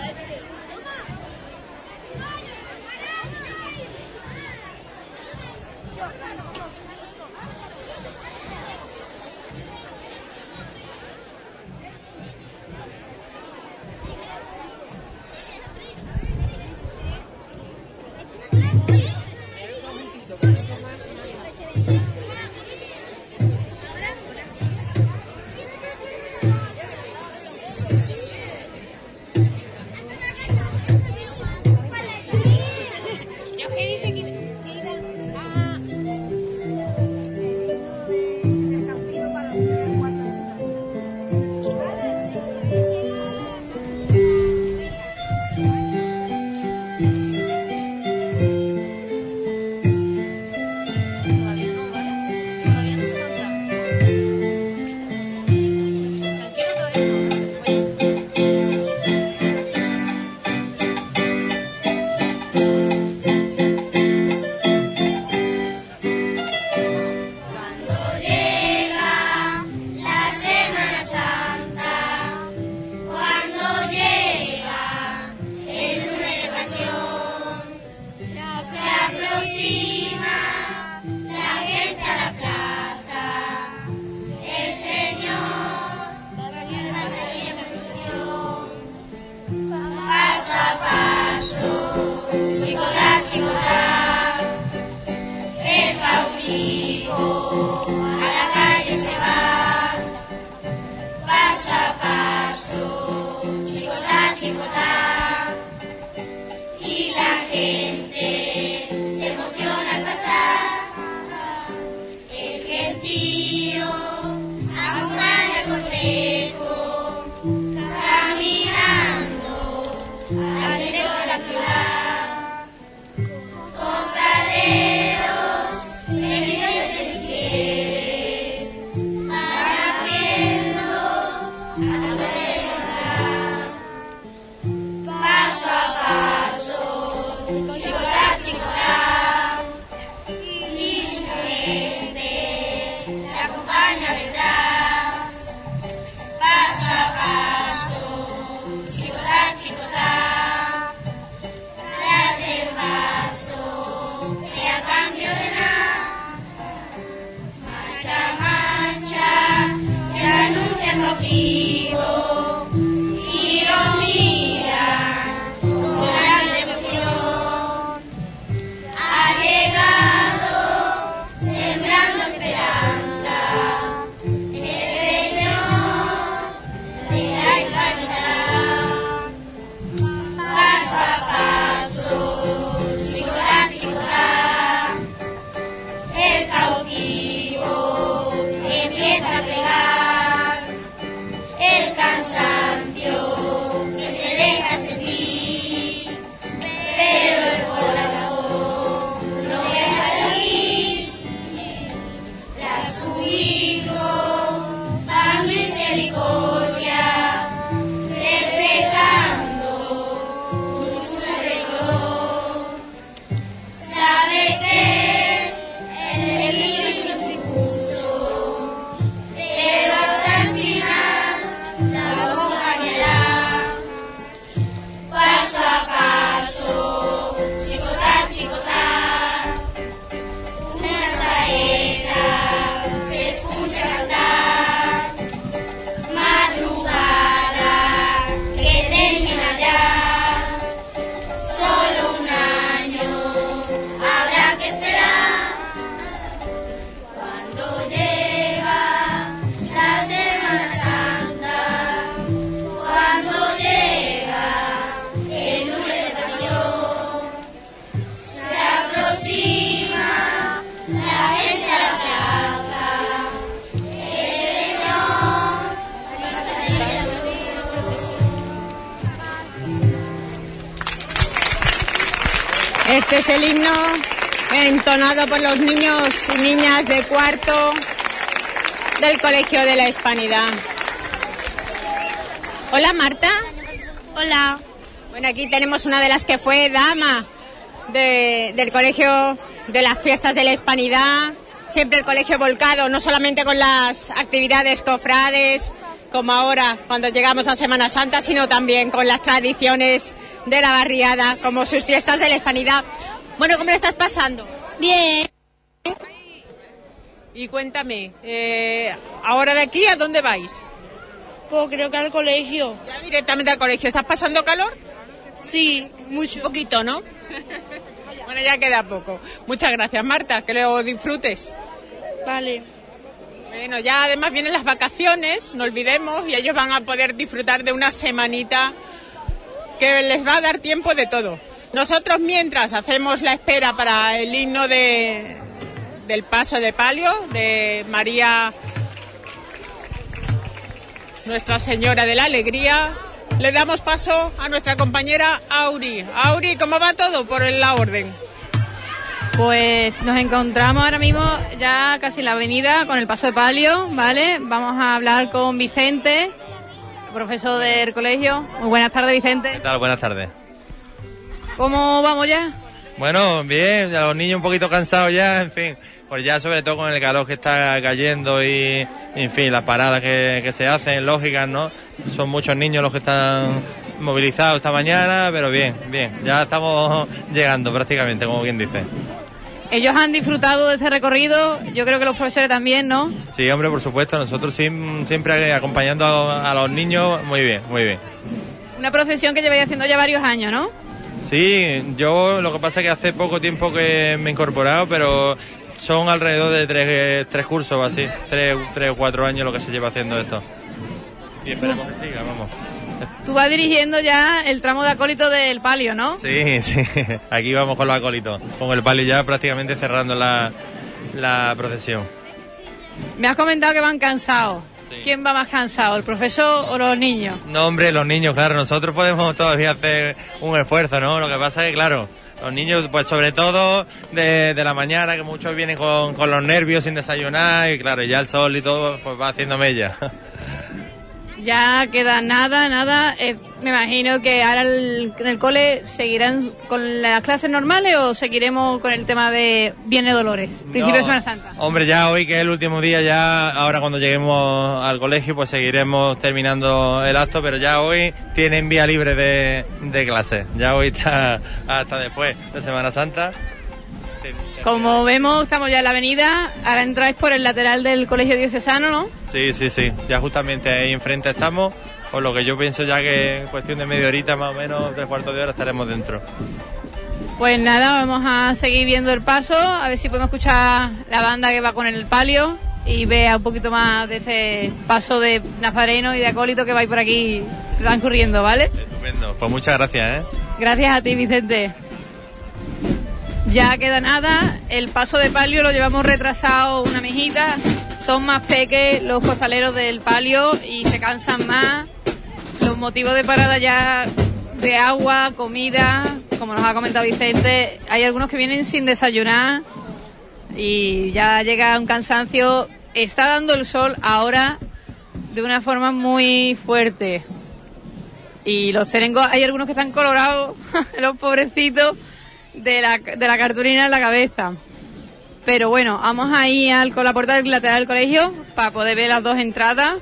S2: El himno entonado por los niños y niñas de cuarto del Colegio de la Hispanidad. Hola Marta. Hola. Bueno, aquí tenemos una de las que fue dama de- del Colegio de las Fiestas de la Hispanidad. Siempre el colegio volcado, no solamente con las actividades cofrades, como ahora cuando llegamos a Semana Santa, sino también con las tradiciones de la barriada, como sus fiestas de la Hispanidad. Bueno, ¿cómo lo estás pasando? Bien. Y cuéntame, eh, ahora de aquí, ¿a dónde vais?
S21: Pues creo que al colegio.
S2: Ya directamente al colegio. ¿Estás pasando calor?
S21: Sí, mucho.
S2: Un poquito, ¿no? bueno, ya queda poco. Muchas gracias, Marta, que lo disfrutes.
S21: Vale.
S2: Bueno, ya además vienen las vacaciones, no olvidemos, y ellos van a poder disfrutar de una semanita que les va a dar tiempo de todo. Nosotros mientras hacemos la espera para el himno de, del paso de palio de María Nuestra Señora de la Alegría, le damos paso a nuestra compañera Auri. Auri, ¿cómo va todo por la orden?
S6: Pues nos encontramos ahora mismo ya casi en la avenida con el paso de palio, ¿vale? Vamos a hablar con Vicente, profesor del colegio. Muy buenas tardes, Vicente.
S44: ¿Qué tal? Buenas tardes.
S6: ¿Cómo vamos ya?
S44: Bueno, bien, ya los niños un poquito cansados ya, en fin, pues ya sobre todo con el calor que está cayendo y, en fin, las paradas que, que se hacen, lógicas, ¿no? Son muchos niños los que están movilizados esta mañana, pero bien, bien, ya estamos llegando prácticamente, como quien dice.
S6: Ellos han disfrutado de este recorrido, yo creo que los profesores también, ¿no?
S44: Sí, hombre, por supuesto, nosotros siempre acompañando a, a los niños, muy bien, muy bien.
S6: Una procesión que lleváis haciendo ya varios años, ¿no?
S44: Sí, yo lo que pasa es que hace poco tiempo que me he incorporado, pero son alrededor de tres, tres cursos o así, tres, tres o cuatro años lo que se lleva haciendo esto. Y esperemos que siga, vamos.
S6: Tú vas dirigiendo ya el tramo de acólito del palio, ¿no?
S44: Sí, sí, aquí vamos con los acólitos, con el palio ya prácticamente cerrando la, la procesión.
S6: Me has comentado que van cansados. ¿Quién va más cansado, el profesor o los niños?
S44: No, hombre, los niños, claro, nosotros podemos todavía hacer un esfuerzo, ¿no? Lo que pasa es que, claro, los niños, pues sobre todo de, de la mañana, que muchos vienen con, con los nervios sin desayunar, y claro, ya el sol y todo, pues va haciendo mella.
S6: Ya queda nada, nada. Eh, me imagino que ahora el- en el cole seguirán con las clases normales o seguiremos con el tema de Viene Dolores, principio de. Semana Santa.
S44: Hombre, ya hoy que es el último día, ya ahora cuando lleguemos al colegio, pues seguiremos terminando el acto, pero ya hoy tienen vía libre de, de clase. Ya hoy está hasta después de Semana Santa.
S6: Como vemos, estamos ya en la avenida. Ahora entráis por el lateral del Colegio Diocesano, ¿no?
S44: Sí, sí, sí. Ya justamente ahí enfrente estamos. Por lo que yo pienso ya que en cuestión de media horita, más o menos, tres cuartos de hora, estaremos dentro.
S6: Pues nada, vamos a seguir viendo el paso, a ver si podemos escuchar la banda que va con el palio y vea un poquito más de ese paso de Nazareno y de acólito que vais por aquí transcurriendo, ¿vale?
S44: Estupendo. Pues muchas gracias, ¿eh?
S6: Gracias a ti, Vicente. Ya queda nada, el paso de palio lo llevamos retrasado una mijita, son más peques los costaleros del palio y se cansan más. Los motivos de parada ya de agua, comida, como nos ha comentado Vicente, hay algunos que vienen sin desayunar y ya llega un cansancio. Está dando el sol ahora de una forma muy fuerte. Y los serengos, hay algunos que están colorados, los pobrecitos, de la, de la cartulina en la cabeza. Pero bueno, vamos ahí al, con la puerta del lateral del colegio para poder ver las dos entradas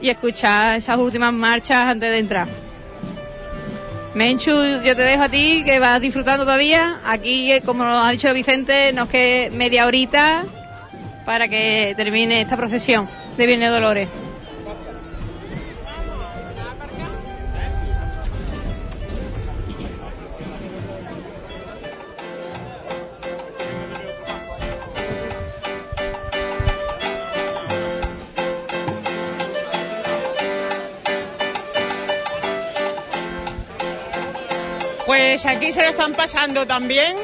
S6: y escuchar esas últimas marchas antes de entrar. Menchu, yo te dejo a ti que vas disfrutando todavía. Aquí, eh, como ha dicho Vicente, nos queda media horita para que termine esta procesión de Viernes Dolores.
S2: Pues aquí se lo están pasando también.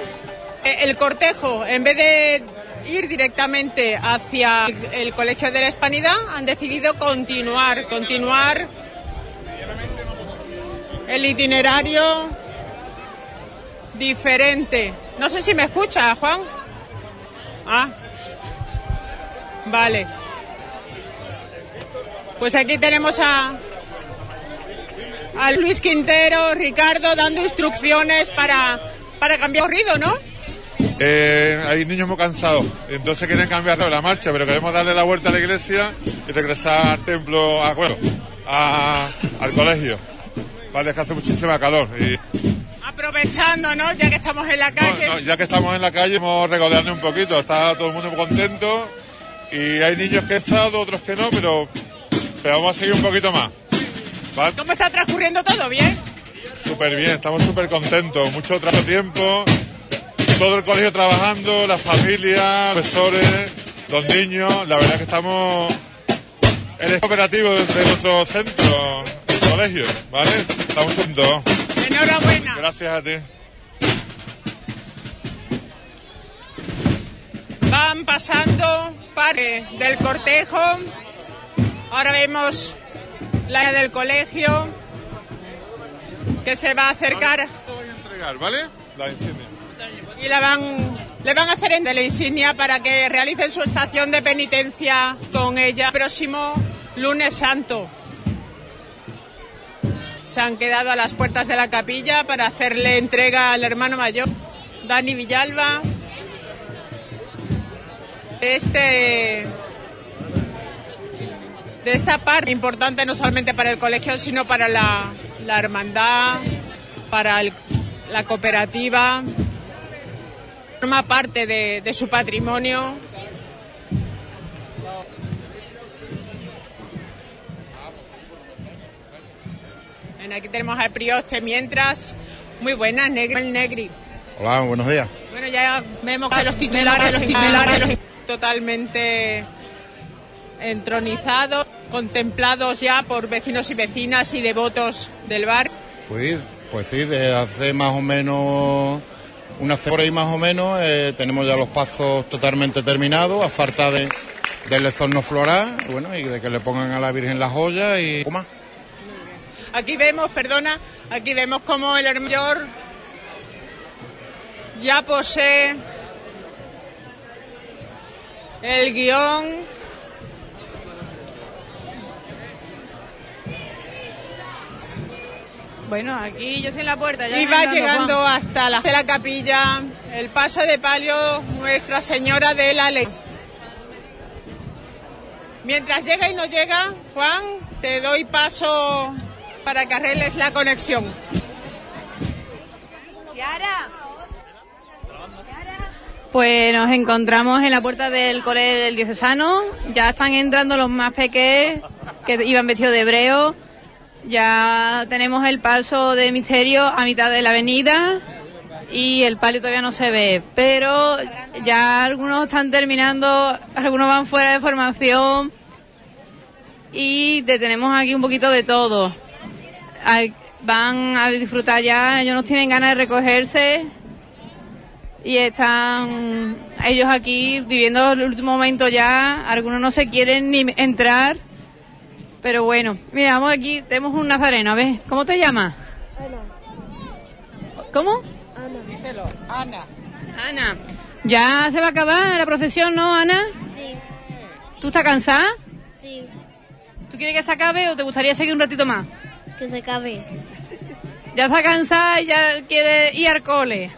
S2: Eh, El cortejo, en vez de ir directamente hacia el, el Colegio de la Hispanidad, han decidido continuar, continuar el itinerario diferente. No sé si me escucha, Juan. Ah, vale. Pues aquí tenemos a, a Luis Quintero, Ricardo, dando instrucciones para, para cambiar corrido, ¿no?
S45: Eh, hay niños muy cansados, entonces quieren cambiar la marcha, pero queremos darle la vuelta a la iglesia y regresar al templo, a, bueno, a- al colegio. Vale, es que hace muchísima calor. Y,
S2: Aprovechando, ¿no? Ya que estamos en la calle.
S45: no, ya que estamos en la calle, vamos regodeando un poquito. Está todo el mundo muy contento y hay niños que están, otros que no, pero, pero vamos a seguir un poquito más.
S2: ¿Cómo está transcurriendo todo? ¿Bien?
S45: Súper bien, estamos súper contentos. Mucho trabajo tiempo, todo el colegio trabajando, las familias, profesores, los niños. La verdad que estamos el cooperativo de, de nuestro centro, el colegio, ¿vale? Estamos juntos.
S2: Enhorabuena.
S45: Gracias a ti.
S2: Van pasando parte del cortejo. Ahora vemos la del colegio que se va a acercar
S45: Entregar, ¿vale? La insignia.
S2: y la van, le van a hacer en de la insignia para que realicen su estación de penitencia con ella próximo lunes santo. Se han quedado a las puertas de la capilla para hacerle entrega al hermano mayor, Dani Villalba. Este de esta parte importante no solamente para el colegio, sino para la, la hermandad, para el- la cooperativa. Forma parte de, de su patrimonio. Bueno, aquí tenemos al prioste mientras. Muy buenas, Negri. El Negri.
S46: Hola, buenos días.
S2: Bueno, ya vemos que los titulares,
S46: Los titulares.
S2: totalmente entronizados, contemplados ya por vecinos y vecinas y devotos del bar.
S46: Pues, pues sí, desde hace más o menos una hora y más o menos eh, tenemos ya los pasos totalmente terminados, a falta de, del lezorno floral, bueno, y de que le pongan a la Virgen la joya y más.
S2: Aquí vemos, perdona, aquí vemos como el hermano mayor ya posee el guion.
S6: Bueno, aquí yo soy en la puerta. Ya dado,
S2: llegando
S6: Juan.
S2: hasta la, de la capilla el paso de palio Nuestra Señora de la Ley. Mientras llega y no llega, Juan, te doy paso para que arregles la conexión.
S6: Pues nos encontramos en la puerta del cole del diocesano. Ya están entrando los más pequeños que iban vestidos de hebreo. Ya tenemos el paso de misterio a mitad de la avenida y el palio todavía no se ve. Pero ya algunos están terminando, algunos van fuera de formación y te- tenemos aquí un poquito de todo. Van a disfrutar ya, ellos no tienen ganas de recogerse y están ellos aquí viviendo el último momento ya, algunos no se quieren ni entrar, pero bueno, mira, vamos aquí, tenemos un nazareno, a ver, ¿cómo te llamas? ¿Cómo?
S35: Ana.
S6: Ana. ¿Ya se va a acabar la procesión, no, Ana?
S13: Sí.
S6: ¿Tú estás cansada?
S13: Sí.
S6: ¿Tú quieres que se acabe o te gustaría seguir un ratito más?
S13: Que se acabe.
S6: Ya está cansada y ya quiere ir al cole.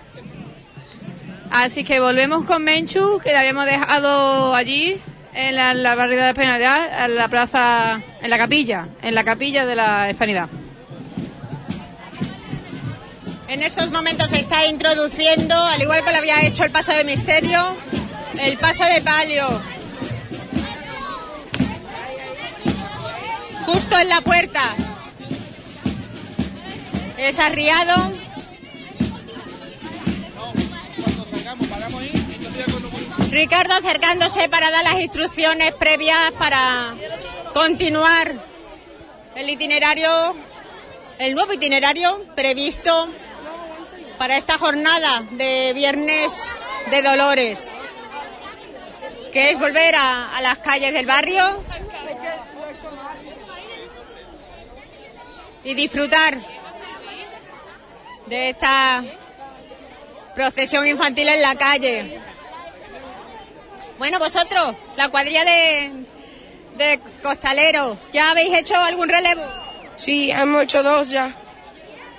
S6: Así que volvemos con Menchu, que la habíamos dejado allí, en la, la barriada de la Hispanidad, en la plaza, en la capilla, en la capilla de la Hispanidad.
S2: En estos momentos se está introduciendo, al igual que lo había hecho el paso de misterio, el paso de palio. Justo en la puerta. Es arriado. Ricardo acercándose para dar las instrucciones previas para continuar el itinerario, el nuevo itinerario previsto para esta jornada de Viernes de Dolores, que es volver a, a las calles del barrio y disfrutar de esta procesión infantil en la calle. Bueno, vosotros, la cuadrilla de, de costaleros, ¿ya habéis hecho algún relevo?
S3: Sí, hemos hecho dos ya.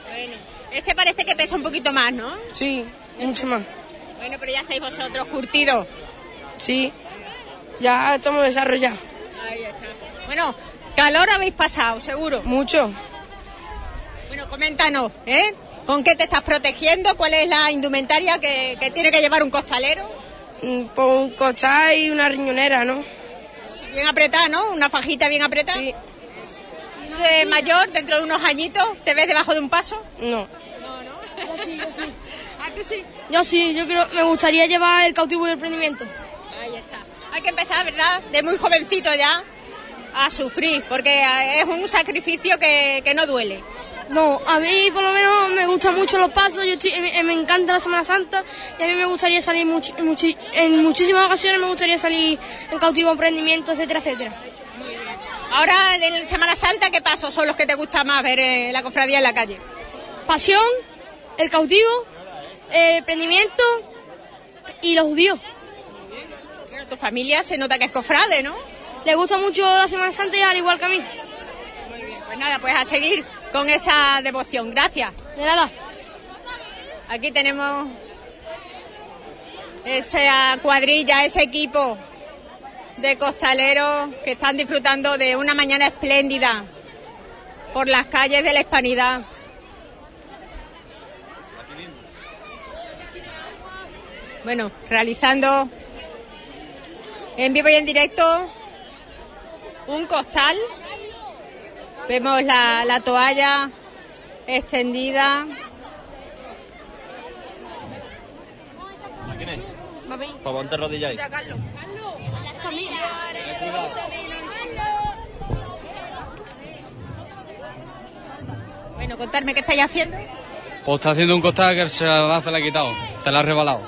S2: Bueno, este parece que pesa un poquito más, ¿no?
S3: Sí, mucho más.
S2: Bueno, pero ya estáis vosotros curtidos.
S3: Sí, ya estamos desarrollados.
S2: Ahí está. Bueno, calor habéis pasado, seguro.
S3: Mucho.
S2: Bueno, coméntanos, ¿eh? ¿Con qué te estás protegiendo? ¿Cuál es la indumentaria que, que tiene que llevar un costalero?
S3: Por un costal y una riñonera, ¿no?
S2: Bien apretada, ¿no? Una fajita bien apretada.
S3: Sí.
S2: ¿Tú de mayor, dentro de unos añitos, te ves debajo de un paso?
S3: No.
S2: Yo sí, yo sí. ¿Ah, que sí?
S3: Yo sí, yo creo, me gustaría llevar el cautivo y el prendimiento.
S2: Ahí está. Hay que empezar, ¿verdad? De muy jovencito ya a sufrir, porque es un sacrificio que, que no duele.
S3: No, a mí por lo menos me gustan mucho los pasos, yo estoy- me, me encanta la Semana Santa y a mí me gustaría salir much- muchi- en muchísimas ocasiones me gustaría salir en cautivo, emprendimiento, etcétera, etcétera.
S2: Ahora, de Semana Santa, ¿qué pasos son los que te gusta más ver en la cofradía en la calle?
S3: Pasión, el cautivo, el emprendimiento y los judíos.
S2: Bueno, tu familia se nota que es cofrade, ¿no?
S3: Le gusta mucho la Semana Santa y al igual que a mí.
S2: Pues nada, pues a seguir con esa devoción. Gracias.
S3: De nada.
S2: Aquí tenemos esa cuadrilla, ese equipo de costaleros que están disfrutando de una mañana espléndida por las calles de la Hispanidad. Bueno, realizando en vivo y en directo un costal. Vemos la, la toalla extendida.
S44: Para ponte rodilla ahí.
S2: Bueno, contarme qué estáis haciendo.
S47: Pues está haciendo un costal que el se la se la ha quitado. Te la ha rebalado.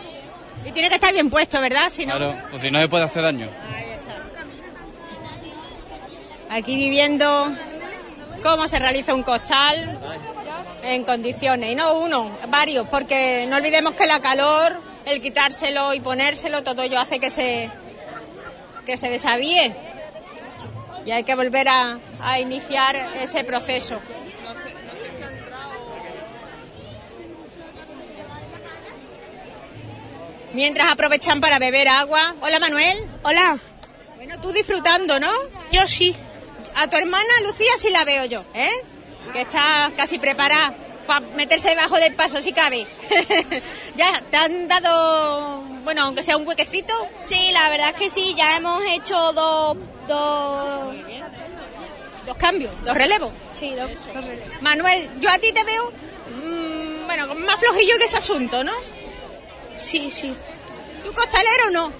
S2: Y tiene que estar bien puesto, ¿verdad? Si no,
S47: Claro, pues si no se puede hacer daño.
S2: aquí viviendo cómo se realiza un costal en condiciones. Y no uno, varios, porque no olvidemos que la calor, el quitárselo y ponérselo, todo ello hace que se, que se desavíe. Y hay que volver a, a iniciar ese proceso. Mientras aprovechan para beber agua. Hola Manuel.
S3: Hola.
S2: Bueno, tú disfrutando, ¿no?
S3: Yo sí.
S2: A tu hermana Lucía sí la veo yo, ¿eh? Que está casi preparada para meterse debajo del paso si cabe. ya, te han dado, bueno, aunque sea un huequecito?
S48: Sí, la verdad es que sí, ya hemos hecho dos... dos...
S2: Dos cambios, dos relevos.
S48: Sí, dos, dos relevos.
S2: Manuel, yo a ti te veo, mm, bueno, más flojillo que ese asunto, ¿no?
S48: Sí, sí.
S2: ¿Tú costalero o no?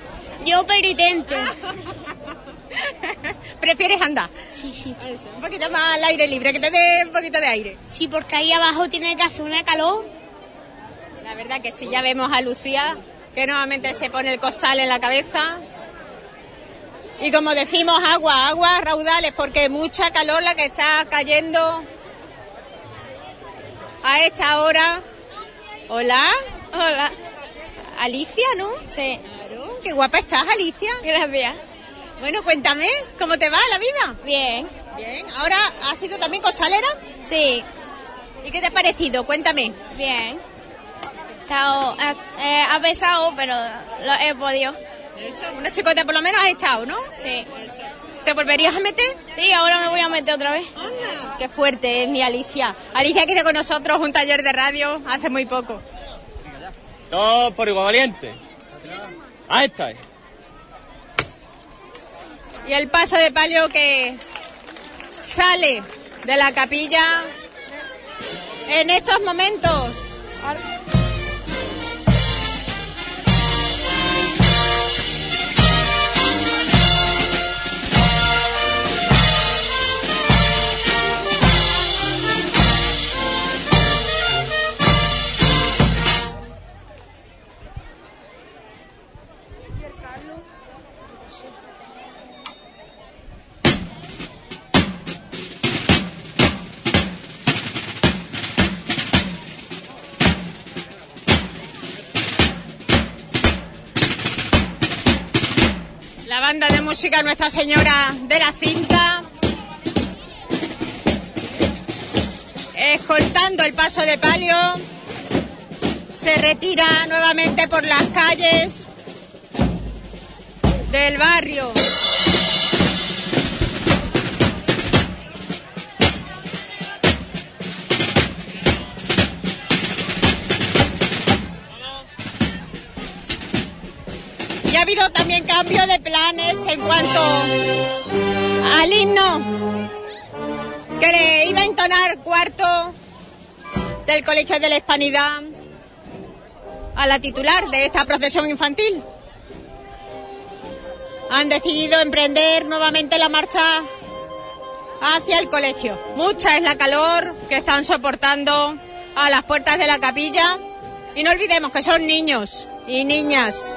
S48: Yo penitente.
S2: ¿Prefieres andar?
S48: Sí, sí.
S2: Un poquito más al aire libre, que te dé un poquito de aire.
S48: Sí, porque ahí abajo tiene que hacer una calor.
S2: La verdad que sí, ya vemos a Lucía, que nuevamente se pone el costal en la cabeza. Y como decimos, agua, agua, raudales, porque mucha calor la que está cayendo a esta hora. Hola.
S48: Hola.
S2: Alicia, ¿no?
S48: Sí.
S2: Claro. Qué guapa estás, Alicia.
S48: Gracias.
S2: Bueno, cuéntame, ¿cómo te va la vida?
S48: Bien.
S2: Bien. ¿Ahora has sido también costalera?
S48: Sí.
S2: ¿Y qué te ha parecido? Cuéntame.
S48: Bien. Estado, eh, eh, ha pesado, pero lo he podido.
S2: Eso, una chicota por lo menos has estado, ¿no?
S48: Sí.
S2: ¿Te volverías a meter?
S48: Sí, ahora me voy a meter otra vez.
S2: Qué fuerte es mi Alicia. Alicia que hizo con nosotros un taller de radio hace muy poco.
S49: Todo por igual valiente. Ahí está.
S2: Y el paso de palio que sale de la capilla en estos momentos. La música Nuestra Señora de la Cinta. Escoltando el paso de palio. Se retira nuevamente por las calles del barrio. Habido también cambio de planes en cuanto al himno que le iba a entonar cuarto del Colegio de la Hispanidad a la titular de esta procesión infantil. Han decidido emprender nuevamente la marcha hacia el colegio. Mucha es la calor que están soportando a las puertas de la capilla y no olvidemos que son niños y niñas.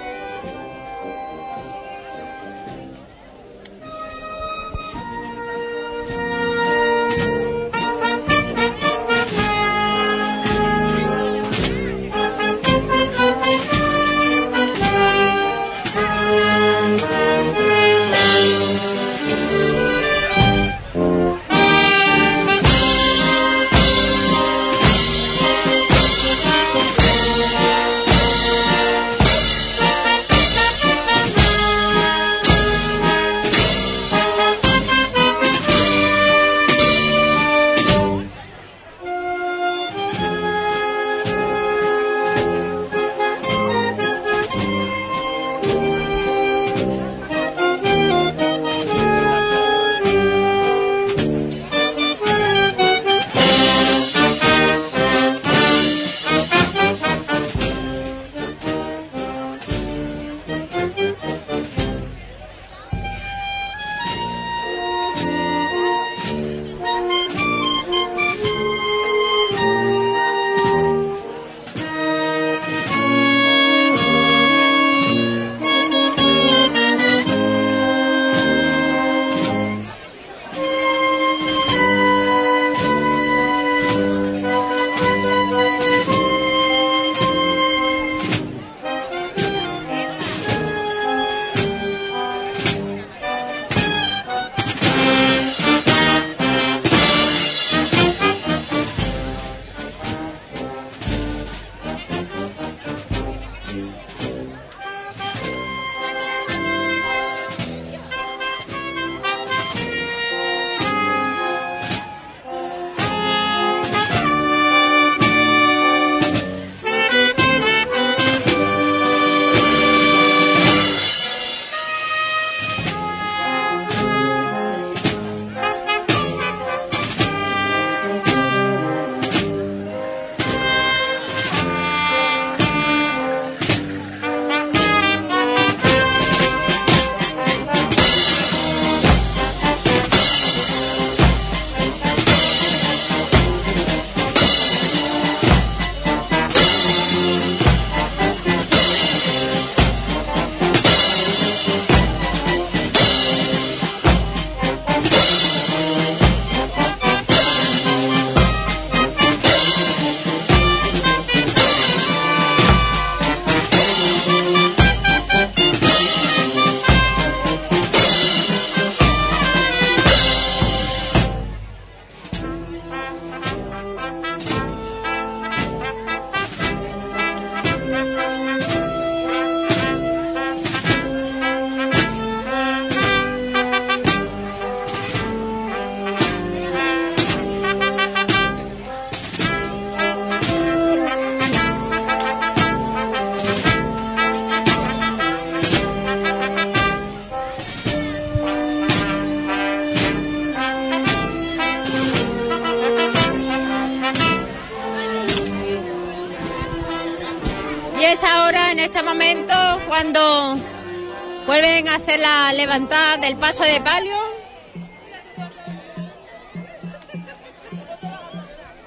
S2: Del paso de palio.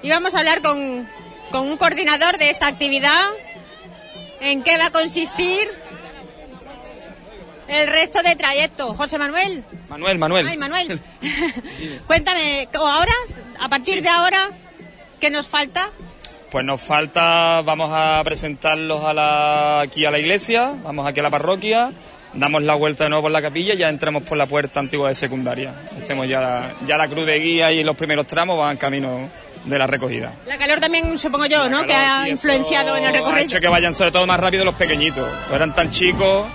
S2: Y vamos a hablar con, con un coordinador de esta actividad. ¿En qué va a consistir el resto de trayecto? José Manuel.
S5: Manuel, Manuel.
S2: Ay, Manuel. Cuéntame, ¿o ahora, a partir de ahora, qué nos falta?
S5: Pues nos falta, vamos a presentarlos a la, aquí a la iglesia, vamos aquí a la parroquia, damos la vuelta de nuevo por la capilla y ya entramos por la puerta antigua de secundaria. Hacemos ya la, ya la cruz de guía y los primeros tramos van camino de la recogida.
S2: La calor también, supongo yo, ¿no? que ha influenciado en el
S5: Ha
S2: recorrido.
S5: hecho que vayan sobre todo más rápido los pequeñitos. No eran tan chicos,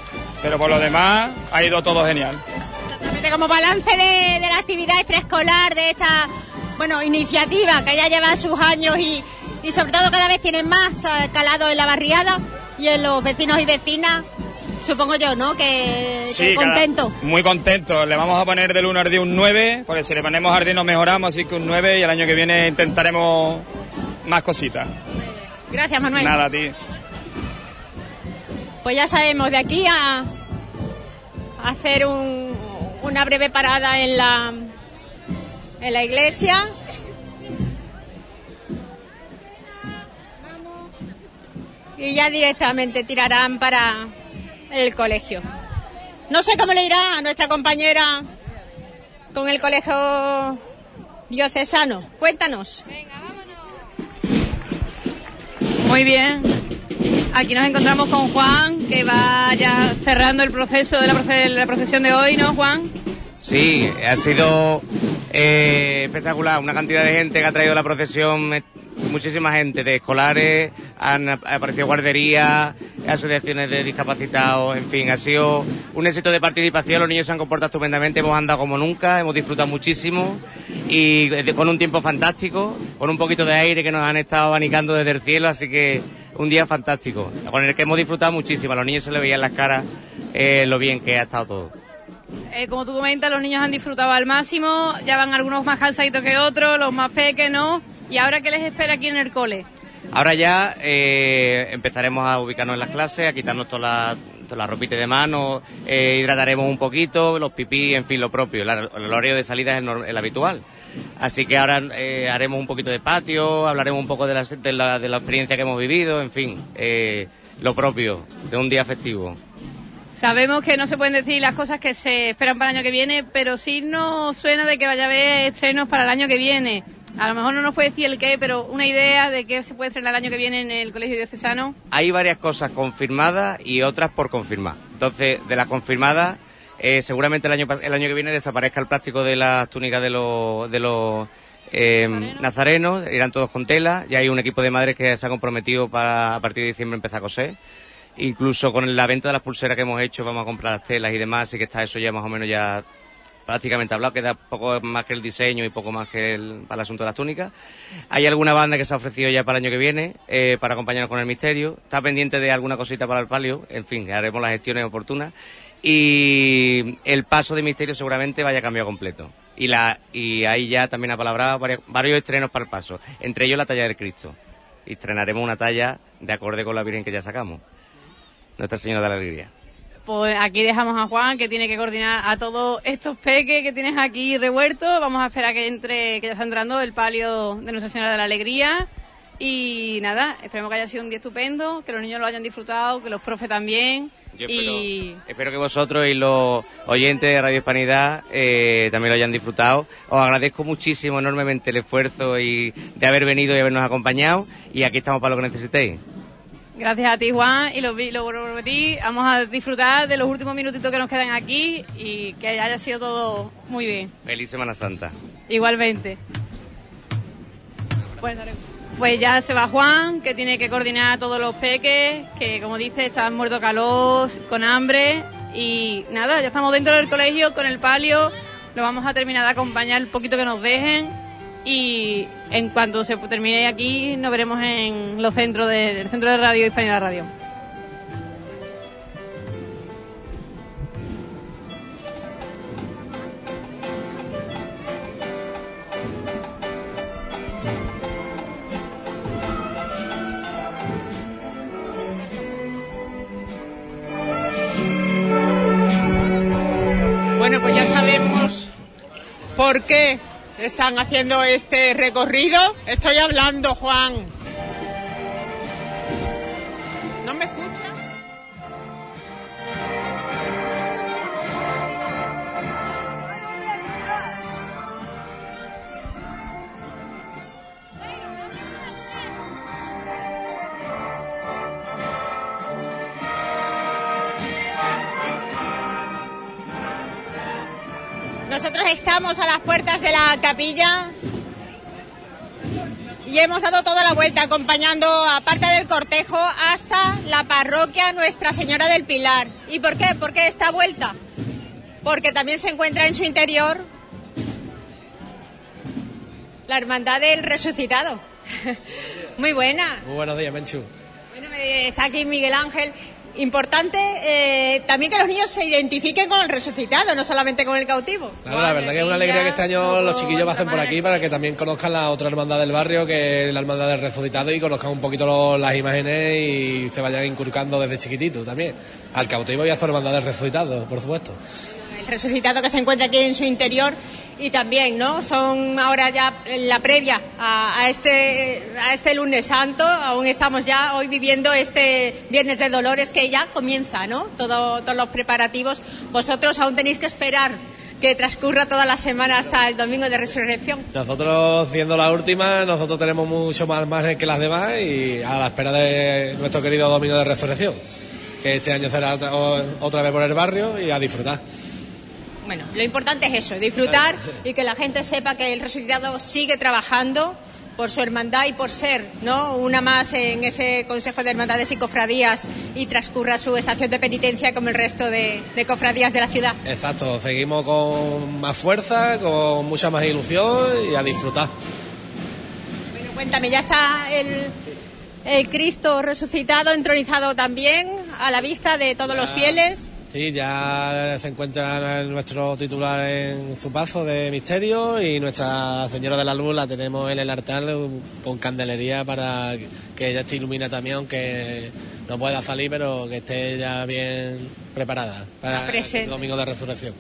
S5: pero por lo demás ha ido todo genial.
S2: Exactamente, Como balance de, de la actividad extraescolar, de esta bueno iniciativa que ya lleva sus años y, y sobre todo cada vez tiene más eh, calado en la barriada y en los vecinos y vecinas, supongo yo, ¿no? Que, que
S5: cada-
S2: contento.
S5: muy contento. Le vamos a poner del 1 al 10 un 9, porque si le ponemos al 10 nos mejoramos, así que un 9 y el año que viene intentaremos más cositas.
S2: Gracias, Manuel.
S5: Nada, a ti.
S2: Pues ya sabemos, de aquí a, a hacer un- una breve parada en la, en la iglesia. Y ya directamente tirarán para el colegio. No sé cómo le irá a nuestra compañera con el colegio diocesano. Cuéntanos.
S6: Muy bien. Aquí nos encontramos con Juan, que va ya cerrando el proceso de la, proce- la procesión de hoy, ¿no, Juan?
S8: Sí, ha sido eh, espectacular. Una cantidad de gente que ha traído la procesión, eh, muchísima gente, de escolares, han ap- aparecido guarderías, asociaciones de discapacitados, en fin, ha sido un éxito de participación. Los niños se han comportado estupendamente, hemos andado como nunca, hemos disfrutado muchísimo y de- con un tiempo fantástico, con un poquito de aire que nos han estado abanicando desde el cielo, así que un día fantástico, con el que hemos disfrutado muchísimo. A los niños se les veía en las caras eh, lo bien que ha estado todo.
S6: Eh, como tú comentas, los niños han disfrutado al máximo, ya van algunos más cansaditos que otros, los más pequeños, ¿no? ¿Y ahora qué les espera aquí en el cole?
S8: Ahora ya eh, empezaremos a ubicarnos en las clases, a quitarnos toda la, toda la ropita de mano, eh, hidrataremos un poquito, los pipí, en fin, lo propio. Hor- el horario de salida es el, el habitual. Así que ahora eh, haremos un poquito de patio, hablaremos un poco de la, de la, de la experiencia que hemos vivido, en fin, eh, lo propio de un día festivo.
S6: Sabemos que no se pueden decir las cosas que se esperan para el año que viene, pero sí nos suena de que vaya a haber estrenos para el año que viene. A lo mejor no nos puede decir el qué, pero una idea de qué se puede estrenar el año que viene en el Colegio Diocesano.
S8: Hay varias cosas confirmadas y otras por confirmar. Entonces, de las confirmadas, eh, seguramente el año, el año que viene desaparezca el plástico de las túnicas de los, de los eh, nazarenos, irán todos con tela. Ya hay un equipo de madres que se ha comprometido para a partir de diciembre empezar a coser. Incluso con la venta de las pulseras que hemos hecho, vamos a comprar las telas y demás, así que está eso ya más o menos ya prácticamente hablado, queda poco más que el diseño y poco más que el, para el asunto de las túnicas. Hay alguna banda que se ha ofrecido ya para el año que viene, eh, para acompañarnos con el misterio. Está pendiente de alguna cosita para el palio, en fin, haremos las gestiones oportunas. Y el paso de misterio seguramente vaya a cambiar completo. Y, la, y ahí ya también ha palabrado varios, varios estrenos para el paso, entre ellos la talla del Cristo. Y estrenaremos una talla de acorde con la Virgen que ya sacamos. Nuestra Señora de la Alegría.
S6: Pues aquí dejamos a Juan, que tiene que coordinar a todos estos peques que tienes aquí revueltos. Vamos a esperar que entre, que ya está entrando el palio de Nuestra Señora de la Alegría. Y nada, esperemos que haya sido un día estupendo, que los niños lo hayan disfrutado, que los profes también.
S8: Yo
S6: y
S8: Espero que vosotros y los oyentes de Radio Hispanidad eh, también lo hayan disfrutado. Os agradezco muchísimo, enormemente el esfuerzo y de haber venido y habernos acompañado. Y aquí estamos para lo que necesitéis.
S6: Gracias a ti, Juan, y lo, lo vuelvo a ti. Vamos a disfrutar de los últimos minutitos que nos quedan aquí y que haya sido todo muy bien.
S8: Feliz Semana Santa.
S6: Igualmente. Pues, pues ya se va Juan, que tiene que coordinar a todos los peques, que como dice, están muertos de calor, con hambre. Y nada, ya estamos dentro del colegio con el palio. Lo vamos a terminar de acompañar el poquito que nos dejen y en cuanto se termine aquí nos veremos en los centros del centro de radio Hispanidad Radio.
S2: Bueno, pues ya sabemos por qué están haciendo este recorrido. Estoy hablando, Juan. Nosotros estamos a las puertas de la capilla y hemos dado toda la vuelta acompañando, aparte del cortejo, hasta la parroquia Nuestra Señora del Pilar. ¿Y por qué? ¿Por qué esta vuelta? Porque también se encuentra en su interior la Hermandad del Resucitado. Muy buena.
S50: Muy buenos días, Menchu.
S2: Bueno, está aquí Miguel Ángel. Importante eh, también que los niños se identifiquen con el resucitado, no solamente con el cautivo.
S50: Claro, la verdad que es una alegría que este año los chiquillos pasen por aquí para que también conozcan la otra hermandad del barrio, que es la hermandad del resucitado, y conozcan un poquito lo- las imágenes y se vayan inculcando desde chiquitito también. Al cautivo y a su hermandad del resucitado, por supuesto.
S2: Resucitado que se encuentra aquí en su interior y también, ¿no? Son ahora ya la previa a, este a este lunes santo, aún estamos ya hoy viviendo este viernes de Dolores que ya comienza, ¿no? Todo, todos los preparativos. Vosotros aún tenéis que esperar que transcurra toda la semana hasta el domingo de resurrección.
S50: Nosotros, siendo la última, nosotros tenemos mucho más margen que las demás y a la espera de nuestro querido Domingo de Resurrección, que este año será otra vez por el barrio y a disfrutar.
S2: Bueno, lo importante es eso, disfrutar y que la gente sepa que el resucitado sigue trabajando por su hermandad y por ser, ¿no? Una más en ese Consejo de Hermandades y Cofradías y transcurra su estación de penitencia como el resto de, de cofradías de la ciudad.
S50: Exacto, seguimos con más fuerza, con mucha más ilusión y a disfrutar.
S2: Bueno, cuéntame, ya está el, el Cristo resucitado, entronizado también a la vista de todos los fieles.
S50: Sí, ya se encuentra nuestro titular en su paso de misterio y Nuestra Señora de la Luz la tenemos en el altar con candelería para que ella esté ilumina también, aunque no pueda salir, pero que esté ya bien preparada para el domingo de resurrección.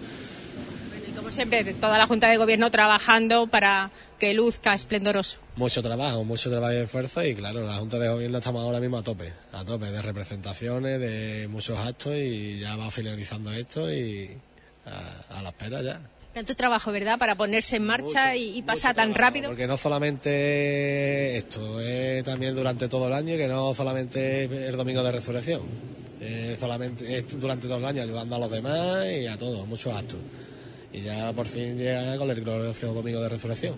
S2: Como siempre, toda la Junta de Gobierno trabajando para que luzca esplendoroso.
S50: Mucho trabajo, mucho trabajo y esfuerzo y claro, la Junta de Gobierno estamos ahora mismo a tope, a tope de representaciones, de muchos actos y ya va finalizando esto y a, a la espera ya.
S2: Tanto trabajo, ¿verdad?, para ponerse en marcha y, y pasar tan rápido.
S50: Porque no solamente esto, es también durante todo el año, que no solamente es el domingo de resurrección, es solamente es durante todo el año ayudando a los demás y a todos, muchos actos. Y ya por fin llega con el glorioso domingo de resurrección.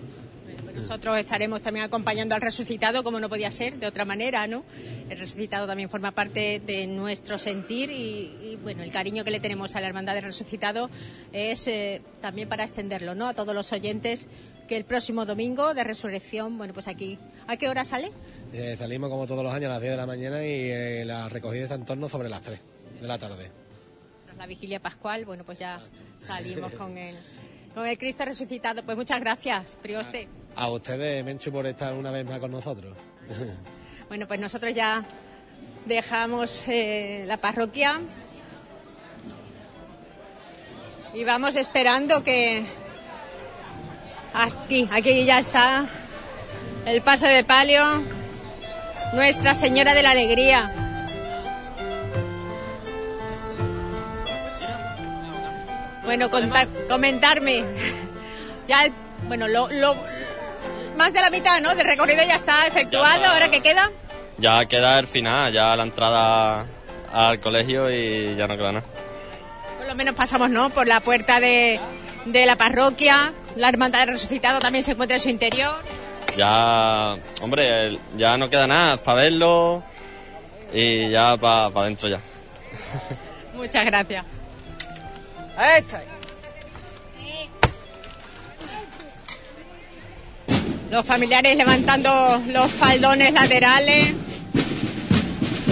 S2: Nosotros estaremos también acompañando al resucitado, como no podía ser de otra manera, ¿no? El resucitado también forma parte de nuestro sentir y, y, bueno, el cariño que le tenemos a la hermandad del resucitado es eh, también para extenderlo, ¿no? A todos los oyentes que el próximo domingo de resurrección, bueno, pues aquí, ¿a qué hora sale?
S50: Eh, salimos como todos los años a las 10 de la mañana y eh, la recogida está en torno sobre las 3 de la tarde.
S2: La vigilia pascual, bueno, pues ya salimos con el, con el Cristo resucitado. Pues muchas gracias, Prioste.
S50: A ustedes, Menchu, por estar una vez más con nosotros.
S2: Bueno, pues nosotros ya dejamos eh, la parroquia y vamos esperando que aquí, aquí ya está el paso de palio, Nuestra Señora de la Alegría. Bueno, contar- comentarme. Ya, el- bueno, lo, lo- más de la mitad, ¿no? Del recorrido ya está efectuado. Ahora que queda.
S49: Ya queda el final, ya la entrada al colegio y ya no queda nada.
S2: Por lo menos pasamos, ¿no? Por la puerta de, de la parroquia. La hermandad del resucitado también se encuentra en su interior.
S49: Ya, hombre, ya no queda nada para verlo y ya para adentro ya.
S2: Muchas gracias. Ahí estoy. Los familiares levantando los faldones laterales.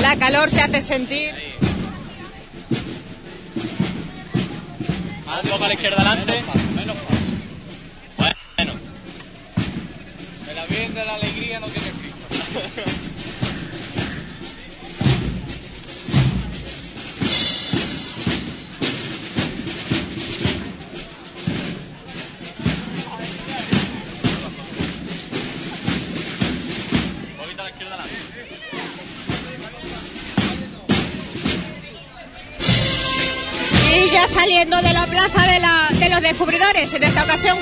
S2: La calor se hace sentir.
S49: Un poco a la izquierda adelante. Bueno.
S51: De la bien de la alegría no tiene Cristo.
S2: Ya saliendo de la plaza de, la- de los descubridores en esta ocasión.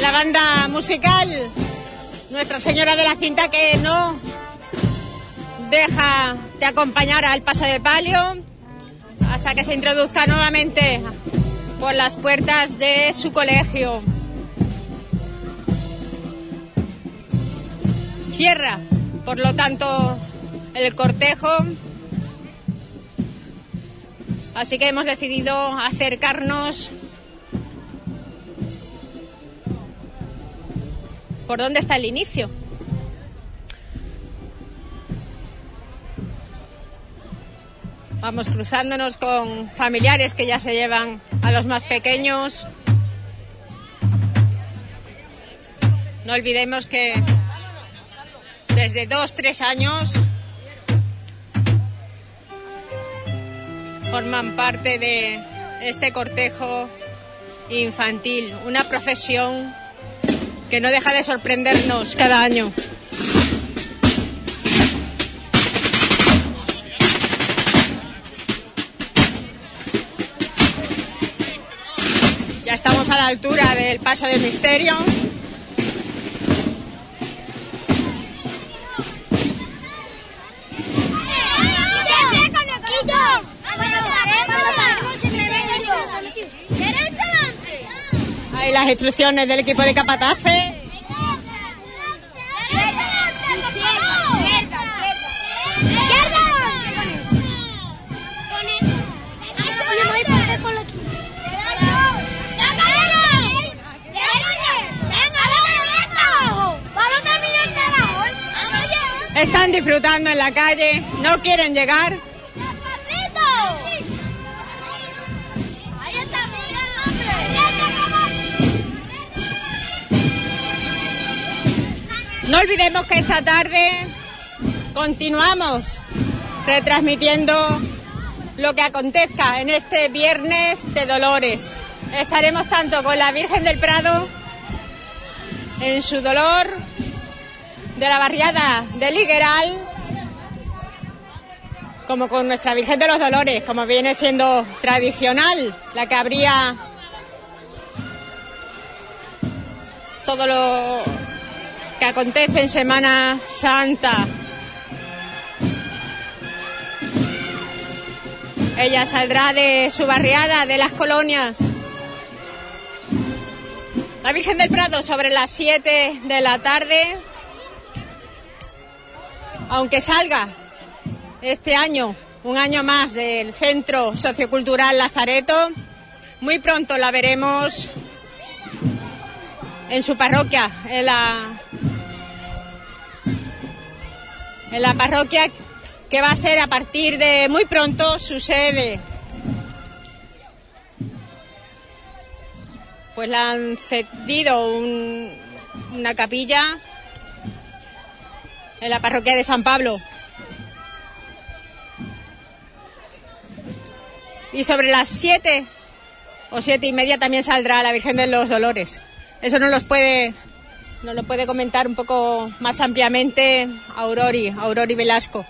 S2: La banda musical Nuestra Señora de la Cinta que no deja de acompañar al paso de palio hasta que se introduzca nuevamente por las puertas de su colegio. Cierra, por lo tanto, el cortejo. Así que hemos decidido acercarnos por dónde está el inicio. Vamos cruzándonos con familiares que ya se llevan a los más pequeños. No olvidemos que desde dos, tres años forman parte de este cortejo infantil, una procesión que no deja de sorprendernos cada año. Ya estamos a la altura del paso de misterio. Las instrucciones del equipo de capataces. Están disfrutando en la calle, no quieren llegar. No olvidemos que esta tarde continuamos retransmitiendo lo que acontezca en este viernes de Dolores. Estaremos tanto con la Virgen del Prado en su dolor de la barriada de Ligueral como con nuestra Virgen de los Dolores, como viene siendo tradicional, la que habría todo lo acontece en Semana Santa. Ella saldrá de su barriada, de las colonias. La Virgen del Prado sobre las 7 de la tarde. Aunque salga este año, un año más del Centro Sociocultural Lazareto, muy pronto la veremos en su parroquia, en la, en la parroquia que va a ser a partir de muy pronto su sede. Pues le han cedido un- una capilla en la parroquia de San Pablo. Y sobre las siete o siete y media también saldrá la Virgen de los Dolores. Eso nos los puede, nos lo puede comentar un poco más ampliamente Aurori, Aurori Velasco.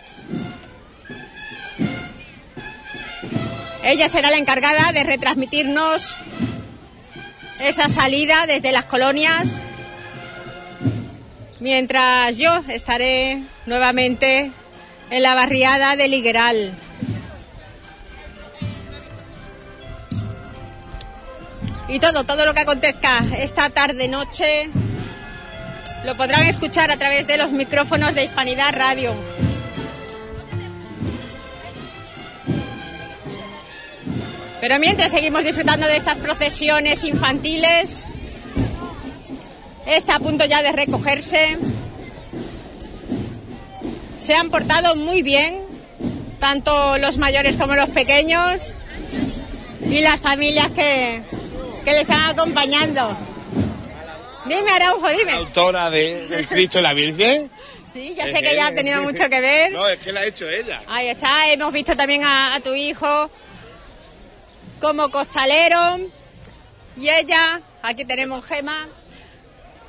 S2: Ella será la encargada de retransmitirnos esa salida desde las colonias, mientras yo estaré nuevamente en la barriada de Ligueral. Y todo, todo lo que acontezca esta tarde noche lo podrán escuchar a través de los micrófonos de Hispanidad Radio. Pero mientras seguimos disfrutando de estas procesiones infantiles, está a punto ya de recogerse. Se han portado muy bien, tanto los mayores como los pequeños, y las familias que, que le están acompañando. Dime, Araujo, dime.
S30: autora de, del Cristo y la Virgen.
S2: Sí, ya sé que ya ha tenido mucho que ver.
S30: No, es que la ha hecho ella.
S2: Ahí está, hemos visto también a, a tu hijo como costalero. Y ella, aquí tenemos Gema.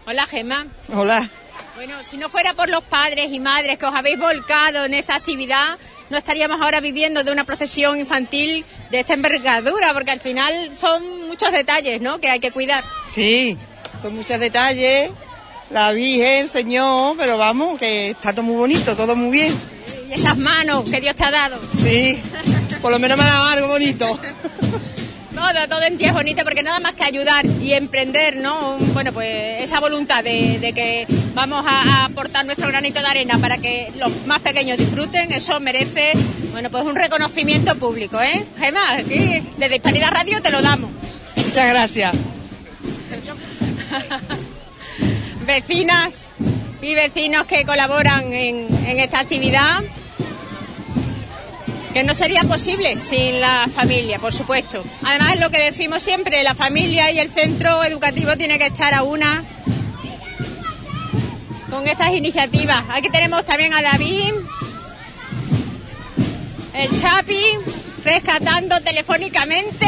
S2: Hola Gema.
S52: Hola.
S2: Bueno, si no fuera por los padres y madres que os habéis volcado en esta actividad, no estaríamos ahora viviendo de una procesión infantil de esta envergadura, porque al final son muchos detalles, ¿no? Que hay que cuidar.
S52: Sí, son muchos detalles. La Virgen, el Señor, pero vamos, que está todo muy bonito, todo muy bien.
S2: Y esas manos que Dios te ha dado.
S52: Sí, por lo menos me ha dado algo bonito.
S2: Todo, todo en ti es bonito porque nada más que ayudar y emprender, ¿no? Bueno, pues esa voluntad de, de que vamos a, a aportar nuestro granito de arena para que los más pequeños disfruten, eso merece, bueno, pues un reconocimiento público, ¿eh? Gemma, aquí desde Hispanidad Radio te lo damos.
S52: Muchas gracias.
S2: Vecinas y vecinos que colaboran en, esta actividad, que no sería posible sin la familia, por supuesto. Además, lo que decimos siempre, la familia y el centro educativo tiene que estar a una con estas iniciativas. Aquí tenemos también a David, el Chapi, rescatando telefónicamente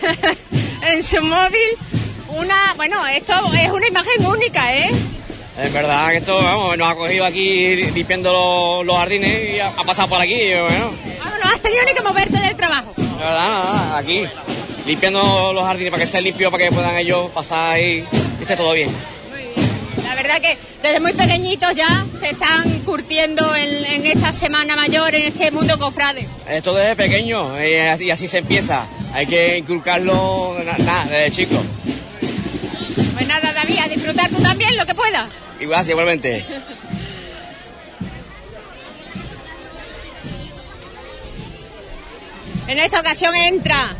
S2: en su móvil una, bueno, esto es una imagen única, ¿eh?
S53: Es verdad que esto, vamos, nos ha cogido aquí limpiando los, los jardines y ha, ha pasado por aquí, y bueno,
S2: Vamos, no has tenido ni que moverte del trabajo.
S53: la verdad, nada, aquí, limpiando los jardines para que estén limpios, para que puedan ellos pasar ahí y esté todo bien.
S2: La verdad que desde muy pequeñitos ya se están curtiendo en, en esta semana mayor, en este mundo cofrade.
S53: Esto desde pequeño y así, y así se empieza. Hay que inculcarlo na- desde chico.
S2: Nada, David, a disfrutar tú también lo que puedas.
S53: Igual, igualmente.
S2: En esta ocasión entra,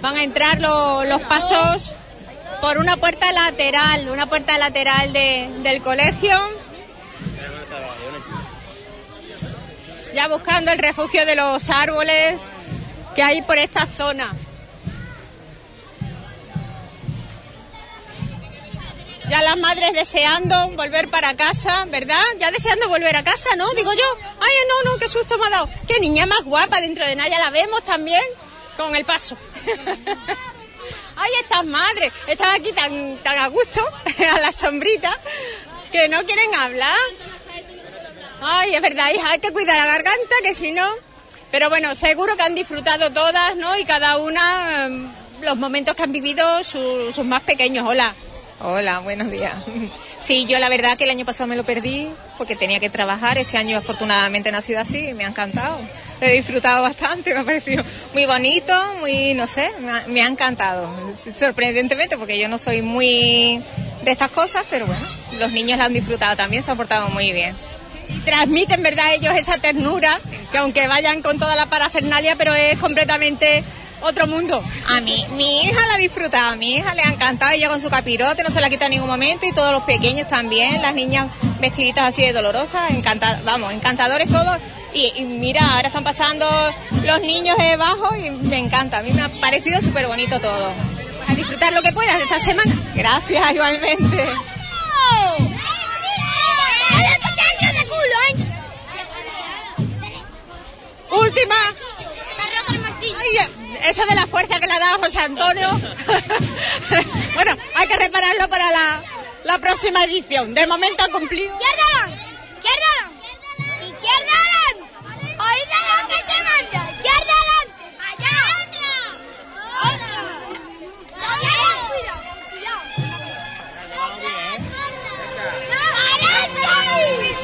S2: van a entrar lo- los pasos por una puerta lateral, una puerta lateral de- del colegio. Ya buscando el refugio de los árboles que hay por esta zona. Ya las madres deseando volver para casa, ¿verdad? Ya deseando volver a casa, ¿no? Digo yo. Ay, no, no, qué susto me ha dado. Qué niña más guapa dentro de nada, ya la vemos también con el paso. Ay, estas madres, están aquí tan, tan a gusto, a la sombrita, que no quieren hablar. Ay, es verdad, hija, hay que cuidar la garganta, que si no... Pero bueno, seguro que han disfrutado todas, ¿no? Y cada una em, los momentos que han vivido su- sus más pequeños. Hola.
S54: Hola, buenos días. Sí, yo la verdad que el año pasado me lo perdí porque tenía que trabajar. Este año afortunadamente no ha sido así y me ha encantado. He disfrutado bastante, me ha parecido muy bonito, muy, no sé, me ha, me ha encantado. Sorprendentemente porque yo no soy muy de estas cosas, pero bueno, los niños la han disfrutado también, se han portado muy bien.
S2: transmiten, ¿verdad?, ellos esa ternura, que aunque vayan con toda la parafernalia, pero es completamente otro mundo.
S54: A mí, mi hija la ha disfrutado, a mi hija le ha encantado, ella con su capirote, no se la quita en ningún momento y todos los pequeños también, las niñas vestiditas así de dolorosas, encanta, vamos, encantadores todos. Y, y mira, ahora están pasando los niños debajo y me encanta, a mí me ha parecido súper bonito todo.
S2: A disfrutar lo que puedas esta semana.
S54: Gracias, igualmente.
S26: ¡Eres pequeño de!
S2: Última.
S26: Se ha roto el martillo.
S2: Eso de la fuerza que le ha dado José Antonio. bueno, hay que repararlo para la, la próxima edición. De momento ha cumplido.
S26: ¡Izquierda! ¡Izquierda! ¡Izquierda! ¡Oída lo que te manda! ¡Izquierda! ¡Allá! ¡Otra! ¡Otra! ¡Cuidado! ¡Cuidado!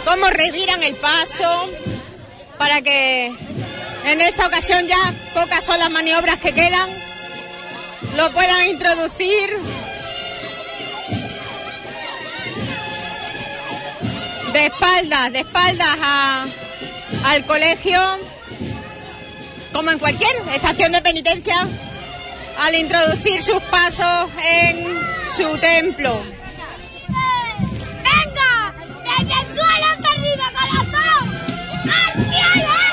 S2: Cómo reviran el paso para que en esta ocasión ya pocas son las maniobras que quedan. Lo puedan introducir. De espaldas, de espaldas a- al colegio, como en cualquier estación de penitencia, al introducir sus pasos en su templo.
S26: ¡Venga! ¡Desde el suelo hasta arriba, corazón! ¡Al cielo! ¡Vamos,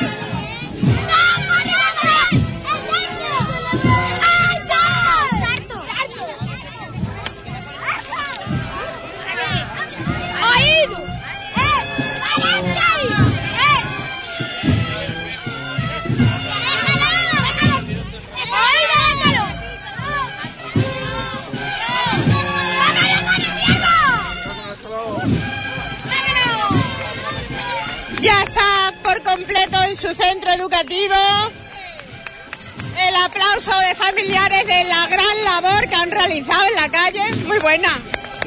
S2: por completo en su centro educativo. El aplauso de familiares de la gran labor que han realizado en la calle. Muy buena.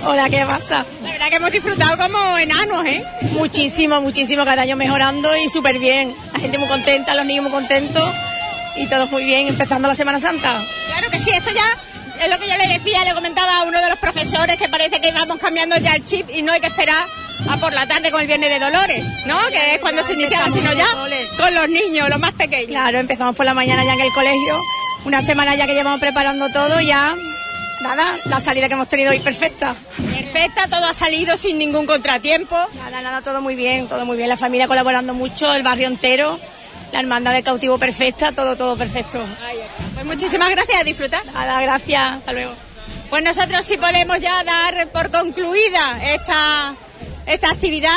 S55: Hola, ¿qué pasa?
S2: La verdad que hemos disfrutado como enanos, ¿eh?
S55: Muchísimo, muchísimo, cada año mejorando y súper bien. La gente muy contenta, los niños muy contentos y todo muy bien, empezando la Semana Santa.
S2: Claro que sí, esto ya es lo que yo le decía, le comentaba a uno de los profesores que parece que vamos cambiando ya el chip y no hay que esperar a por la tarde con el Viernes de Dolores, ¿no? Que es cuando se iniciaba, sino ya con los niños, los más pequeños.
S55: Claro, empezamos por la mañana ya en el colegio, una semana ya que llevamos preparando todo, ya nada, la salida que hemos tenido hoy perfecta.
S2: Perfecta, todo ha salido sin ningún contratiempo.
S55: Nada, nada, todo muy bien, todo muy bien. La familia colaborando mucho, el barrio entero, la hermandad de cautivo perfecta, todo, todo perfecto.
S2: Pues muchísimas gracias, a disfrutar.
S55: Nada, gracias, hasta luego.
S2: Pues nosotros sí podemos ya dar por concluida esta, esta actividad.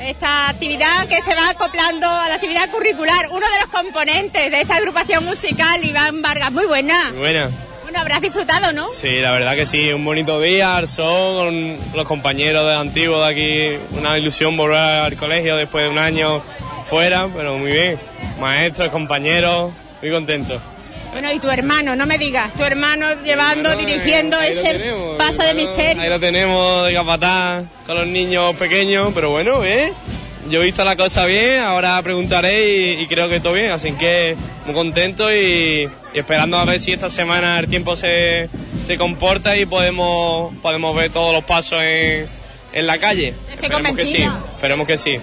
S2: Esta actividad que se va acoplando a la actividad curricular. Uno de los componentes de esta agrupación musical, Iván Vargas. Muy buena.
S30: Buena.
S2: Bueno, habrás disfrutado, ¿no?
S30: Sí, la verdad que sí, un bonito día, al sol, con los compañeros de antiguo de aquí, una ilusión volver al colegio después de un año fuera, pero muy bien. Maestros, compañeros, muy contentos.
S2: Bueno, y tu hermano, no me digas, tu hermano llevando, dirigiendo
S30: ahí
S2: ese
S30: tenemos,
S2: paso de
S30: Ahí
S2: misterio.
S30: lo tenemos de capataz con los niños pequeños, pero bueno, ¿eh? Yo he visto la cosa bien, ahora preguntaré y, y creo que todo bien, así que muy contento y, y esperando a ver si esta semana el tiempo se, se comporta y podemos, podemos ver todos los pasos en, en la calle.
S2: Estoy
S30: Esperemos que sí, esperemos que sí.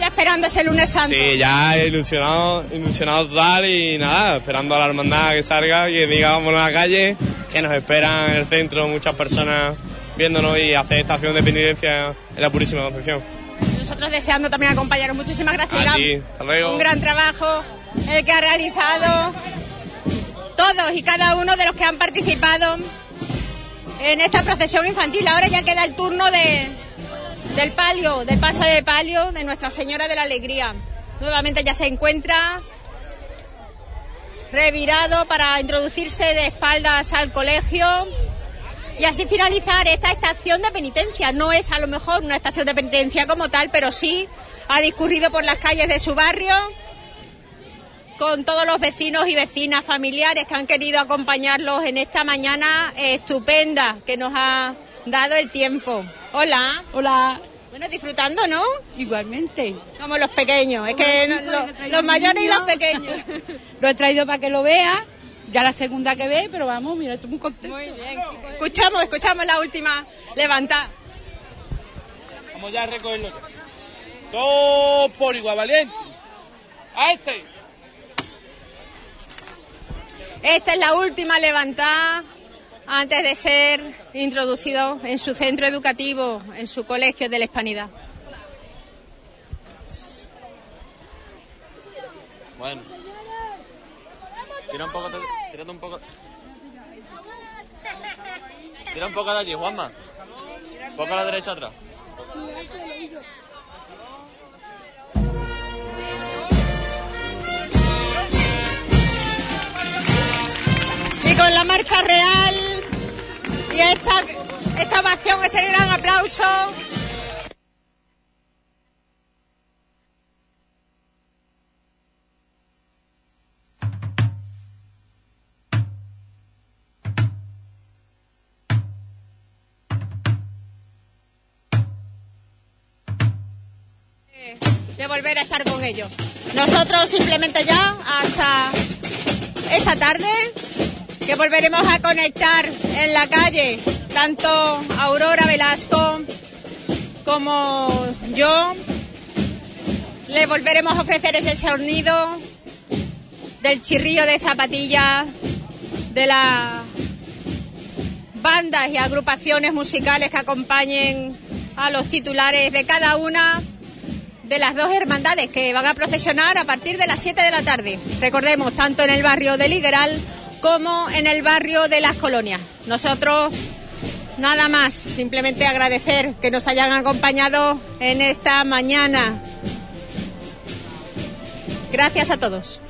S2: Ya esperando ese lunes santo.
S30: Sí, ya ilusionado, ilusionado total y nada, esperando a la hermandad que salga y que diga vamos a la calle, que nos esperan en el centro muchas personas viéndonos y hacer esta acción de penitencia en la Purísima Concepción.
S2: Nosotros deseando también acompañaros. Muchísimas gracias,
S30: A
S2: Iván.
S30: ti, hasta luego.
S2: Un gran trabajo el que ha realizado todos y cada uno de los que han participado en esta procesión infantil. Ahora ya queda el turno de, del palio, del paso de palio de Nuestra Señora de la Alegría. Nuevamente ya se encuentra revirado para introducirse de espaldas al colegio y así finalizar esta estación de penitencia. No es a lo mejor una estación de penitencia como tal, pero sí ha discurrido por las calles de su barrio con todos los vecinos y vecinas familiares que han querido acompañarlos en esta mañana estupenda que nos ha dado el tiempo. Hola.
S56: Hola.
S2: Bueno, disfrutando, ¿no?
S56: Igualmente.
S2: Como los pequeños, es que los mayores y los pequeños.
S56: Lo he traído para que lo vea. Ya la segunda que ve, pero vamos, mira, estoy muy contento.
S2: Muy bien. Escuchamos, escuchamos la última levantada.
S51: Vamos ya a recogerlo. Todo por igual, valiente. A este.
S2: Esta es la última levantada antes de ser introducido en su centro educativo, en su colegio de la Hispanidad.
S49: Bueno. Tira un poco, de- tírate un poco. Tira un poco de allí, Juanma. Un poco a la derecha atrás.
S2: Y con la marcha real esta, esta ovación, este gran aplauso. de volver a estar con ellos. Nosotros simplemente ya hasta esta tarde que volveremos a conectar en la calle tanto Aurora Velasco como yo. Le volveremos a ofrecer ese sonido del chirrío de zapatillas de las bandas y agrupaciones musicales que acompañen a los titulares de cada una de las dos hermandades que van a procesionar a partir de las 7 de la tarde. Recordemos, tanto en el barrio de Ligueral como en el barrio de Las Colonias. Nosotros nada más, simplemente agradecer que nos hayan acompañado en esta mañana. Gracias a todos.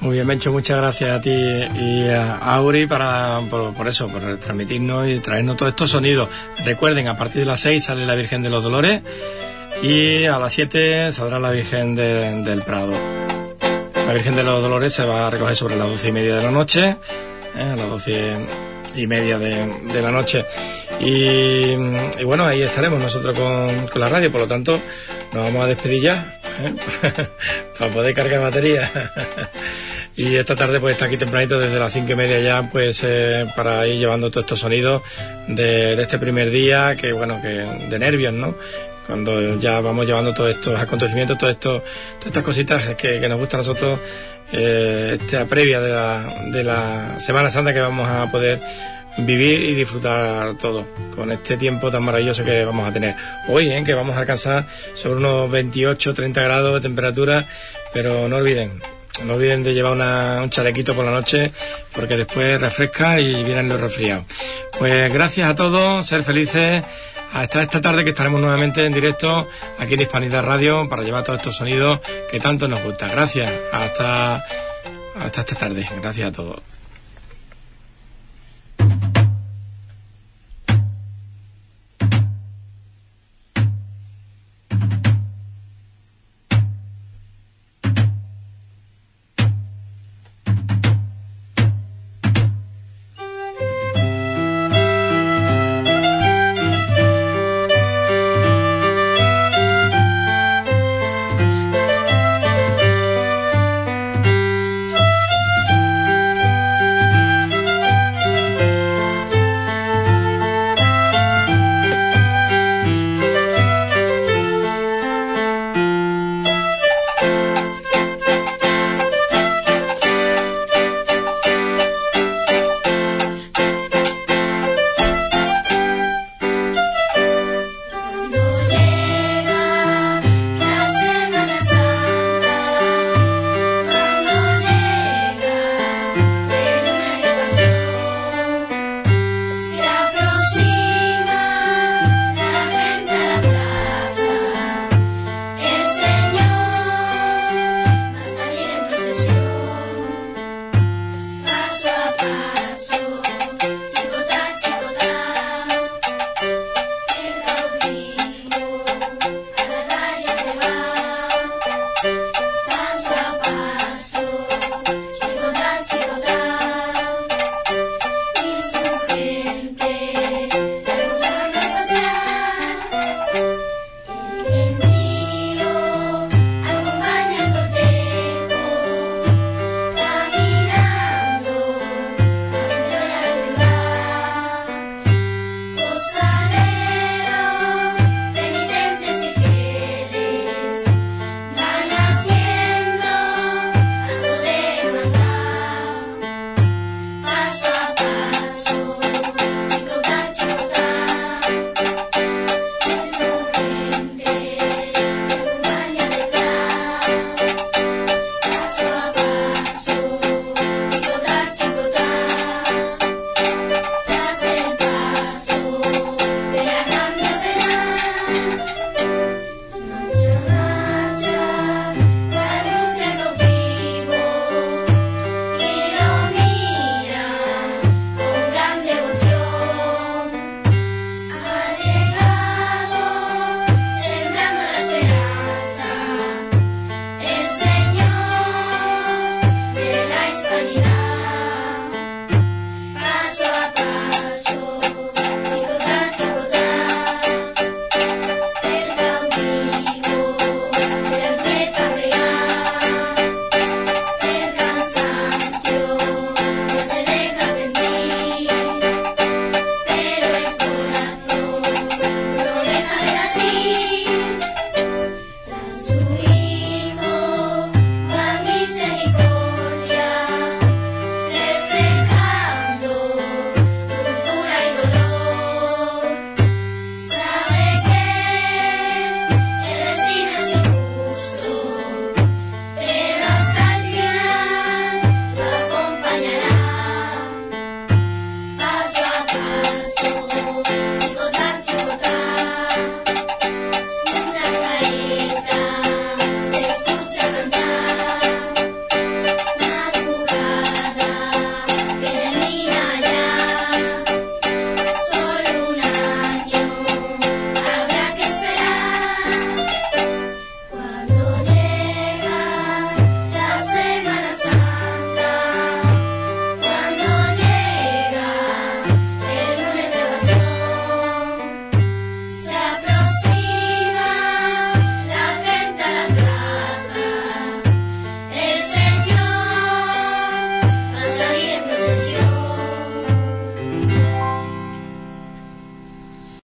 S57: Muy bien, Mencho, muchas gracias a ti y a Auri para, por, eso, por transmitirnos y traernos todos estos sonidos. Recuerden, a partir de las 6 sale la Virgen de los Dolores y a las 7 saldrá la Virgen de- del Prado. La Virgen de los Dolores se va a recoger sobre las doce y media de la noche, ¿eh? a las doce y media de, la noche. Y, bueno, ahí estaremos nosotros con, con la radio, por lo tanto, nos vamos a despedir ya, ¿eh? para poder cargar batería. y esta tarde pues está aquí tempranito desde las cinco y media ya, pues eh, para ir llevando todos estos sonidos de, de este primer día, que bueno, que de nervios, ¿no? Cuando ya vamos llevando todos estos acontecimientos, todos estos, todas estas cositas que, nos gustan a nosotros, eh, esta previa de la, de la Semana Santa que vamos a poder vivir y disfrutar todo con este tiempo tan maravilloso que vamos a tener hoy, ¿eh? que vamos a alcanzar sobre unos 28, 30 grados de temperatura, pero no olviden, no olviden de llevar una- un chalequito por la noche porque después refresca y vienen los resfriados. Pues gracias a todos, ser felices. Hasta esta tarde que estaremos nuevamente en directo aquí en Hispanidad Radio para llevar todos estos sonidos que tanto nos gustan. Gracias. Hasta, hasta esta tarde. Gracias a todos.